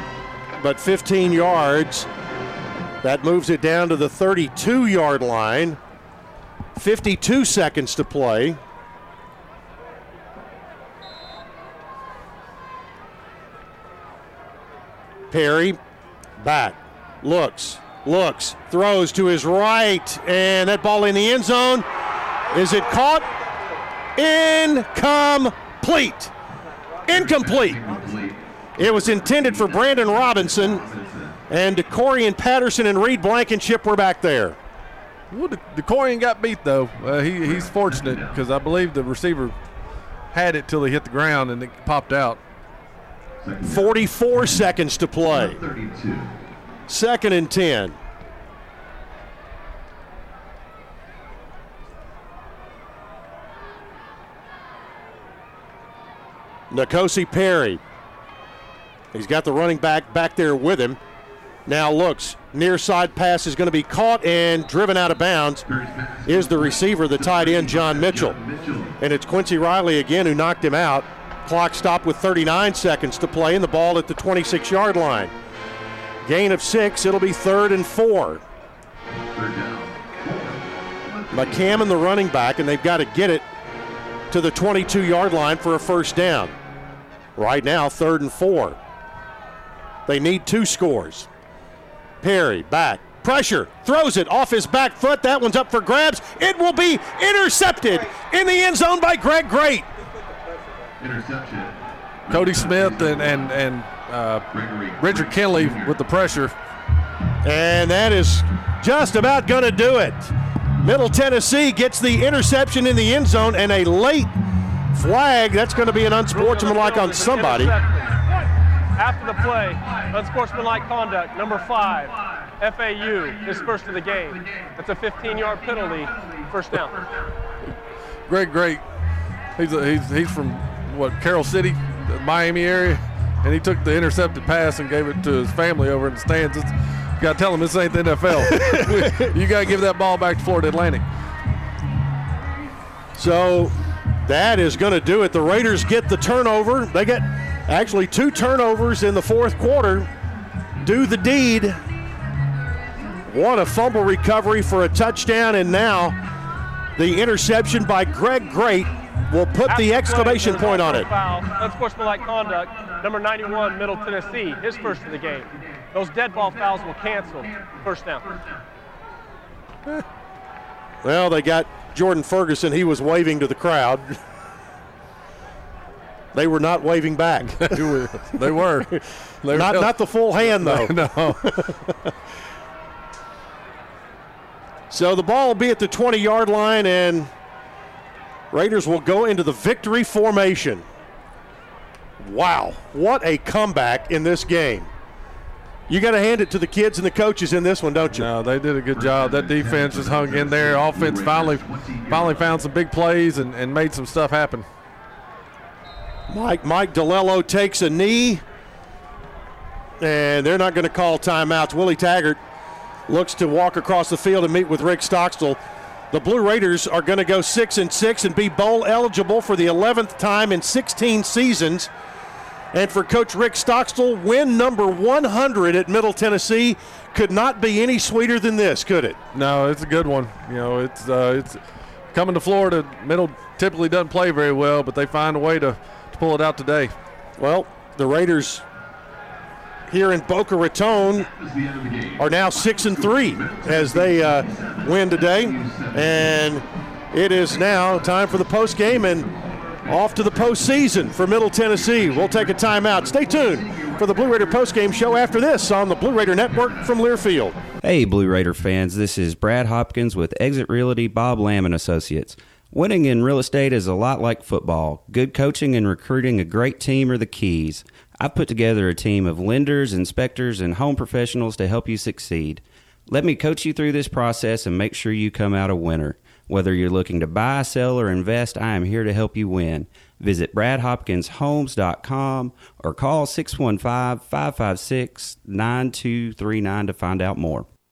but 15 yards. That moves it down to the 32 yard line. 52 seconds to play. Perry back, looks, looks, throws to his right, and that ball in the end zone. Is it caught? Incomplete. Incomplete. It was intended for Brandon Robinson, and DeCorian Patterson and Reed Blankenship were back there. Well, the, the Corian got beat though. Uh, he, he's fortunate because I believe the receiver had it till he hit the ground and it popped out. 44 seconds to play. Second and 10. N'Kosi Perry. He's got the running back back there with him. Now looks, near side pass is going to be caught and driven out of bounds. Is the receiver, the tight end, John Mitchell. And it's Quincy Riley again who knocked him out. Clock stopped with 39 seconds to play, and the ball at the 26 yard line. Gain of six, it'll be third and four. McCam McCammon, the running back, and they've got to get it to the 22 yard line for a first down. Right now, third and four. They need two scores. Perry back, Pressure, throws it off his back foot. That one's up for grabs. It will be intercepted in the end zone by Greg Great. Interception. Cody Smith and and and uh, Richard Kinley with the pressure. And that is just about going to do it. Middle Tennessee gets the interception in the end zone and a late flag. That's going to be an unsportsmanlike on somebody. After the play, unsportsmanlike conduct, number five, FAU is first of the game. That's a 15-yard penalty, first down. Greg Great. He's a, he's he's from what Carol City, the Miami area, and he took the intercepted pass and gave it to his family over in the stands. It's, you got to tell him this ain't the NFL. you got to give that ball back to Florida Atlantic. So that is going to do it. The Raiders get the turnover. They get actually two turnovers in the fourth quarter. Do the deed. What a fumble recovery for a touchdown, and now the interception by Greg Great will put After the exclamation point on it. Foul, unsportsmanlike conduct, number 91, Middle Tennessee, his first of the game. Those dead ball fouls will cancel. First down. Well, they got Jordan Ferguson. He was waving to the crowd. They were not waving back. they were. They were. not, not the full hand, though. No. So the ball will be at the 20 yard line, and Raiders will go into the victory formation. Wow, what a comeback in this game. You got to hand it to the kids and the coaches in this one, don't you? No, they did a good job. That defense just hung in there. Offense finally finally found some big plays and, and made some stuff happen. Mike Mike DiLiello takes a knee, and they're not going to call timeouts. Willie Taggart looks to walk across the field and meet with Rick Stockstill. The Blue Raiders are going to go six and six and be bowl eligible for the 11th time in 16 seasons. And for Coach Rick Stockstill, win number 100 at Middle Tennessee could not be any sweeter than this, could it? No, it's a good one. You know, it's uh, it's coming to Florida. Middle typically doesn't play very well, but they find a way to, to pull it out today. Well, the Raiders here in Boca Raton are now six and three as they uh, win today, and it is now time for the post game and off to the postseason for Middle Tennessee. We'll take a timeout. Stay tuned for the Blue Raider post game show after this on the Blue Raider Network from Learfield. Hey, Blue Raider fans, this is Brad Hopkins with Exit Realty Bob Lamb and Associates. Winning in real estate is a lot like football. Good coaching and recruiting a great team are the keys. I've put together a team of lenders, inspectors, and home professionals to help you succeed. Let me coach you through this process and make sure you come out a winner. Whether you're looking to buy, sell, or invest, I am here to help you win. Visit bradhopkinshomes.com or call 615 556 9239 to find out more.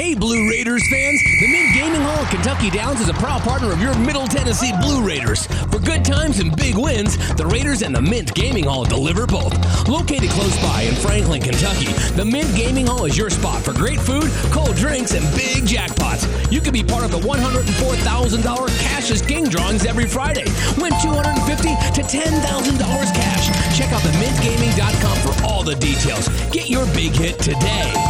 Hey, Blue Raiders fans! The Mint Gaming Hall at Kentucky Downs is a proud partner of your Middle Tennessee Blue Raiders. For good times and big wins, the Raiders and the Mint Gaming Hall deliver both. Located close by in Franklin, Kentucky, the Mint Gaming Hall is your spot for great food, cold drinks, and big jackpots. You can be part of the $104,000 Cash is King drawings every Friday. Win $250 to $10,000 cash. Check out the themintgaming.com for all the details. Get your big hit today.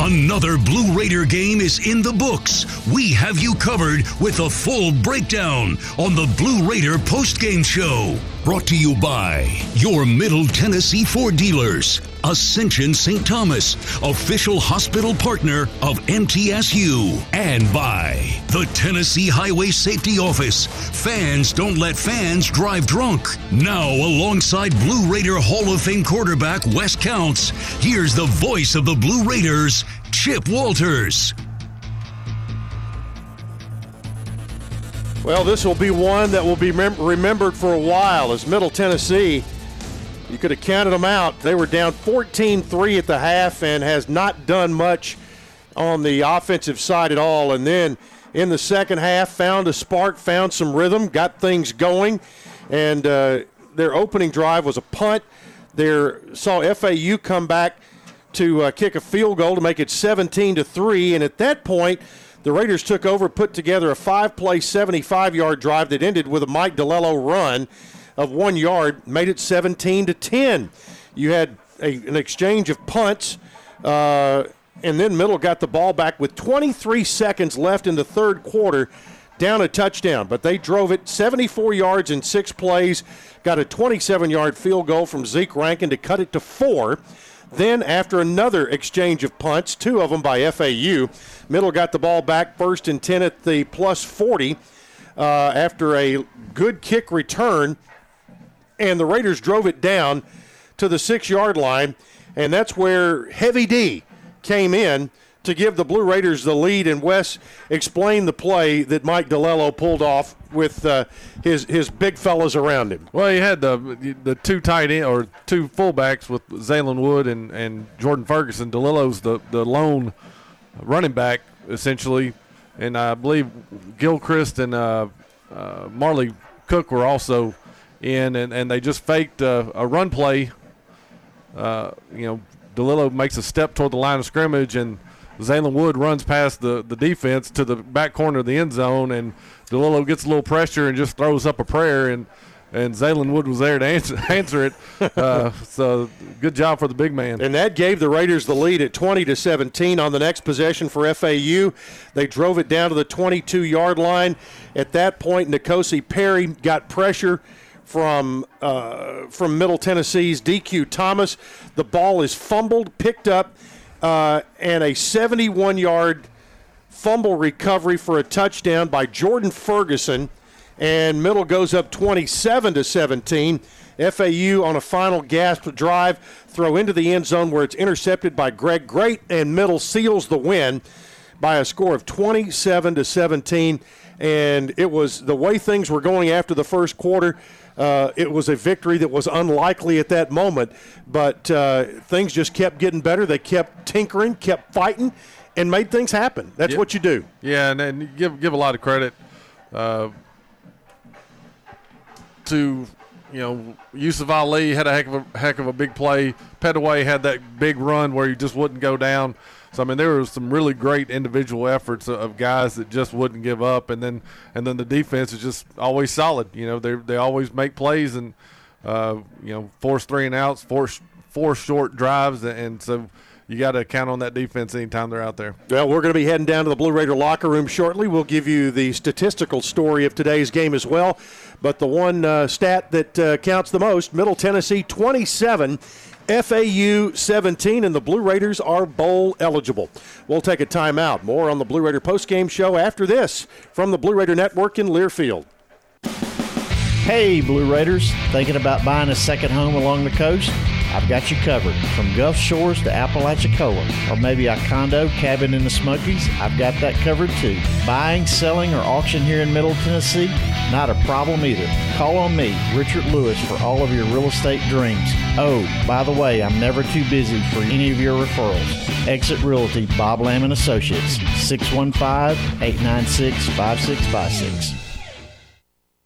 Another Blue Raider game is in the books. We have you covered with a full breakdown on the Blue Raider postgame show. Brought to you by your Middle Tennessee Ford dealers, Ascension St. Thomas, official hospital partner of MTSU, and by the Tennessee Highway Safety Office. Fans don't let fans drive drunk. Now, alongside Blue Raider Hall of Fame quarterback Wes Counts, here's the voice of the Blue Raiders, Chip Walters. Well, this will be one that will be mem- remembered for a while as Middle Tennessee. You could have counted them out. They were down 14 3 at the half and has not done much on the offensive side at all. And then in the second half, found a spark, found some rhythm, got things going. And uh, their opening drive was a punt. There saw FAU come back to uh, kick a field goal to make it 17 to 3. And at that point, the Raiders took over, put together a five play, 75 yard drive that ended with a Mike DiLiello run of one yard, made it 17 to 10. You had a, an exchange of punts, uh, and then Middle got the ball back with 23 seconds left in the third quarter, down a touchdown. But they drove it 74 yards in six plays, got a 27 yard field goal from Zeke Rankin to cut it to four. Then, after another exchange of punts, two of them by FAU, Middle got the ball back first and 10 at the plus 40 uh, after a good kick return, and the Raiders drove it down to the six yard line, and that's where Heavy D came in to give the Blue Raiders the lead, and Wes explained the play that Mike DeLello pulled off with uh, his his big fellas around him. Well, he had the the two tight end or two fullbacks with Zaylen Wood and, and Jordan Ferguson. DiLiello's the the lone running back essentially, and I believe Gilchrist and uh, uh, Marley Cook were also in, and, and they just faked a run play. Uh, you know, DeLillo makes a step toward the line of scrimmage, and Zaylen Wood runs past the, the defense to the back corner of the end zone, and DiLiello gets a little pressure and just throws up a prayer, and and Zaylen Wood was there to answer, answer it. Uh, so good job for the big man. And that gave the Raiders the lead at 20 to 17 on the next possession for FAU. They drove it down to the 22 yard line. At that point, N'Kosi Perry got pressure from uh, from Middle Tennessee's DQ Thomas. The ball is fumbled, picked up, uh, and a 71 yard fumble recovery for a touchdown by Jordan Ferguson. And Middle goes up 27 to 17. FAU on a final gasp drive, throw into the end zone where it's intercepted by Greg Great, and Middle seals the win by a score of 27 to 17. And it was the way things were going after the first quarter. Uh, it was a victory that was unlikely at that moment, but uh, things just kept getting better. They kept tinkering, kept fighting, and made things happen. That's what you do. Yeah, and, and give give a lot of credit uh, to you know Yusuf Ali had a heck of a heck of a big play. Pettaway had that big run where he just wouldn't go down. So I mean, there were some really great individual efforts of, guys that just wouldn't give up, and then and then the defense is just always solid. You know, they they always make plays and uh, you know force three and outs, force four short drives, and so you got to count on that defense anytime they're out there. Well, we're going to be heading down to the Blue Raider locker room shortly. We'll give you the statistical story of today's game as well. But the one uh, stat that uh, counts the most Middle Tennessee 27, FAU 17, and the Blue Raiders are bowl eligible. We'll take a timeout. More on the Blue Raider postgame show after this from the Blue Raider Network in Learfield. Hey, Blue Raiders, thinking about buying a second home along the coast? I've got you covered. From Gulf Shores to Apalachicola, or maybe a condo cabin in the Smokies, I've got that covered too. Buying, selling, or auction here in Middle Tennessee? Not a problem either. Call on me, Richard Lewis, for all of your real estate dreams. Oh, by the way, I'm never too busy for any of your referrals. Exit Realty, Bob Lamb and Associates, 615-896-5656.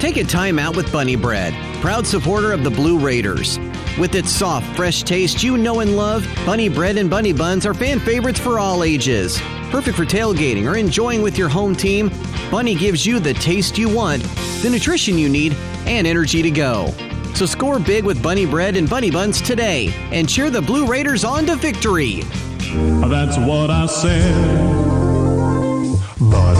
Take a time out with Bunny Bread, proud supporter of the Blue Raiders. With its soft, fresh taste you know and love, Bunny Bread and Bunny Buns are fan favorites for all ages. Perfect for tailgating or enjoying with your home team, Bunny gives you the taste you want, the nutrition you need, and energy to go. So score big with Bunny Bread and Bunny Buns today and cheer the Blue Raiders on to victory. That's what I said. Bread.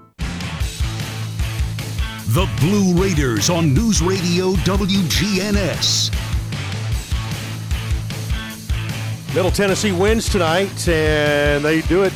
The Blue Raiders on News Radio WGNS. Middle Tennessee wins tonight, and they do it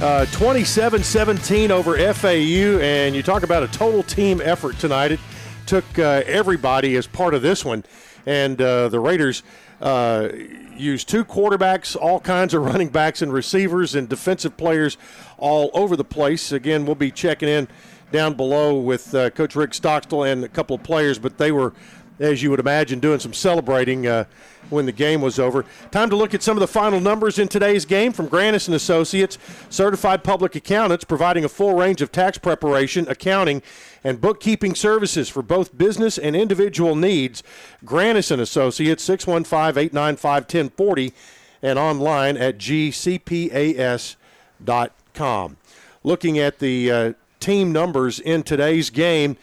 uh, 27 17 over FAU. And you talk about a total team effort tonight. It took uh, everybody as part of this one. And uh, the Raiders uh, used two quarterbacks, all kinds of running backs and receivers and defensive players all over the place. Again, we'll be checking in down below with uh, Coach Rick Stockstill and a couple of players, but they were, as you would imagine, doing some celebrating uh, when the game was over. Time to look at some of the final numbers in today's game from Granis and Associates, certified public accountants providing a full range of tax preparation, accounting, and bookkeeping services for both business and individual needs. Granis and Associates 615-895-1040 and online at gcpas.com. Looking at the uh, team numbers in today's game.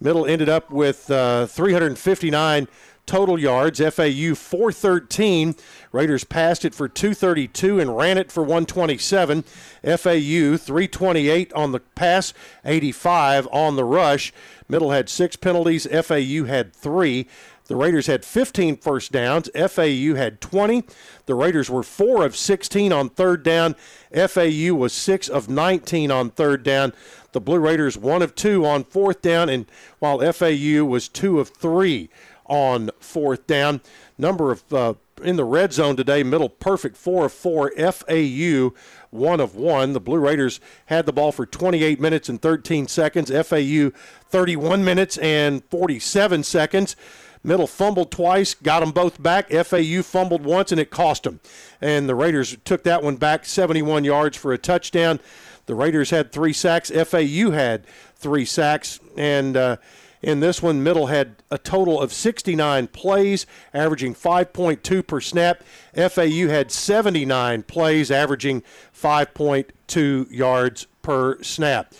Middle ended up with uh, 359 total yards. FAU 413. Raiders passed it for 232 and ran it for 127. FAU 328 on the pass, 85 on the rush. Middle had six penalties. FAU had three. The Raiders had 15 first downs. FAU had 20. The Raiders were 4 of 16 on third down. FAU was 6 of 19 on third down. The Blue Raiders 1 of 2 on fourth down, and while FAU was 2 of 3 on fourth down. Number of uh, in the red zone today, middle perfect 4 of 4. FAU 1 of 1. The Blue Raiders had the ball for 28 minutes and 13 seconds. FAU 31 minutes and 47 seconds. Middle fumbled twice, got them both back. FAU fumbled once, and it cost them. And the Raiders took that one back 71 yards for a touchdown. The Raiders had three sacks. FAU had three sacks. And uh, in this one, Middle had a total of 69 plays, averaging 5.2 per snap. FAU had 79 plays, averaging 5.2 yards per snap.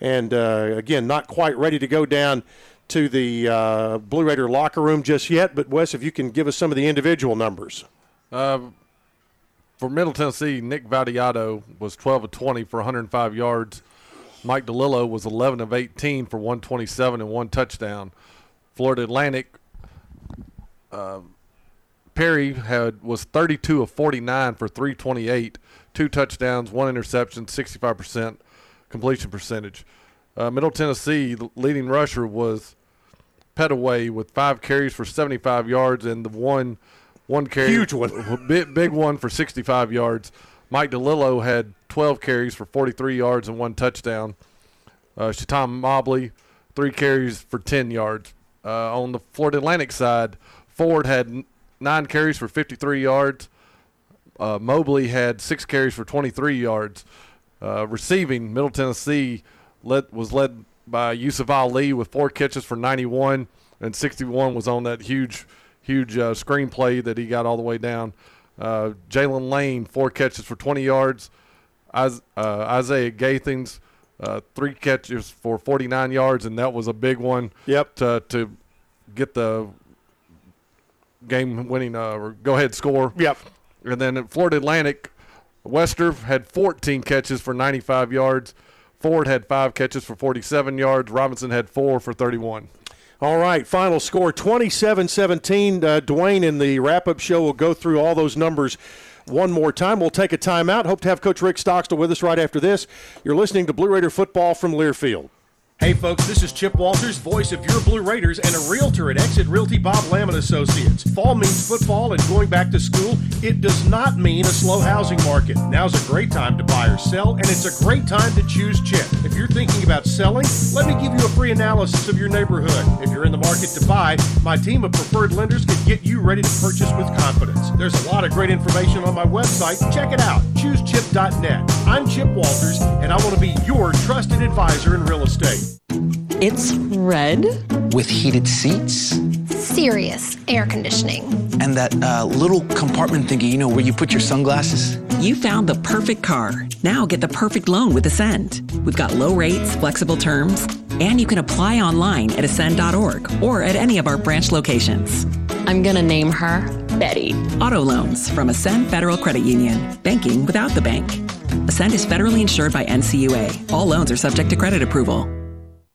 And uh, again, not quite ready to go down to the uh, Blue Raider locker room just yet. But Wes, if you can give us some of the individual numbers. Uh, for Middle Tennessee, Nick Vattiato was 12 of 20 for 105 yards. Mike DiLiello was 11 of 18 for 127 and one touchdown. Florida Atlantic, uh, Perry had was 32 of 49 for 328, two touchdowns, one interception, 65% completion percentage. Uh, Middle Tennessee, the leading rusher was Pettaway with five carries for 75 yards and the one one carry Huge one. big, big one for 65 yards. Mike DiLiello had 12 carries for 43 yards and one touchdown. Uh, Chaton Mobley, three carries for 10 yards. Uh, on the Florida Atlantic side, Ford had nine carries for 53 yards. Uh, Mobley had six carries for 23 yards. Uh, receiving, Middle Tennessee led, was led by Yusuf Ali with four catches for 91, and 61 was on that huge, huge uh, screen play that he got all the way down. Uh, Jaylin Lane, four catches for 20 yards. Is, uh, Isaiah Gathings, uh, three catches for 49 yards, and that was a big one. Yep. To, to get the game winning uh, or go ahead score. Yep. And then at Florida Atlantic, Wester had 14 catches for 95 yards. Ford had five catches for 47 yards. Robinson had four for 31. All right, final score 27 17. Uh, Dwayne in the wrap up show will go through all those numbers one more time. We'll take a timeout. Hope to have Coach Rick Stockstill with us right after this. You're listening to Blue Raider football from Learfield. Hey folks, this is Chip Walters, voice of your Blue Raiders and a realtor at Exit Realty Bob Lamb and Associates. Fall means football and going back to school. It does not mean a slow housing market. Now's a great time to buy or sell, and it's a great time to choose Chip. If you're thinking about selling, let me give you a free analysis of your neighborhood. If you're in the market to buy, my team of preferred lenders can get you ready to purchase with confidence. There's a lot of great information on my website. Check it out. ChooseChip.net. I'm Chip Walters, and I want to be your trusted advisor in real estate. It's red. with heated seats Serious air conditioning. and that uh, little compartment thingy, you know, where you put your sunglasses. You found the perfect car. Now get the perfect loan with Ascend. We've got low rates, flexible terms, and you can apply online at ascend.org or at any of our branch locations. I'm gonna name her Betty. Auto loans from Ascend Federal Credit Union. Banking without the bank. Ascend is federally insured by NCUA. All loans are subject to credit approval.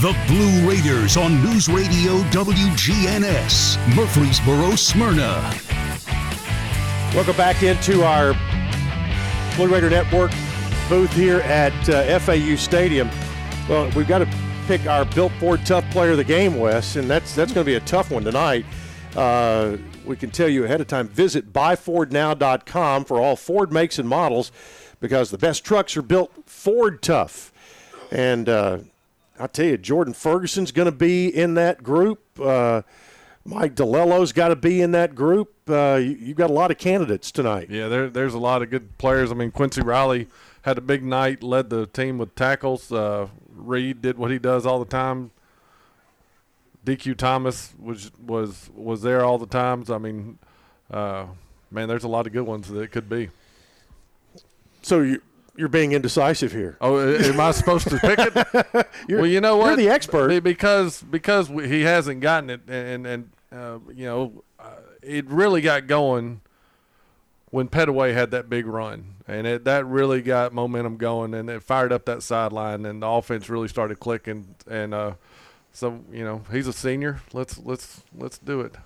The Blue Raiders on News Radio WGNS, Murfreesboro, Smyrna. Welcome back into our Blue Raider Network booth here at uh, FAU Stadium. Well, we've got to pick our Built Ford Tough Player of the Game, Wes, and that's that's going to be a tough one tonight. Uh, we can tell you ahead of time. Visit buyfordnow.com for all Ford makes and models because the best trucks are built Ford tough. And uh, I tell you, Jordan Ferguson's going to be in that group. Uh, Mike DiLiello's got to be in that group. Uh, you, you've got a lot of candidates tonight. Yeah, there, there's a lot of good players. I mean, Quincy Riley had a big night, led the team with tackles. Uh, Reed did what he does all the time. DQ Thomas was was was there all the times. I mean, uh, man, there's a lot of good ones that it could be. So you you're being indecisive here. Oh, am I supposed to pick it? You're- well, you know what? you're the expert. Because because he hasn't gotten it, and and uh, you know, uh, it really got going when Pettaway had that big run, and it, that really got momentum going, and it fired up that sideline, and the offense really started clicking, and uh, so you know, he's a senior. Let's let's let's do it.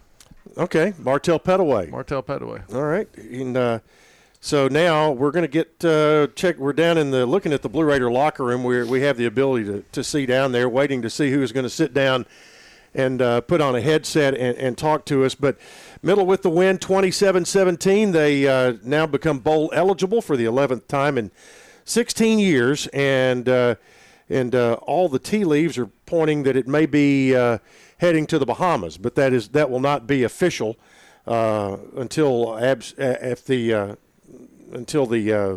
Okay, Martell Pettaway. Martell Pettaway. All right, and uh, so now we're going to get uh, check. We're down in the looking at the Blue Raider locker room. We we have the ability to, to see down there, waiting to see who's going to sit down and uh, put on a headset and, and talk to us. But middle with the win, 27-17. They uh, now become bowl eligible for the 11th time in 16 years, and uh, and uh, all the tea leaves are pointing that it may be uh, heading to the Bahamas, but that is that will not be official until abs- if the until the uh,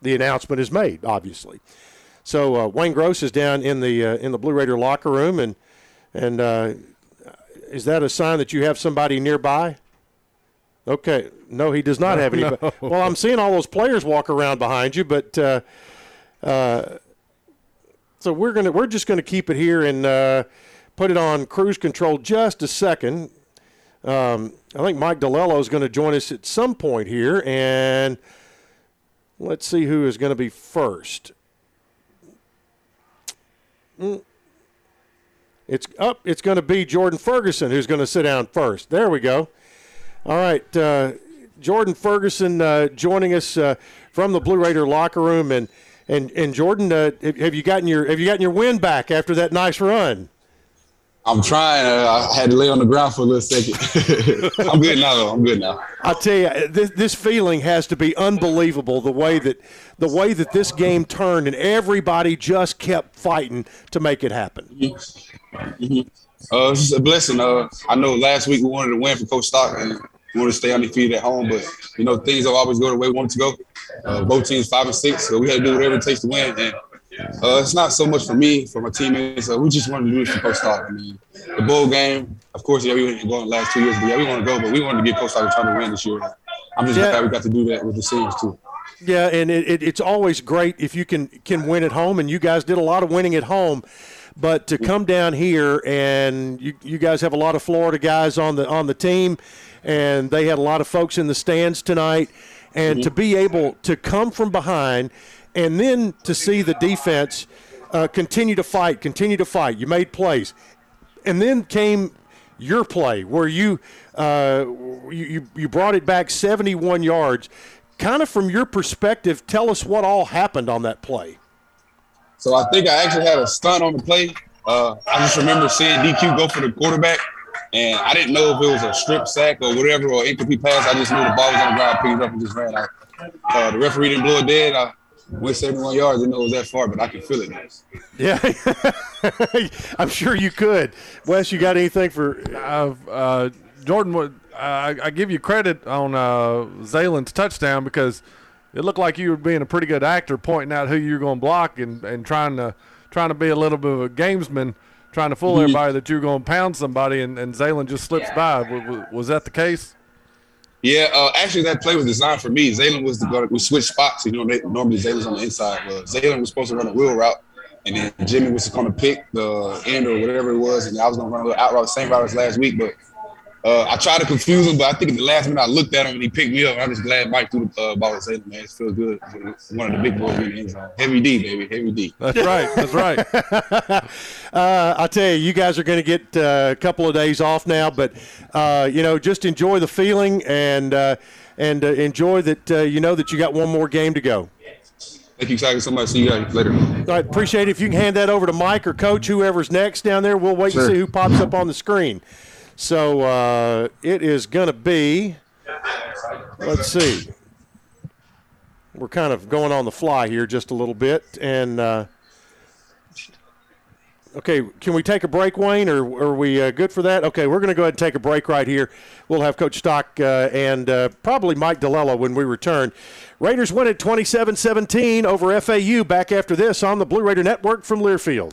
the announcement is made, obviously. So uh, Wayne Gross is down in the uh, in the Blue Raider locker room, and and uh, is that a sign that you have somebody nearby? Okay, no, he does not have any. No. Well, I'm seeing all those players walk around behind you, but uh, uh, so we're gonna we're just gonna keep it here and uh, put it on cruise control just a second. Um, I think Mike DiLiello is going to join us at some point here, and let's see who is going to be first. Mm. It's up. It's going to be Jordan Ferguson who's going to sit down first. There we go. All right, uh, Jordan Ferguson uh, joining us uh, from the Blue Raider locker room, and and and Jordan, uh, have you gotten your have you gotten your win back after that nice run? I'm trying. Uh, I had to lay on the ground for a little second. I'm good now, though. I'm good now. I tell you, this, this feeling has to be unbelievable. The way that the way that this game turned, and everybody just kept fighting to make it happen. Mm-hmm. Uh, it's a blessing. Uh, I know last week we wanted to win for Coach Stockton. We wanted to stay undefeated at home, but you know things don't always go the way we want to go. Uh, both teams five and six, so we had to do whatever it takes to win. And uh, it's not so much for me, for my teammates. Uh, we just wanted to do this for Coach Stockton. I mean, the bowl game, of course, yeah, we went going the last two years, but yeah, we want to go, but we wanted to get Coach Stockton trying to win this year. I'm just Yeah. glad we got to do that with the seniors too. Yeah, and it, it, it's always great if you can can win at home, and you guys did a lot of winning at home. But to come down here and you, you guys have a lot of Florida guys on the on the team, and they had a lot of folks in the stands tonight, and to be able to come from behind, and then to see the defense uh, continue to fight, continue to fight. You made plays, and then came your play where you uh, you, you brought it back 71 yards. Kind of from your perspective, tell us what all happened on that play. So I think I actually had a stunt on the play. Uh, I just remember seeing DQ go for the quarterback, and I didn't know if it was a strip sack or whatever or incomplete pass. I just knew the ball was on the ground, picked it up, and just ran out. Uh, the referee didn't blow it dead. I went 71 yards. Didn't know it was that far, but I can feel it. Yeah, I'm sure you could. Wes, you got anything for? Uh, uh, Jordan, what- I, I give you credit on uh, Zaylen's touchdown because it looked like you were being a pretty good actor, pointing out who you're going to block and, and trying to trying to be a little bit of a gamesman, trying to fool everybody that you're going to pound somebody, and, and Zalen just slips by. Was, was, was that the case? Yeah, uh, actually, that play was designed for me. Zaylen was the. We switched spots. You know, they, normally Zaylen's on the inside. But Zaylen was supposed to run a wheel route, and then Jimmy was going to pick the end or whatever it was, and I was going to run a little out route, same route as last week. But uh, I tried to confuse him, but I think at the last minute I looked at him and he picked me up. I'm just glad Mike threw the uh, ball at Zaylen. Man, it feels good. One of the big boys in the end zone. Heavy D, baby. Heavy D. That's right. That's right. uh, I tell you, you guys are going to get uh, a couple of days off now, but uh, you know, just enjoy the feeling and uh, and uh, enjoy that. Uh, you know that you got one more game to go. Thank you, Tiger, so much. See you guys later. All right, appreciate it. If you can hand that over to Mike or Coach, whoever's next down there, we'll wait Sure. and see who pops up on the screen. So uh, it is going to be. Let's see. We're kind of going on the fly here just a little bit, and uh, okay, can we take a break, Wayne, or are we uh, good for that? Okay, we're going to go ahead and take a break right here. We'll have Coach Stock uh, and uh, probably Mike DiLiello when we return. Raiders win at 27-17 over FAU. Back after this on the Blue Raider Network from Learfield.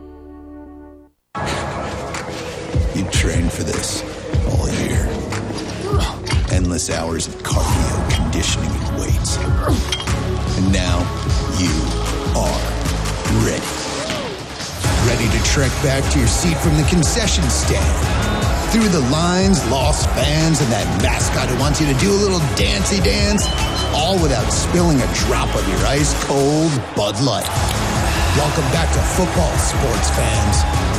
You trained for this all year. Endless hours of cardio, conditioning, and weights. And now you are ready. Ready to trek back to your seat from the concession stand. Through the lines, lost fans, and that mascot who wants you to do a little dancey dance, all without spilling a drop of your ice cold Bud Light. Welcome back to football, sports fans.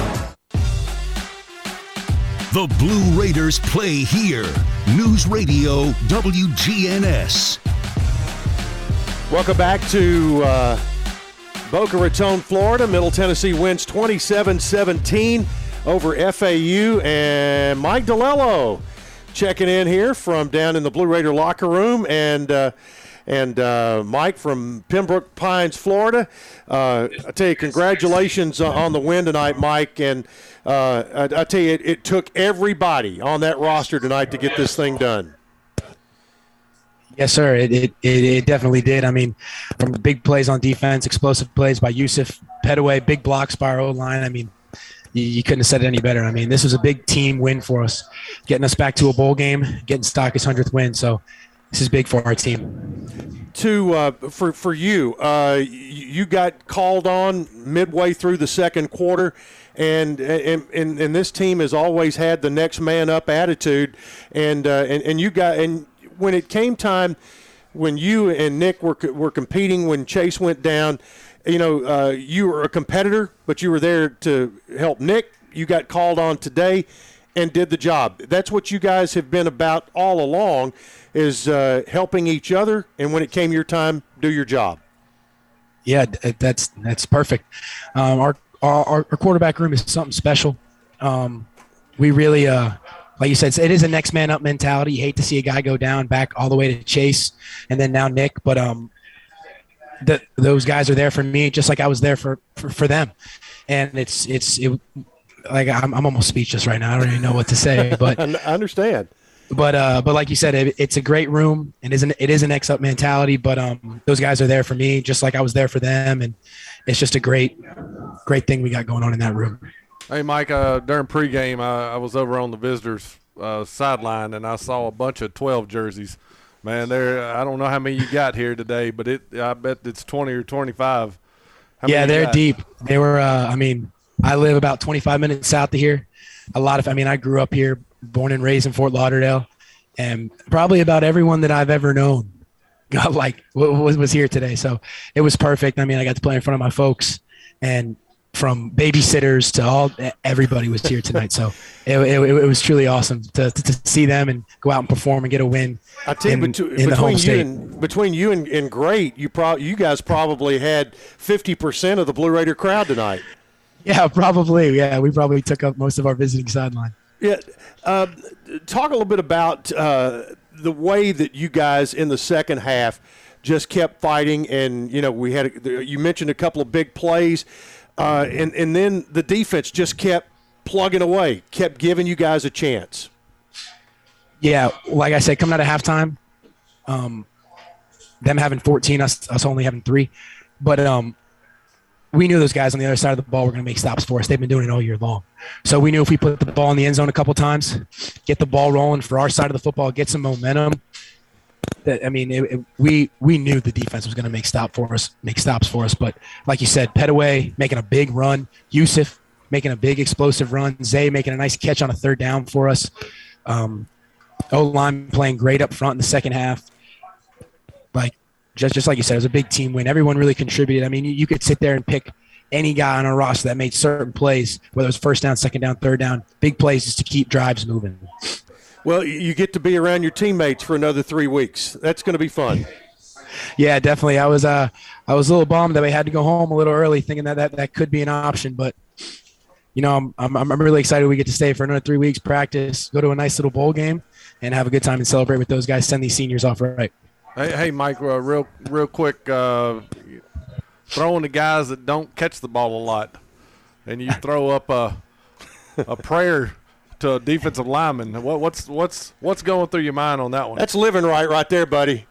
The Blue Raiders play here. News Radio WGNS. Welcome back to uh, Boca Raton, Florida. Middle Tennessee wins 27 17 over FAU. And Mike DiLiello checking in here from down in the Blue Raider locker room. And uh, and uh, Mike from Pembroke Pines, Florida. Uh, I tell you, congratulations on the win tonight, Mike. And uh, I, I, tell you, it, it took everybody on that roster tonight to get this thing done. Yes, sir. It, it, it, it, definitely did. I mean, from big plays on defense, explosive plays by Yusuf Pettaway, big blocks by our O line. I mean, you, you, couldn't have said it any better. I mean, this was a big team win for us, getting us back to a bowl game, getting Stock's 100th win. So this is big for our team. To uh, for for you, uh, you got called on midway through the second quarter and and, and, this team has always had the next man up attitude, and uh, and and you got and when it came time when you and Nick were were competing when Chase went down, you know uh, you were a competitor, but you were there to help Nick. You got called on today and did the job. That's what you guys have been about all along, is uh, helping each other. And when it came your time, do your job. Yeah, that's that's perfect. Um, our our, our, quarterback room is something special. Um, we really, uh, like you said, it is a next man up mentality. You hate to see a guy go down back all the way to Chase and then now Nick, but um, the, those guys are there for me just like I was there for, for, for them. And it's, it's, it, like I'm, I'm almost speechless right now. I don't even know what to say, but I understand. But uh, but like you said, it, it's a great room and isn't it is an X up mentality. But um, those guys are there for me, just like I was there for them, and it's just a great, great thing we got going on in that room. Hey, Mike, uh, during pregame, I, I was over on the visitors' uh, sideline and I saw a bunch of 12 jerseys. Man, there I don't know how many you got here today, but it I bet it's 20 or 25. How yeah, they're deep. They were. Uh, I mean, I live about 25 minutes south of here. A lot of. I mean, I grew up here, born and raised in Fort Lauderdale, and probably about everyone that I've ever known got like was was here today. So it was perfect. I mean, I got to play in front of my folks, and from babysitters to all everybody was here tonight. So it, it, it was truly awesome to, to, to, see them and go out and perform and get a win. I tell you, in, between, in between you and between you and, and great, you pro- you guys probably had fifty percent of the Blue Raider crowd tonight. Yeah, probably. Yeah, we probably took up most of our visiting sideline. Yeah, uh, talk a little bit about uh, the way that you guys in the second half just kept fighting, and you know we had you mentioned a couple of big plays, uh, and and then the defense just kept plugging away, kept giving you guys a chance. Yeah, like I said, coming out of halftime, um, them having 14, us us only having three, but um, we knew those guys on the other side of the ball were going to make stops for us. They've been doing it all year long. So we knew if we put the ball in the end zone a couple times, get the ball rolling for our side of the football, get some momentum. That I mean, it, it, we we knew the defense was going to make stop for us, make stops for us. But like you said, Pettaway making a big run, Yusuf making a big explosive run, Zay making a nice catch on a third down for us. Um, o line playing great up front in the second half. Just just like you said, it was a big team win. Everyone really contributed. I mean, you, you could sit there and pick any guy on a roster that made certain plays, whether it was first down, second down, third down, big plays just to keep drives moving. Well, you get to be around your teammates for another three weeks. That's going to be fun. Yeah, definitely. I was uh, I was a little bummed that we had to go home a little early, thinking that that, that could be an option, but you know, I'm, I'm, I'm really excited we get to stay for another three weeks, practice, go to a nice little bowl game, and have a good time and celebrate with those guys. Send these seniors off right. Hey, hey Mike, uh, real real quick, uh, throwing the guys that don't catch the ball a lot, and you throw up a a prayer to a defensive lineman. What, what's what's what's going through your mind on that one? That's living right, right there, buddy.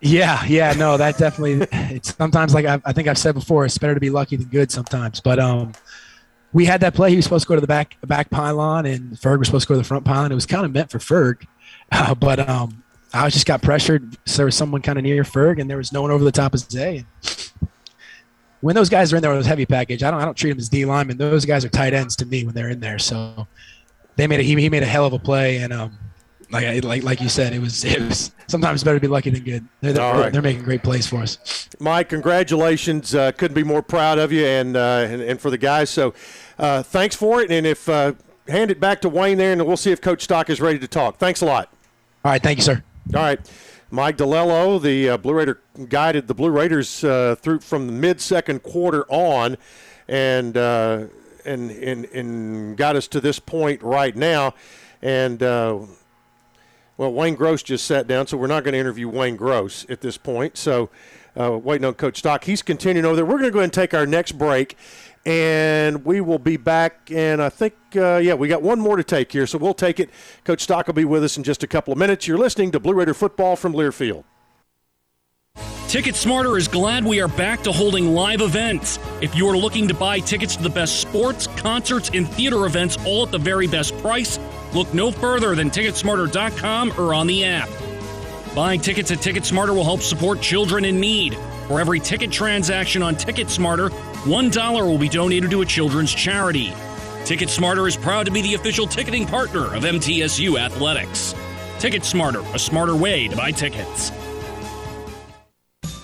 Yeah, yeah, no, that definitely. It's sometimes like I, I think I've said before, it's better to be lucky than good sometimes. But um, we had that play. He was supposed to go to the back back pylon, and Ferg was supposed to go to the front pylon. It was kind of meant for Ferg, uh, but um, I just got pressured. So there was someone kind of near Ferg, and there was no one over the top of Zay. When those guys are in there with heavy package, I don't I don't treat them as D linemen. Those guys are tight ends to me when they're in there. So they made a, he, he made a hell of a play, and um, like like like you said, it was it was sometimes better to be lucky than good. They're, they're, right. they're making great plays for us. Mike, congratulations! Uh, couldn't be more proud of you, and uh, and, and for the guys. So, uh, thanks for it, and if uh, hand it back to Wayne there, and we'll see if Coach Stock is ready to talk. Thanks a lot. All right, thank you, sir. All right. Mike DiLiello, the uh, Blue Raider, guided the Blue Raiders uh, through from the mid-second quarter on, and uh, and and and got us to this point right now. And uh, well, Wayne Gross just sat down, so we're not going to interview Wayne Gross at this point. So uh, waiting on Coach Stock. He's continuing over there. We're going to go ahead and take our next break, and we will be back. And I think, uh, yeah, we got one more to take here, so we'll take it. Coach Stock will be with us in just a couple of minutes. You're listening to Blue Raider football from Learfield. Ticket Smarter is glad we are back to holding live events. If you are looking to buy tickets to the best sports, concerts, and theater events all at the very best price, look no further than Ticketsmarter.com or on the app. Buying tickets at Ticketsmarter will help support children in need. For every ticket transaction on Ticketsmarter, $1 will be donated to a children's charity. Ticketsmarter is proud to be the official ticketing partner of MTSU Athletics. Ticketsmarter, a smarter way to buy tickets.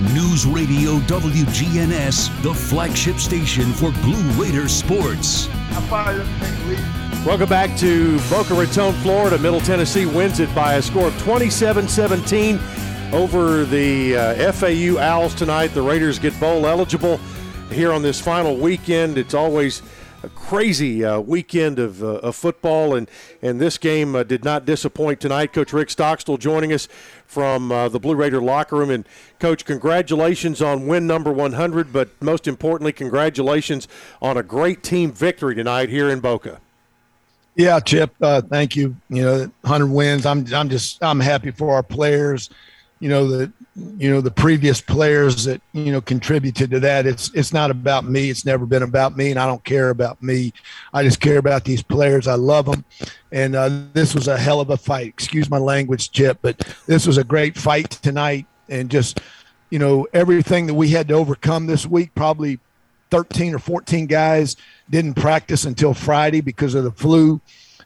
News Radio WGNS, the flagship station for Blue Raider sports. Welcome back to Boca Raton, Florida. Middle Tennessee wins it by a score of 27 17 over the uh, FAU Owls tonight. The Raiders get bowl eligible here on this final weekend. It's always a crazy uh, weekend of, uh, of, football, and, and this game uh, did not disappoint tonight. Coach Rick Stockstill joining us from uh, the Blue Raider locker room. And, Coach, congratulations on win number 100, but most importantly, congratulations on a great team victory tonight here in Boca. Yeah, Chip, uh, thank you. You know, 100 wins. I'm, I'm just, I'm happy for our players. You know, the you know the previous players that you know contributed to that it's it's not about me. It's never been about me and i don't care about me. I just care about these players. I love them and uh, this was a hell of a fight. Excuse my language chip but this was a great fight tonight. And just you know everything that we had to overcome this week probably 13 or 14 guys didn't practice until friday because of the flu.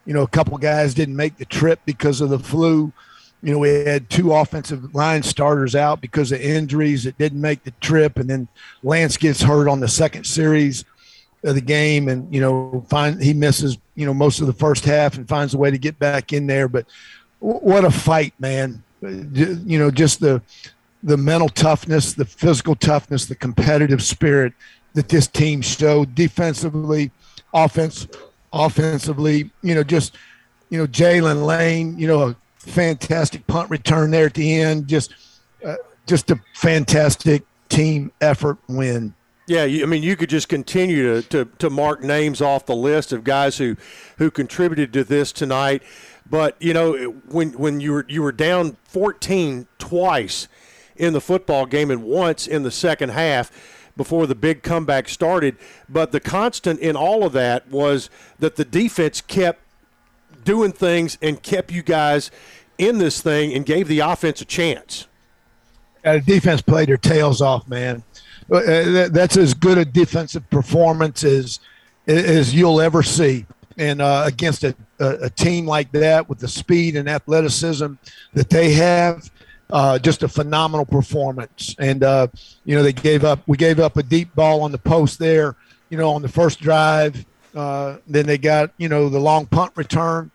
You know a couple guys didn't make the trip because of the flu you know, we had two offensive line starters out because of injuries that didn't make the trip, and then Lance gets hurt on the second series of the game, and you know, find he misses you know most of the first half and finds a way to get back in there. But what a fight, man! You know, just the the mental toughness, the physical toughness, the competitive spirit that this team showed defensively, offense, offensively. You know, just you know, Jaylin Lane, you know, a fantastic punt return there at the end. Just, uh, just a fantastic team effort win. Yeah, I mean, you could just continue to, to, to mark names off the list of guys who, who contributed to this tonight. But you know, when when you were you were down 14 twice in the football game and once in the second half before the big comeback started. But the constant in all of that was that the defense kept doing things and kept you guys in this thing and gave the offense a chance. Uh, the defense played their tails off, man. Uh, that's as good a defensive performance as as you'll ever see. And uh, against a, a, a, team like that with the speed and athleticism that they have, uh, just a phenomenal performance. And uh, you know they gave up. We gave up a deep ball on the post there. You know on the first drive. Uh, then they got you know the long punt return.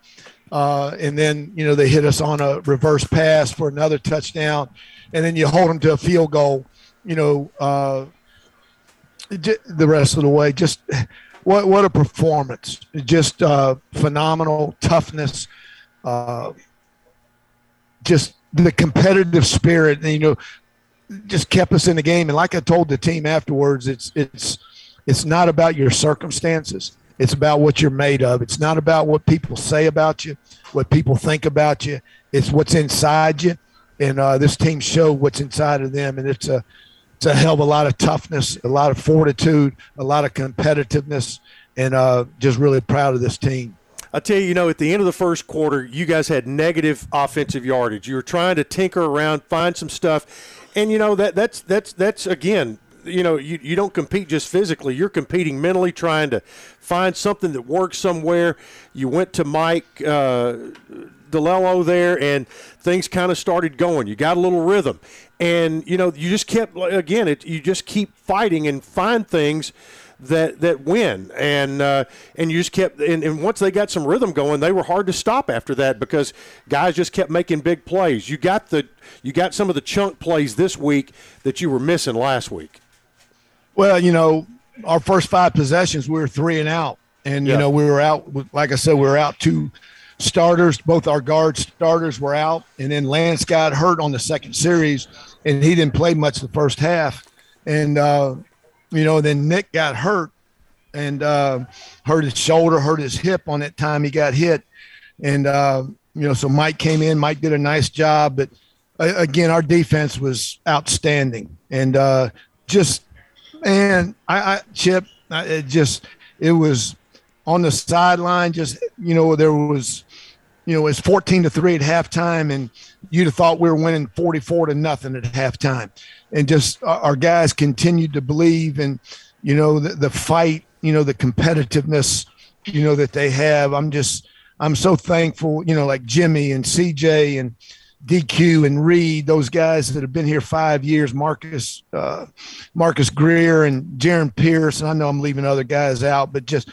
Uh, and then you know they hit us on a reverse pass for another touchdown, and then you hold them to a field goal. You know, uh, the rest of the way, just what what a performance! Just uh, phenomenal toughness, uh, just the competitive spirit, and you know, just kept us in the game. And like I told the team afterwards, it's it's it's not about your circumstances. It's about what you're made of. It's not about what people say about you, what people think about you. It's what's inside you. And uh, this team showed what's inside of them. And it's a, it's a hell of a lot of toughness, a lot of fortitude, a lot of competitiveness, and uh, just really proud of this team. I tell you, you know, at the end of the first quarter, you guys had negative offensive yardage. You were trying to tinker around, find some stuff, and you know that that's that's that's again you know you, you don't compete just physically. You're competing mentally trying to find something that works somewhere. You went to mike uh, DiLiello there and things kind of started going. You got a little rhythm. And you know you just kept again it, you just keep fighting and find things that that win. And uh, and you just kept and, and once they got some rhythm going they were hard to stop after that because guys just kept making big plays. You got the you got some of the chunk plays this week that you were missing last week well, you know, our first five possessions, we were three and out. And, yeah. you know, we were out, like I said, we were out two starters. Both our guard starters were out. And then Lance got hurt on the second series, and he didn't play much the first half. And, uh, you know, then Nick got hurt and uh, hurt his shoulder, hurt his hip on that time he got hit. And, uh, you know, so Mike came in. Mike did a nice job. But, uh, again, our defense was outstanding. And uh, just and I, I Chip, it just it was on the sideline. Just you know, there was you know, it was 14 to 3 at halftime, and you'd have thought we were winning 44 to nothing at halftime. And just uh, our guys continued to believe and, you know, the, the fight, you know, the competitiveness, you know, that they have. I'm just, I'm so thankful, you know, like Jimmy and CJ and, DQ and Reed, those guys that have been here five years, Marcus uh, Marcus Greer and Jaron Pierce, and I know I'm leaving other guys out, but just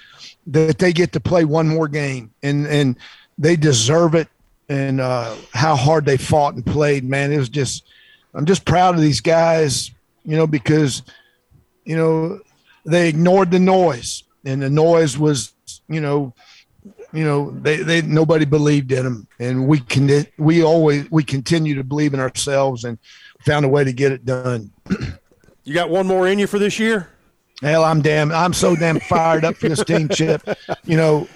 that they get to play one more game and and they deserve it. And uh, how hard they fought and played, man, it was just I'm just proud of these guys, you know, because you know they ignored the noise, and the noise was, you know, you know they, they nobody believed in them and we can we always we continue to believe in ourselves and found a way to get it done. You got one more in you for this year? Hell i'm damn i'm so damn fired up for this team chip. You know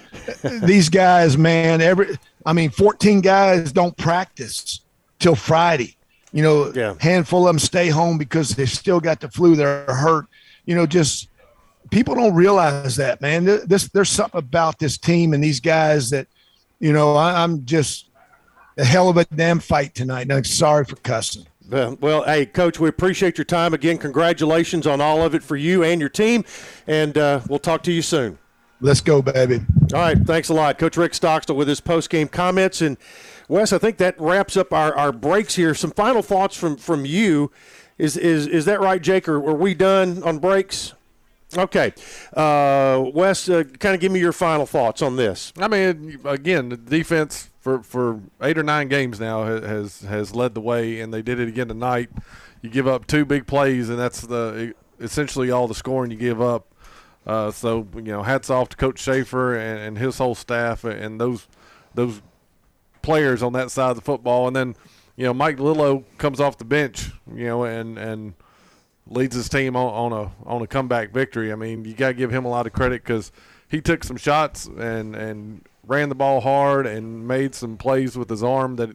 these guys man every i mean 14 guys don't practice till friday. You know yeah. handful of them stay home because they still got the flu they're hurt. You know just people don't realize that, man. This there's something about this team and these guys that, you know, I, am just a hell of a damn fight tonight. And I'm sorry for cussing. Well, hey, Coach, we appreciate your time again. Congratulations on all of it for you and your team, and uh, we'll talk to you soon. Let's go, baby. All right, thanks a lot, Coach Rick Stockstill, with his post-game comments. And Wes, I think that wraps up our, our breaks here. Some final thoughts from from you. Is is is that right, Jake? Or are we done on breaks? Okay, uh, Wes, uh, kind of give me your final thoughts on this. I mean, again, the defense for, for eight or nine games now has has led the way, and they did it again tonight. You give up two big plays, and that's the essentially all the scoring you give up. Uh, so you know, hats off to Coach Shafer and, and his whole staff and those those players on that side of the football. And then you know, Mike Lillo comes off the bench, you know, and and leads his team on, on a on a comeback victory. I mean, you got to give him a lot of credit because he took some shots and and ran the ball hard and made some plays with his arm that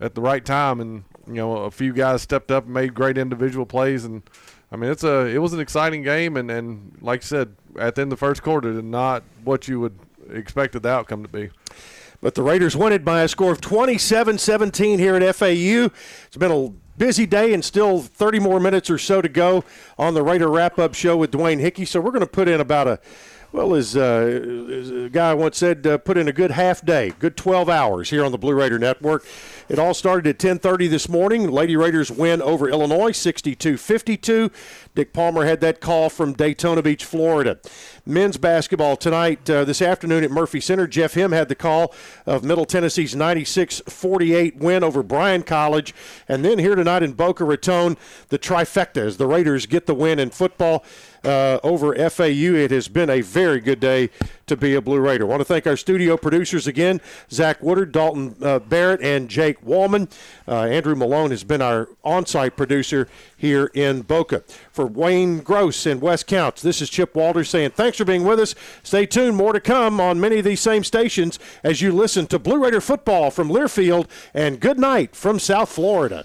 at the right time. And you know, a few guys stepped up and made great individual plays. And I mean, it's a it was an exciting game. And and like I said, at the end of the first quarter, and not what you would expected the outcome to be. But the Raiders won it by a score of 27 17 here at FAU. It's been a busy day and still 30 more minutes or so to go on the Raider wrap up show with Dwayne Hickey. So we're going to put in about a well, as, uh, as a guy once said, uh, put in a good half day, good 12 hours here on the Blue Raider Network. It all started at 10:30 this morning. Lady Raiders win over Illinois 62-52. Dick Palmer had that call from Daytona Beach, Florida. Men's basketball tonight, uh, this afternoon at Murphy Center. Jeff Him had the call of Middle Tennessee's 96-48 win over Bryan College, and then here tonight in Boca Raton, the trifecta as the Raiders get the win in football uh, over FAU. It has been a very good day to be a Blue Raider. I want to thank our studio producers again Zach Woodard, Dalton uh, Barrett, and Jake Wallman. Uh, Andrew Malone has been our on site producer here in Boca. For Wayne Gross and Wes Counts, this is Chip Walters saying thanks for being with us. Stay tuned, more to come on many of these same stations as you listen to Blue Raider football from Learfield, and good night from South Florida.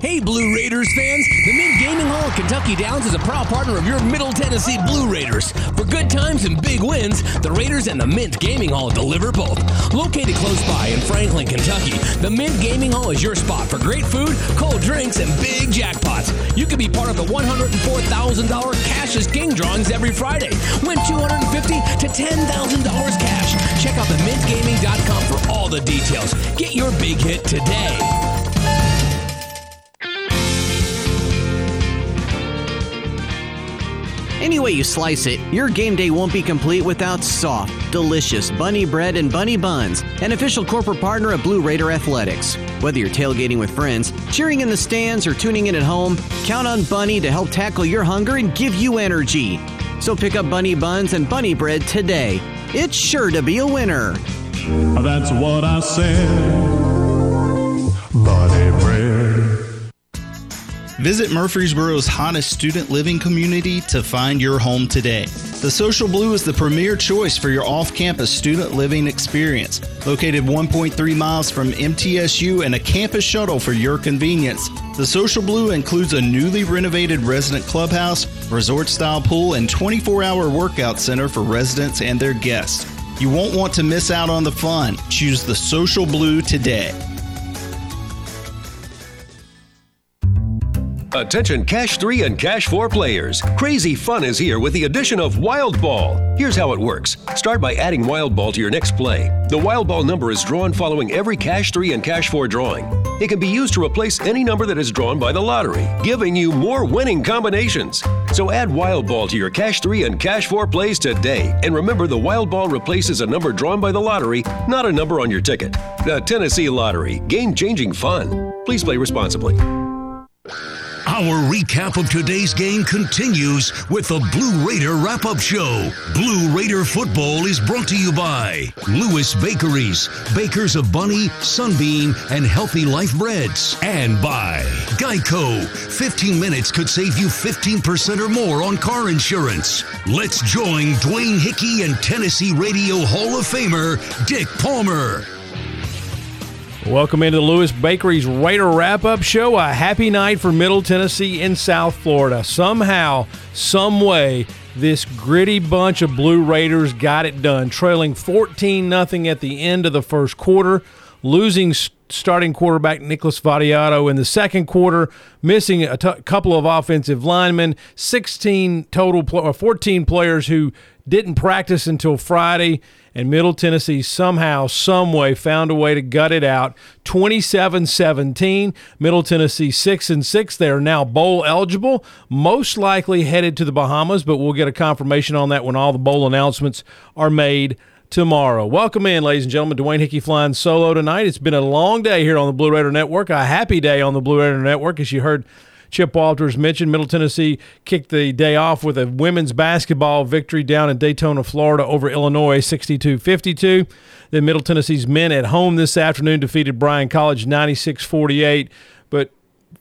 Hey, Blue Raiders fans! The Mint Gaming Hall at Kentucky Downs is a proud partner of your Middle Tennessee Blue Raiders. For good times and big wins, the Raiders and the Mint Gaming Hall deliver both. Located close by in Franklin, Kentucky, the Mint Gaming Hall is your spot for great food, cold drinks, and big jackpots. You can be part of the $104,000 Cash is King drawings every Friday. Win 250 to $10,000 cash. Check out the themintgaming.com for all the details. Get your big hit today. Any way you slice it, your game day won't be complete without soft, delicious bunny bread and bunny buns, an official corporate partner of Blue Raider Athletics. Whether you're tailgating with friends, cheering in the stands, or tuning in at home, count on Bunny to help tackle your hunger and give you energy. So pick up bunny buns and bunny bread today. It's sure to be a winner. That's what I said. Bunny. Visit Murfreesboro's hottest student living community to find your home today. The Social Blue is the premier choice for your off campus student living experience. Located 1.3 miles from MTSU and a campus shuttle for your convenience. The Social Blue includes a newly renovated resident clubhouse, resort style pool, and 24 hour workout center for residents and their guests. You won't want to miss out on the fun. Choose the Social Blue today. Attention Cash 3 and Cash 4 players. Crazy fun is here with the addition of Wild Ball. Here's how it works. Start by adding Wild Ball to your next play. The Wild Ball number is drawn following every Cash 3 and Cash 4 drawing. It can be used to replace any number that is drawn by the lottery, giving you more winning combinations. So add Wild Ball to your Cash 3 and Cash 4 plays today. And remember, the Wild Ball replaces a number drawn by the lottery, not a number on your ticket. The Tennessee Lottery. Game changing fun. Please play responsibly. Our recap of today's game continues with the Blue Raider wrap up show. Blue Raider football is brought to you by Lewis Bakeries, bakers of Bunny, Sunbeam, and Healthy Life Breads, and by Geico. 15 minutes could save you 15% or more on car insurance. Let's join Dwayne Hickey and Tennessee Radio Hall of Famer Dick Palmer. Welcome into the Lewis Bakery's Raider Wrap Up Show. A happy night for Middle Tennessee and South Florida. Somehow, some way, this gritty bunch of Blue Raiders got it done, trailing 14 0 at the end of the first quarter, losing starting quarterback Nicholas Vattiato in the second quarter, missing a t- couple of offensive linemen, 16 total, pl- 14 players who didn't practice until Friday and Middle Tennessee somehow, someway found a way to gut it out. 27-17. Middle Tennessee 6 and 6. They are now bowl eligible, most likely headed to the Bahamas, but we'll get a confirmation on that when all the bowl announcements are made tomorrow. Welcome in, ladies and gentlemen. Dwayne Hickey flying solo tonight. It's been a long day here on the Blue Raider Network, a happy day on the Blue Raider Network, as you heard Chip Walters mentioned Middle Tennessee kicked the day off with a women's basketball victory down in Daytona, Florida over Illinois 62 52. Then Middle Tennessee's men at home this afternoon defeated Bryan College 96 48. But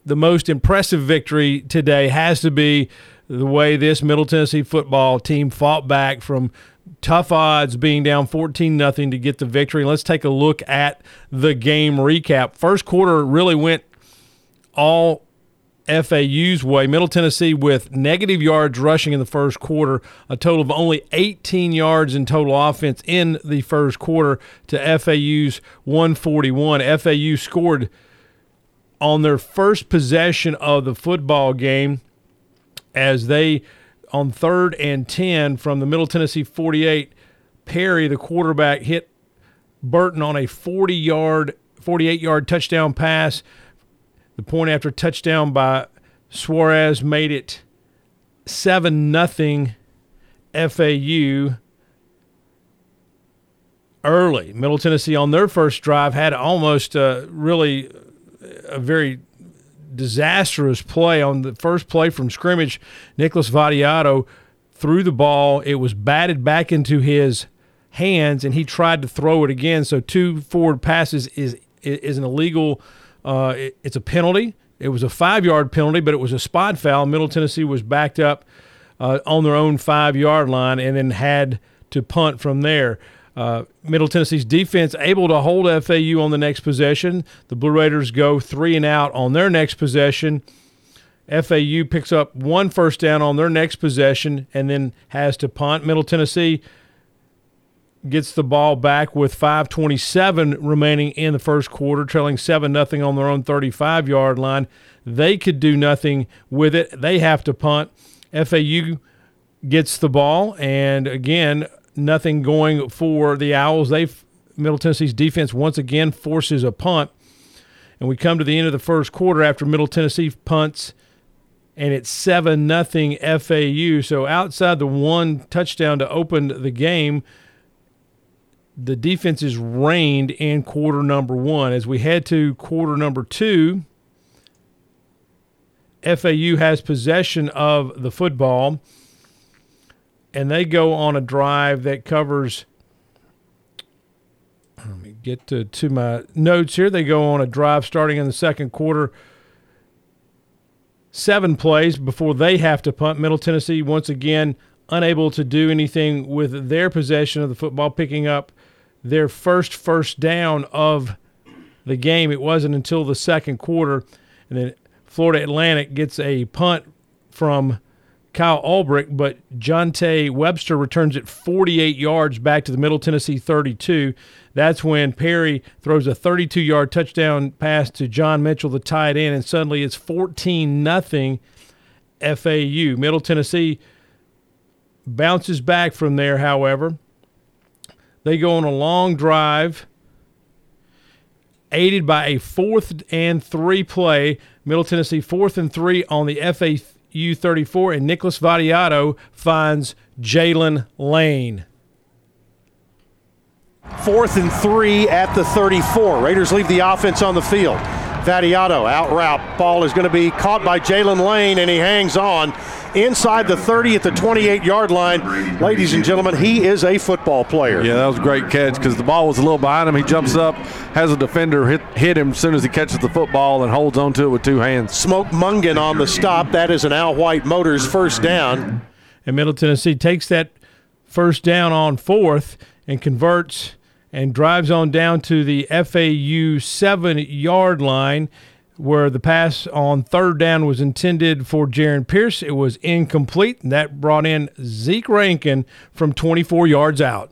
the most impressive victory today has to be the way this Middle Tennessee football team fought back from tough odds being down 14 nothing to get the victory. Let's take a look at the game recap. First quarter really went all FAU's way. Middle Tennessee with negative yards rushing in the first quarter, a total of only 18 yards in total offense in the first quarter to FAU's 141. FAU scored on their first possession of the football game as they, on third and 10 from the Middle Tennessee 48, Perry, the quarterback, hit Burton on a 40 yard, 48 yard touchdown pass the point after touchdown by Suarez made it 7 nothing FAU early. Middle Tennessee on their first drive had almost uh, really a very disastrous play on the first play from scrimmage. Nicholas Vattiato threw the ball. It was batted back into his hands, and he tried to throw it again. So two forward passes is is an illegal – uh, it, it's a penalty. It was a five yard penalty, but it was a spot foul. Middle Tennessee was backed up uh, on their own five yard line and then had to punt from there. Uh, Middle Tennessee's defense able to hold FAU on the next possession. The Blue Raiders go three and out on their next possession. FAU picks up one first down on their next possession and then has to punt. Middle Tennessee gets the ball back with 527 remaining in the first quarter, trailing 7 nothing on their own 35 yard line. They could do nothing with it. They have to punt. FAU gets the ball, and again, nothing going for the Owls. They Middle Tennessee's defense once again forces a punt. And we come to the end of the first quarter after Middle Tennessee punts and it's 7 nothing FAU. So outside the one touchdown to open the game, the defense is reigned in quarter number one. As we head to quarter number two, FAU has possession of the football, and they go on a drive that covers. Let me get to, to my notes here. They go on a drive starting in the second quarter. Seven plays before they have to punt. Middle Tennessee, once again, unable to do anything with their possession of the football, picking up their first first down of the game. It wasn't until the second quarter, and then Florida Atlantic gets a punt from Kyle Ulbrich, but Jonte Wester returns it 48 yards back to the Middle Tennessee 32. That's when Perry throws a 32 yard touchdown pass to John Mitchell, the tight end, and suddenly it's 14 nothing FAU. Middle Tennessee bounces back from there, however. They go on a long drive, aided by a fourth and three play. Middle Tennessee fourth and three on the FAU 34, and Nicholas Vattiato finds Jaylin Lane. Fourth and three at the 34. Raiders leave the offense on the field. Vattiato out route. Ball is going to be caught by Jaylin Lane, and he hangs on inside the 30 at the 28 yard line. Ladies and gentlemen, he is a football player. Yeah, that was a great catch because the ball was a little behind him. He jumps up, has a defender hit, hit him as soon as he catches the football and holds onto it with two hands. Smoke Mungan on the stop. That is an Al White Motors first down. And Middle Tennessee takes that first down on fourth and converts and drives on down to the FAU seven yard line where the pass on third down was intended for Jaron Pierce. It was incomplete, and that brought in Zeke Rankin from 24 yards out.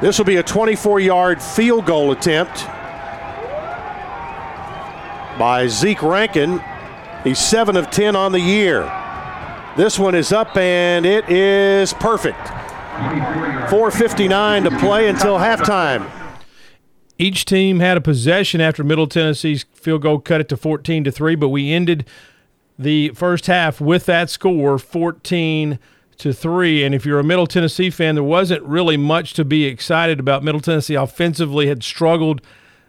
This will be a 24 yard field goal attempt by Zeke Rankin. He's 7 of 10 on the year. This one is up and it is perfect. 4.59 to play until halftime. Each team had a possession after Middle Tennessee's field goal cut it to 14 to 3, but we ended the first half with that score 14 to 3 and if you're a Middle Tennessee fan there wasn't really much to be excited about. Middle Tennessee offensively had struggled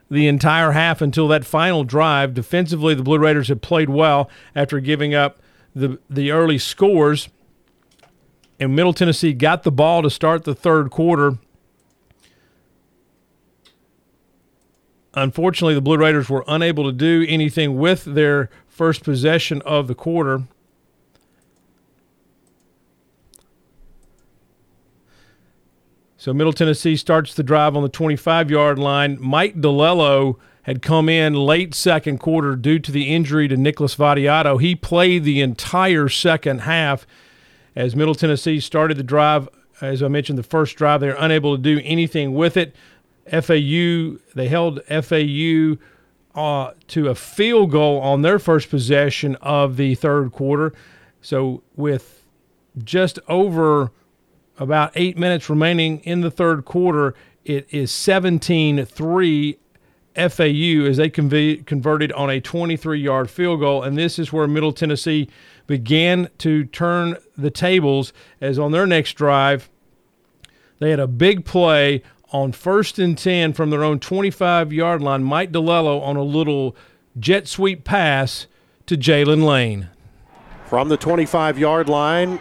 the entire half until that final drive. Defensively the Blue Raiders had played well after giving up the the early scores. And Middle Tennessee got the ball to start the third quarter Unfortunately, the Blue Raiders were unable to do anything with their first possession of the quarter. So Middle Tennessee starts the drive on the 25 yard line. Mike DiLiello had come in late second quarter due to the injury to Nicholas Vattiato. He played the entire second half as Middle Tennessee started the drive. As I mentioned, the first drive, they were unable to do anything with it. FAU, they held FAU uh, to a field goal on their first possession of the third quarter. So, with just over about eight minutes remaining in the third quarter, it is 17 3 FAU as they conv- converted on a 23 yard field goal. And this is where Middle Tennessee began to turn the tables as on their next drive, they had a big play on first and 10 from their own 25 yard line. Mike DiLiello on a little jet sweep pass to Jaylin Lane. From the 25 yard line,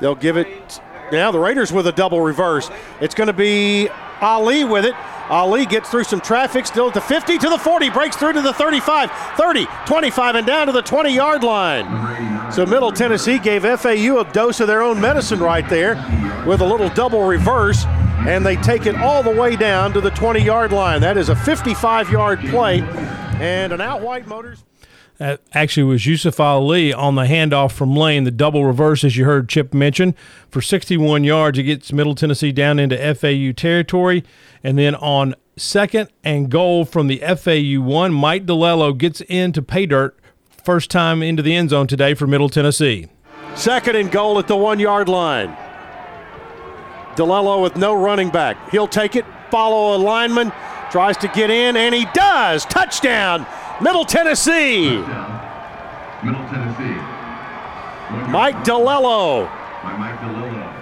they'll give it. Now the Raiders with a double reverse. It's going to be Ali with it. Ali gets through some traffic, still at the 50 to the 40, breaks through to the 35, 30, 25, and down to the 20 yard line. So Middle Tennessee gave FAU a dose of their own medicine right there with a little double reverse and they take it all the way down to the 20 yard line. That is a 55 yard play and an Al White Motors. That actually was Yusuf Ali on the handoff from Lane, the double reverse, as you heard Chip mention. For 61 yards, it gets Middle Tennessee down into FAU territory. And then on second and goal from the FAU one, Mike DiLiello gets into pay dirt, first time into the end zone today for Middle Tennessee. Second and goal at the one yard line. DiLiello with no running back. He'll take it, follow a lineman, tries to get in, and he does. Touchdown, Middle Tennessee. Middle Tennessee. Mike DiLiello. Mike DiLiello.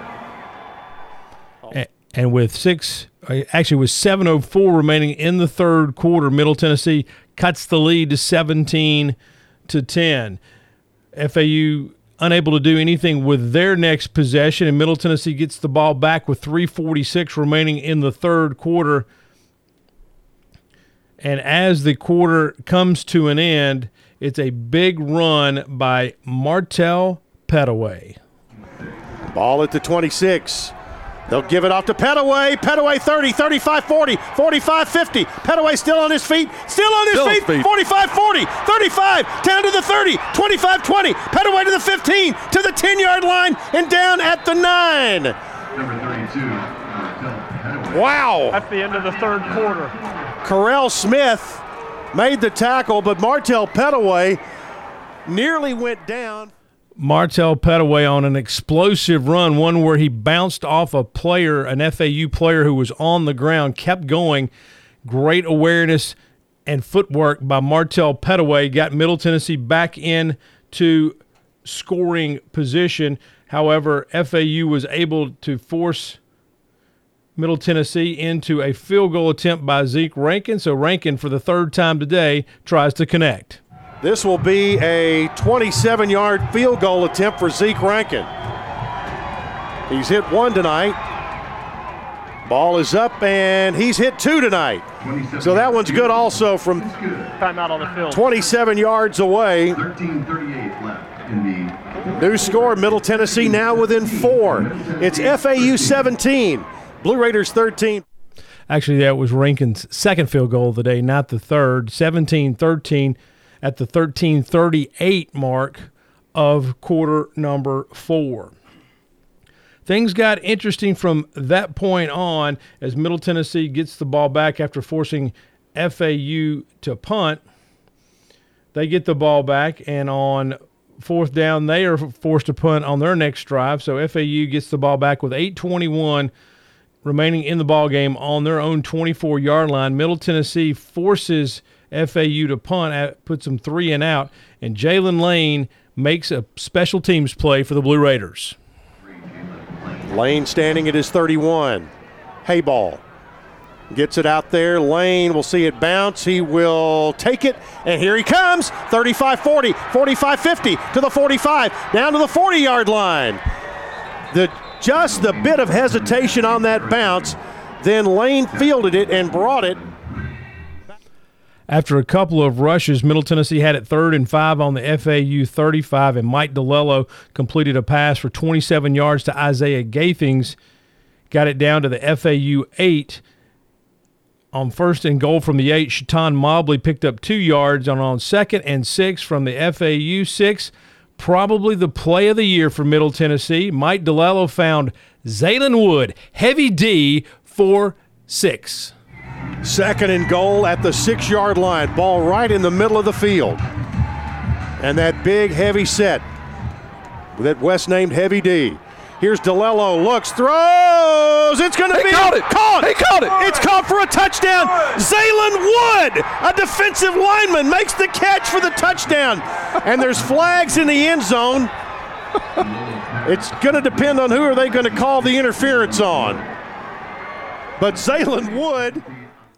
And with six, uh, actually with 7:04 remaining in the third quarter, Middle Tennessee cuts the lead to 17 to 10. FAU unable to do anything with their next possession, and Middle Tennessee gets the ball back with 3:46 remaining in the third quarter. And as the quarter comes to an end, it's a big run by Martell Pettaway. Ball at the 26. They'll give it off to Pettaway. Pettaway 30, 35 40, 45 50. Pettaway still on his feet. Still on his Still feet. feet. 45 40, 35, down to the 30, 25 20. Pettaway to the 15, to the 10 yard line, and down at the 9. Number 32. Wow. That's the end of the third quarter. Corell Smith made the tackle, but Martell Pettaway nearly went down. Martell Pettaway on an explosive run, one where he bounced off a player, an FAU player who was on the ground, kept going. Great awareness and footwork by Martell Pettaway got Middle Tennessee back in to scoring position. However, FAU was able to force Middle Tennessee into a field goal attempt by Zeke Rankin. So Rankin, for the third time today, tries to connect. This will be a 27 yard field goal attempt for Zeke Rankin. He's hit one tonight. Ball is up, and he's hit two tonight. So that one's good also from Timeout on the field. 27 yards away. 13:38 left in the New score Middle Tennessee now within four. It's FAU 17, Blue Raiders 13. Actually, that was Rankin's second field goal of the day, not the third. 17 13 at the 1338 mark of quarter number four. Things got interesting from that point on as Middle Tennessee gets the ball back after forcing FAU to punt. They get the ball back, and on fourth down, they are forced to punt on their next drive. So FAU gets the ball back with 8:21 remaining in the ball game on their own 24-yard line. Middle Tennessee forces FAU to punt, puts them three and out, and Jaylin Lane makes a special teams play for the Blue Raiders. Lane standing at his 31. Hayball gets it out there. Lane will see it bounce. He will take it, and here he comes 35 40, 45 50 to the 45, down to the 40 yard line. The, just the bit of hesitation on that bounce. Then Lane fielded it and brought it After a couple of rushes, Middle Tennessee had it third and five on the FAU 35, and Mike DiLiello completed a pass for 27 yards to Isaiah Gathings. Got it down to the FAU 8. On first and goal from the 8, Chaton Mobley picked up two yards. And on second and six from the FAU 6, probably the play of the year for Middle Tennessee, Mike DiLiello found Zaylen Wood, heavy D, for six. Second and goal at the six yard line. Ball right in the middle of the field. And that big, heavy set that Wes named Heavy D. Here's DiLiello, looks, throws. It's going to be caught it. Caught. He caught it. It's caught for a touchdown. Zaylen Wood, a defensive lineman, makes the catch for the touchdown. And there's flags in the end zone. It's going to depend on who are they going to call the interference on. But Zaylen Wood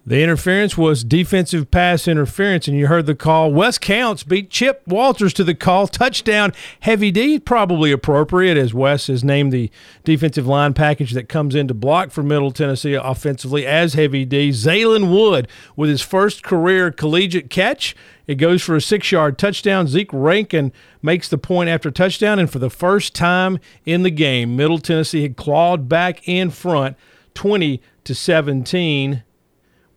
The interference was defensive pass interference, and you heard the call. Wes Counts beat Chip Walters to the call. Touchdown, heavy D, probably appropriate as Wes has named the defensive line package that comes in to block for Middle Tennessee offensively as heavy D. Zaylen Wood with his first career collegiate catch. It goes for a six yard touchdown. Zeke Rankin makes the point after touchdown, and for the first time in the game, Middle Tennessee had clawed back in front 20 to 17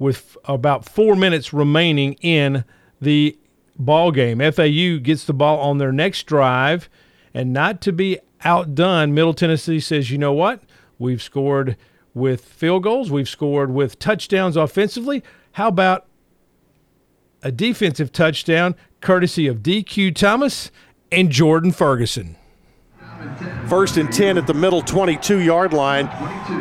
with about four minutes remaining in the ball game. FAU gets the ball on their next drive, and not to be outdone, Middle Tennessee says, you know what? We've scored with field goals, we've scored with touchdowns offensively. How about a defensive touchdown courtesy of DQ Thomas and Jordan Ferguson? First and 10 at the middle 22 yard line.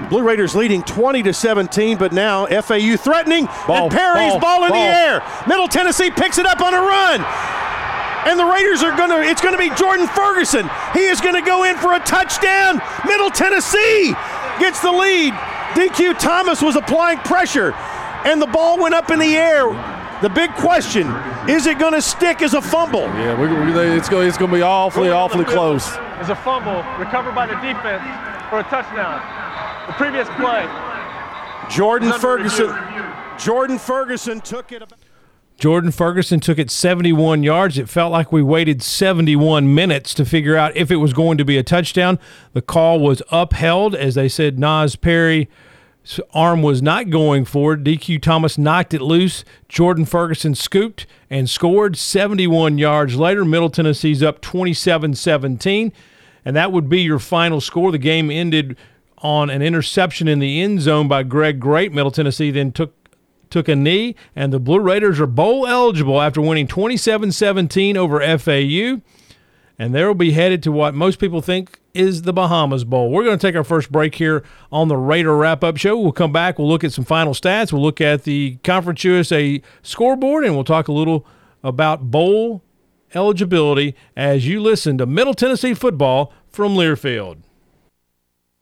Blue Raiders leading 20 to 17, but now FAU threatening Ball, and Perry's ball, ball, in ball. the air. Middle Tennessee picks it up on a run. And the Raiders are going to, it's going to be Jordan Ferguson. He is going to go in for a touchdown. Middle Tennessee gets the lead. DQ Thomas was applying pressure, and the ball went up in the air. The big question is it going to stick as a fumble? Yeah, we, we, it's going it's to be awfully, awfully close. Is a fumble recovered by the defense for a touchdown. The previous play. Jordan Ferguson. review. Jordan Ferguson took it. About- Jordan Ferguson took it 71 yards. It felt like we waited 71 minutes to figure out if it was going to be a touchdown. The call was upheld as they said Nas Perry arm was not going forward. DQ Thomas knocked it loose. Jordan Ferguson scooped and scored 71 yards later. Middle Tennessee's up 27 17. And that would be your final score. The game ended on an interception in the end zone by Greg Great. Middle Tennessee then took took a knee, and the Blue Raiders are bowl eligible after winning 27 17 over FAU. And they'll be headed to what most people think is the Bahamas Bowl. We're going to take our first break here on the Raider wrap up show. We'll come back. We'll look at some final stats. We'll look at the Conference USA scoreboard, and we'll talk a little about bowl eligibility as you listen to Middle Tennessee football from Learfield.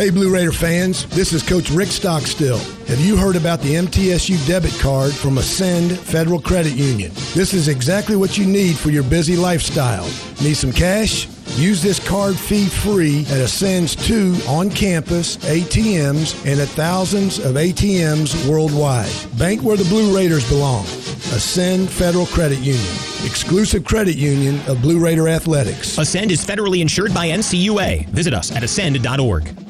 Hey, Blue Raider fans, this is Coach Rick Stockstill. Have you heard about the MTSU debit card from Ascend Federal Credit Union? This is exactly what you need for your busy lifestyle. Need some cash? Use this card fee free at Ascend's two on campus ATMs and at thousands of ATMs worldwide. Bank where the Blue Raiders belong. Ascend Federal Credit Union, exclusive credit union of Blue Raider Athletics. Ascend is federally insured by NCUA. Visit us at ascend.org.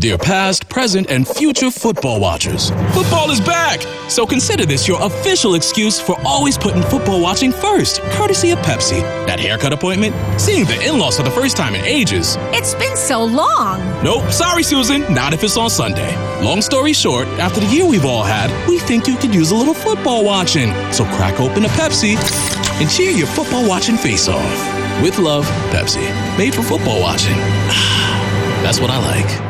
Dear past, present, and future football watchers, football is back! So consider this your official excuse for always putting football watching first, courtesy of Pepsi. That haircut appointment? Seeing the in laws for the first time in ages. It's been so long! Nope, sorry, Susan, not if it's on Sunday. Long story short, after the year we've all had, we think you could use a little football watching. So crack open a Pepsi and cheer your football watching face off. With love, Pepsi. Made for football watching. That's what I like.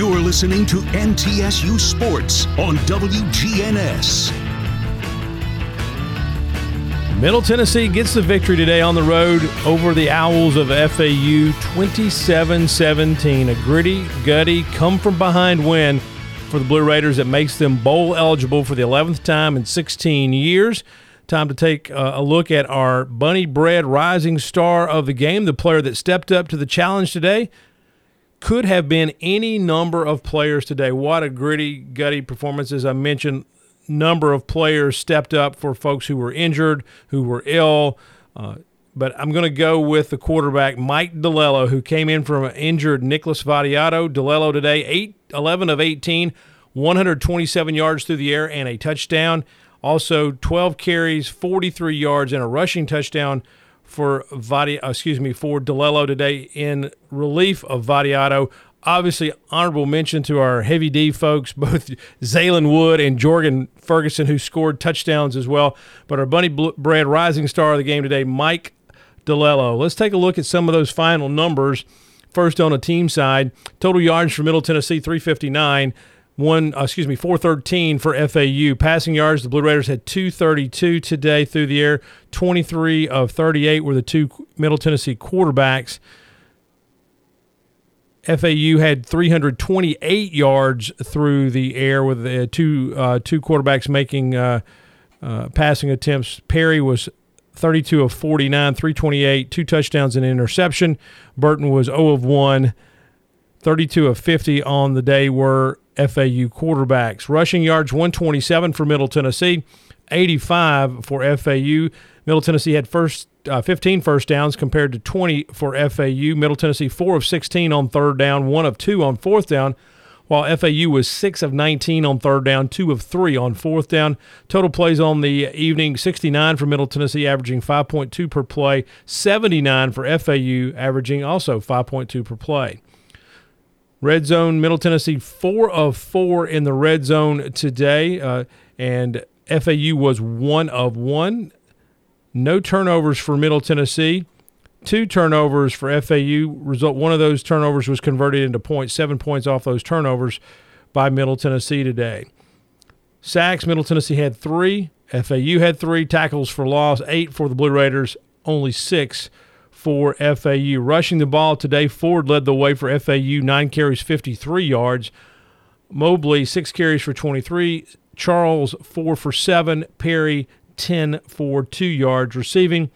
You're listening to MTSU Sports on WGNS. Middle Tennessee gets the victory today on the road over the Owls of FAU 27 17. A gritty, gutty, come from behind win for the Blue Raiders that makes them bowl eligible for the 11th time in 16 years. Time to take uh, a look at our Bunny Bread rising star of the game, the player that stepped up to the challenge today could have been any number of players today. What a gritty, gutty performance. As I mentioned, number of players stepped up for folks who were injured, who were ill. Uh, but I'm going to go with the quarterback, Mike DiLiello, who came in from an injured Nicholas Vattiato. DiLiello today, 8, 11 of 18, 127 yards through the air and a touchdown. Also, 12 carries, 43 yards, and a rushing touchdown for Vadi, uh, excuse me, for DiLiello today in relief of Vattiato. obviously honorable mention to our heavy D folks, both Zaylen Wood and Jordan Ferguson, who scored touchdowns as well. But our Bunny Bread rising star of the game today, Mike DiLiello. Let's take a look at some of those final numbers. First on the team side, total yards for Middle Tennessee 359, one uh, excuse me 413 for FAU. Passing yards, the Blue Raiders had 232 today through the air. 23 of 38 were the two Middle Tennessee quarterbacks. FAU had 328 yards through the air with the two uh, two quarterbacks making uh, uh, passing attempts. Perry was 32 of 49, 328, two touchdowns and an interception. Burton was 0 of 1, 32 of 50 on the day were FAU quarterbacks. Rushing yards 127 for Middle Tennessee, 85 for FAU. Middle Tennessee had first uh, 15 first downs compared to 20 for FAU. Middle Tennessee 4 of 16 on third down, 1 of 2 on fourth down, while FAU was 6 of 19 on third down, 2 of 3 on fourth down. Total plays on the evening 69 for Middle Tennessee, averaging 5.2 per play, 79 for FAU, averaging also 5.2 per play. Red zone, Middle Tennessee, 4 of 4 in the red zone today, uh, and FAU was 1 of 1. No turnovers for Middle Tennessee. Two turnovers for FAU. Result one of those turnovers was converted into points. Seven points off those turnovers by Middle Tennessee today. Sacks, Middle Tennessee had three. FAU had three tackles for loss, eight for the Blue Raiders, only six for FAU. Rushing the ball today, Ford led the way for FAU, nine carries, 53 yards. Mobley, six carries for 23. Charles, four for seven. Perry, 10 for two yards. Receiving,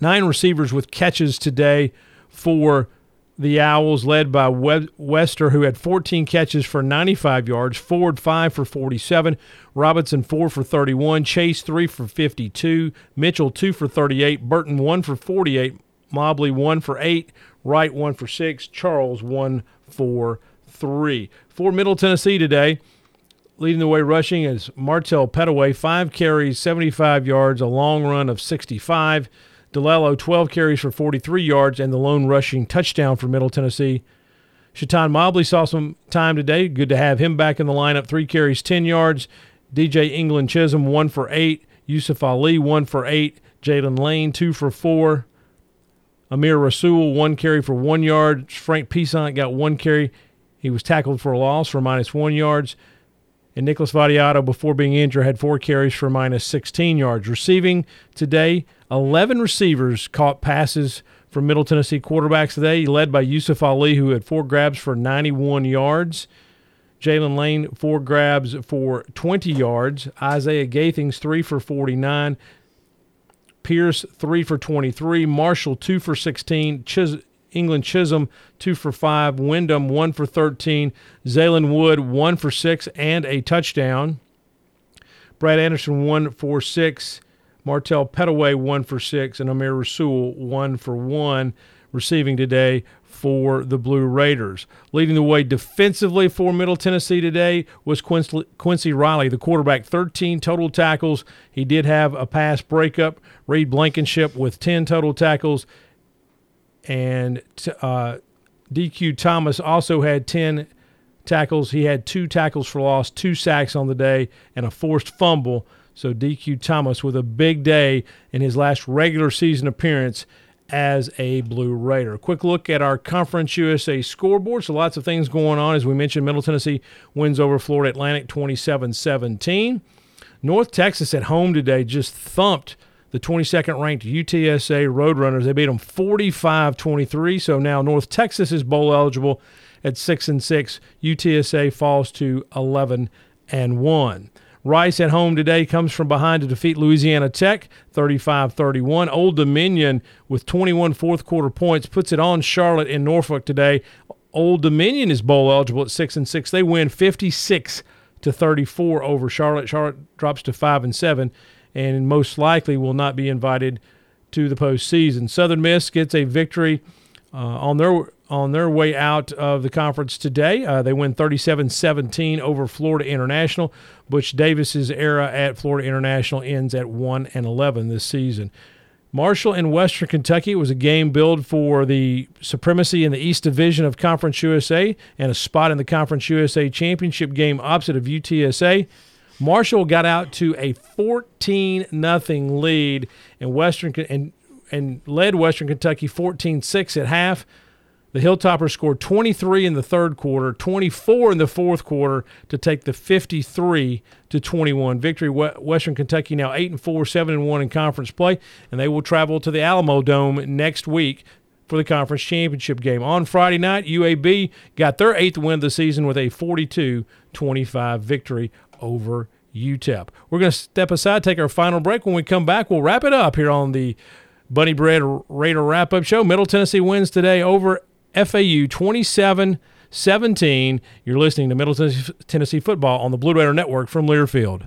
nine receivers with catches today for the Owls, led by Wester, who had 14 catches for 95 yards. Ford, 5 for 47. Robinson, 4 for 31. Chase, 3 for 52. Mitchell, 2 for 38. Burton, 1 for 48. Mobley, 1 for 8. Wright, 1 for 6. Charles, 1 for 3. For Middle Tennessee today, Leading the way rushing is Martell Pettaway, five carries, 75 yards, a long run of 65. DiLiello, 12 carries for 43 yards, and the lone rushing touchdown for Middle Tennessee. Chaton Mobley saw some time today. Good to have him back in the lineup. Three carries, 10 yards. DJ England Chisholm, one for eight. Yusuf Ali, one for eight. Jaylin Lane, two for four. Amir Rasul, one carry for one yard. Frank Peasant got one carry. He was tackled for a loss for minus one yards. And Nicholas Vattiato, before being injured, had four carries for minus 16 yards. Receiving today, 11 receivers caught passes from Middle Tennessee quarterbacks today, led by Yusuf Ali, who had four grabs for 91 yards. Jaylin Lane, four grabs for 20 yards. Isaiah Gathings, three for 49. Pierce, three for 23. Marshall, two for 16. Chis- England Chisholm, two for five. Wyndham, one for 13. Zaylen Wood, one for six and a touchdown. Brad Anderson, one for six. Martell Pettaway, one for six. And Amir Rasul, one for one, receiving today for the Blue Raiders. Leading the way defensively for Middle Tennessee today was Quincy, Riley, the quarterback, 13 total tackles. He did have a pass breakup. Reed Blankenship with 10 total tackles and uh, DQ Thomas also had 10 tackles. He had two tackles for loss, two sacks on the day, and a forced fumble. So DQ Thomas with a big day in his last regular season appearance as a Blue Raider. Quick look at our Conference USA scoreboard. So lots of things going on. As we mentioned, Middle Tennessee wins over Florida Atlantic 27 17. North Texas at home today just thumped the 22nd ranked UTSA Roadrunners. They beat them 45-23. So now North Texas is bowl eligible at 6 and 6. UTSA falls to 11 and 1. Rice at home today comes from behind to defeat Louisiana Tech 35 31. Old Dominion with 21 fourth quarter points puts it on Charlotte in Norfolk today. Old Dominion is bowl eligible at 6 and 6. They win 56 to 34 over Charlotte. Charlotte drops to 5 and 7 and most likely will not be invited to the postseason. Southern Miss gets a victory uh, on their on their way out of the conference today. Uh, they win 37-17 over Florida International. Butch Davis's era at Florida International ends at 1 and 11 this season. Marshall and Western Kentucky was a game billed for the supremacy in the East Division of Conference USA and a spot in the Conference USA championship game opposite of UTSA. Marshall got out to a 14 nothing lead and Western and and led Western Kentucky 14-6 at half. The Hilltoppers scored 23 in the third quarter, 24 in the fourth quarter to take the 53 to 21 victory. Western Kentucky now 8 and 4, 7 and 1 in conference play, and they will travel to the Alamo Dome next week for the conference championship game. On Friday night, UAB got their eighth win of the season with a 42 25 victory over UTEP. We're going to step aside, take our final break. When we come back, we'll wrap it up here on the Bunny Bread Raider wrap up show. Middle Tennessee wins today over FAU 27 17. You're listening to Middle Tennessee football on the Blue Raider Network from Learfield.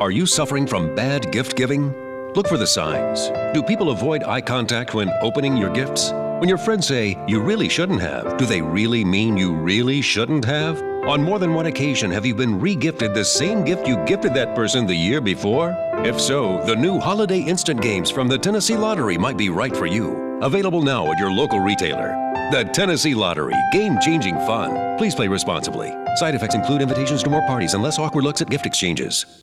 Are you suffering from bad gift giving? Look for the signs. Do people avoid eye contact when opening your gifts? When your friends say, you really shouldn't have, do they really mean you really shouldn't have? On more than one occasion, have you been regifted the same gift you gifted that person the year before? If so, the new Holiday Instant Games from the Tennessee Lottery might be right for you. Available now at your local retailer. The Tennessee Lottery, game changing fun. Please play responsibly. Side effects include invitations to more parties and less awkward looks at gift exchanges.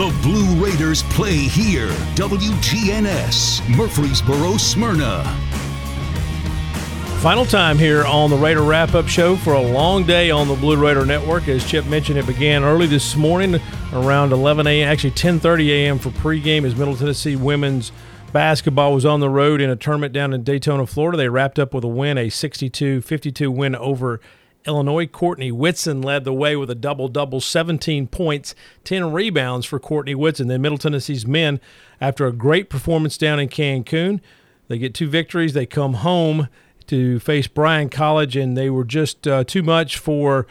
The Blue Raiders play here. WGNS, Murfreesboro, Smyrna. Final time here on the Raider Wrap Up Show for a long day on the Blue Raider Network. As Chip mentioned, it began early this morning around 11 a.m., actually 10.30 a.m. for pregame as Middle Tennessee women's basketball was on the road in a tournament down in Daytona, Florida. They wrapped up with a win, a 62-52 win over Illinois. Courtney Whitson led the way with a double double, 17 points, 10 rebounds for Courtney Whitson. Then Middle Tennessee's men, after a great performance down in Cancun, they get two victories. They come home to face Bryan College, and they were just uh, too much for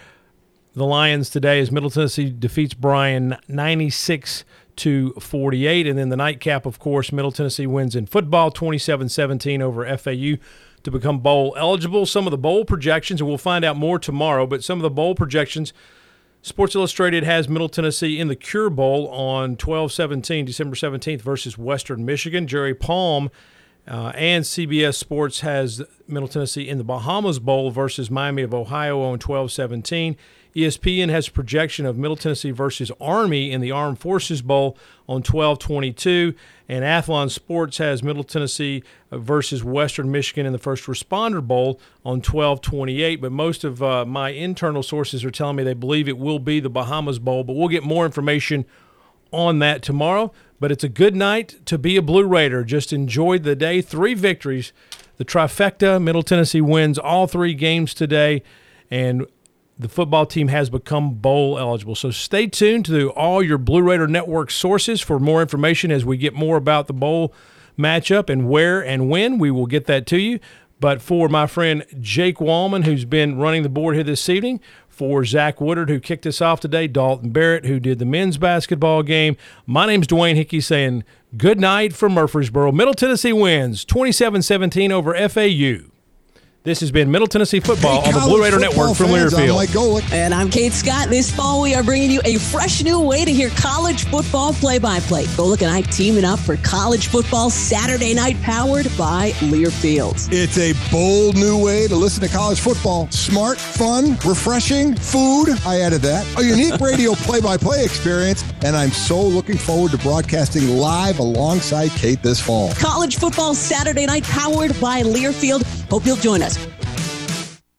the Lions today as Middle Tennessee defeats Bryan 96 to 48. And then the nightcap, of course, Middle Tennessee wins in football 27 17 over FAU to become bowl eligible. Some of the bowl projections, and we'll find out more tomorrow, but some of the bowl projections Sports Illustrated has Middle Tennessee in the Cure Bowl on 12 17, December 17th versus Western Michigan. Jerry Palm uh, and CBS Sports has Middle Tennessee in the Bahamas Bowl versus Miami of Ohio on 12 17. ESPN has a projection of Middle Tennessee versus Army in the Armed Forces Bowl on 1222. And Athlon Sports has Middle Tennessee versus Western Michigan in the First Responder Bowl on 1228. But most of uh, my internal sources are telling me they believe it will be the Bahamas Bowl. But we'll get more information on that tomorrow. But it's a good night to be a Blue Raider. Just enjoyed the day. Three victories. The trifecta. Middle Tennessee wins all three games today. And the football team has become bowl eligible. So stay tuned to all your Blue Raider Network sources for more information as we get more about the bowl matchup and where and when. We will get that to you. But for my friend Jake Wallman, who's been running the board here this evening, for Zach Woodard, who kicked us off today, Dalton Barrett, who did the men's basketball game, my name's Dwayne Hickey saying good night from Murfreesboro. Middle Tennessee wins 27 17 over FAU. This has been Middle Tennessee football hey, on the Blue Raider Network from Learfield. I'm Mike Golic. And I'm Kate Scott. This fall, we are bringing you a fresh new way to hear college football play-by-play. Golick and I teaming up for college football Saturday night, powered by Learfield. It's a bold new way to listen to college football. Smart, fun, refreshing, food. I added that. A unique radio play-by-play experience, and I'm so looking forward to broadcasting live alongside Kate this fall. College football Saturday night, powered by Learfield. Hope you'll join us.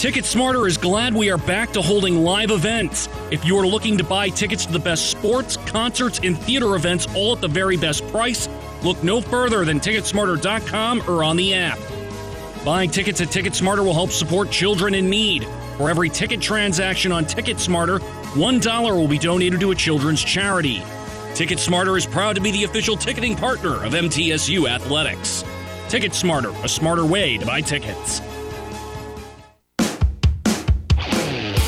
Ticket Smarter is glad we are back to holding live events. If you are looking to buy tickets to the best sports, concerts, and theater events all at the very best price, look no further than Ticketsmarter.com or on the app. Buying tickets at Ticketsmarter will help support children in need. For every ticket transaction on Ticketsmarter, $1 will be donated to a children's charity. Ticketsmarter is proud to be the official ticketing partner of MTSU Athletics. Ticketsmarter, a smarter way to buy tickets.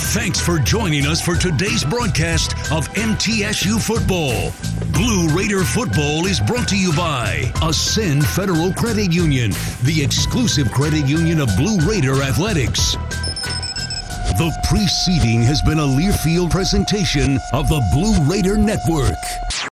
Thanks for joining us for today's broadcast of MTSU Football. Blue Raider Football is brought to you by Ascend Federal Credit Union, the exclusive credit union of Blue Raider Athletics. The preceding has been a Learfield presentation of the Blue Raider Network.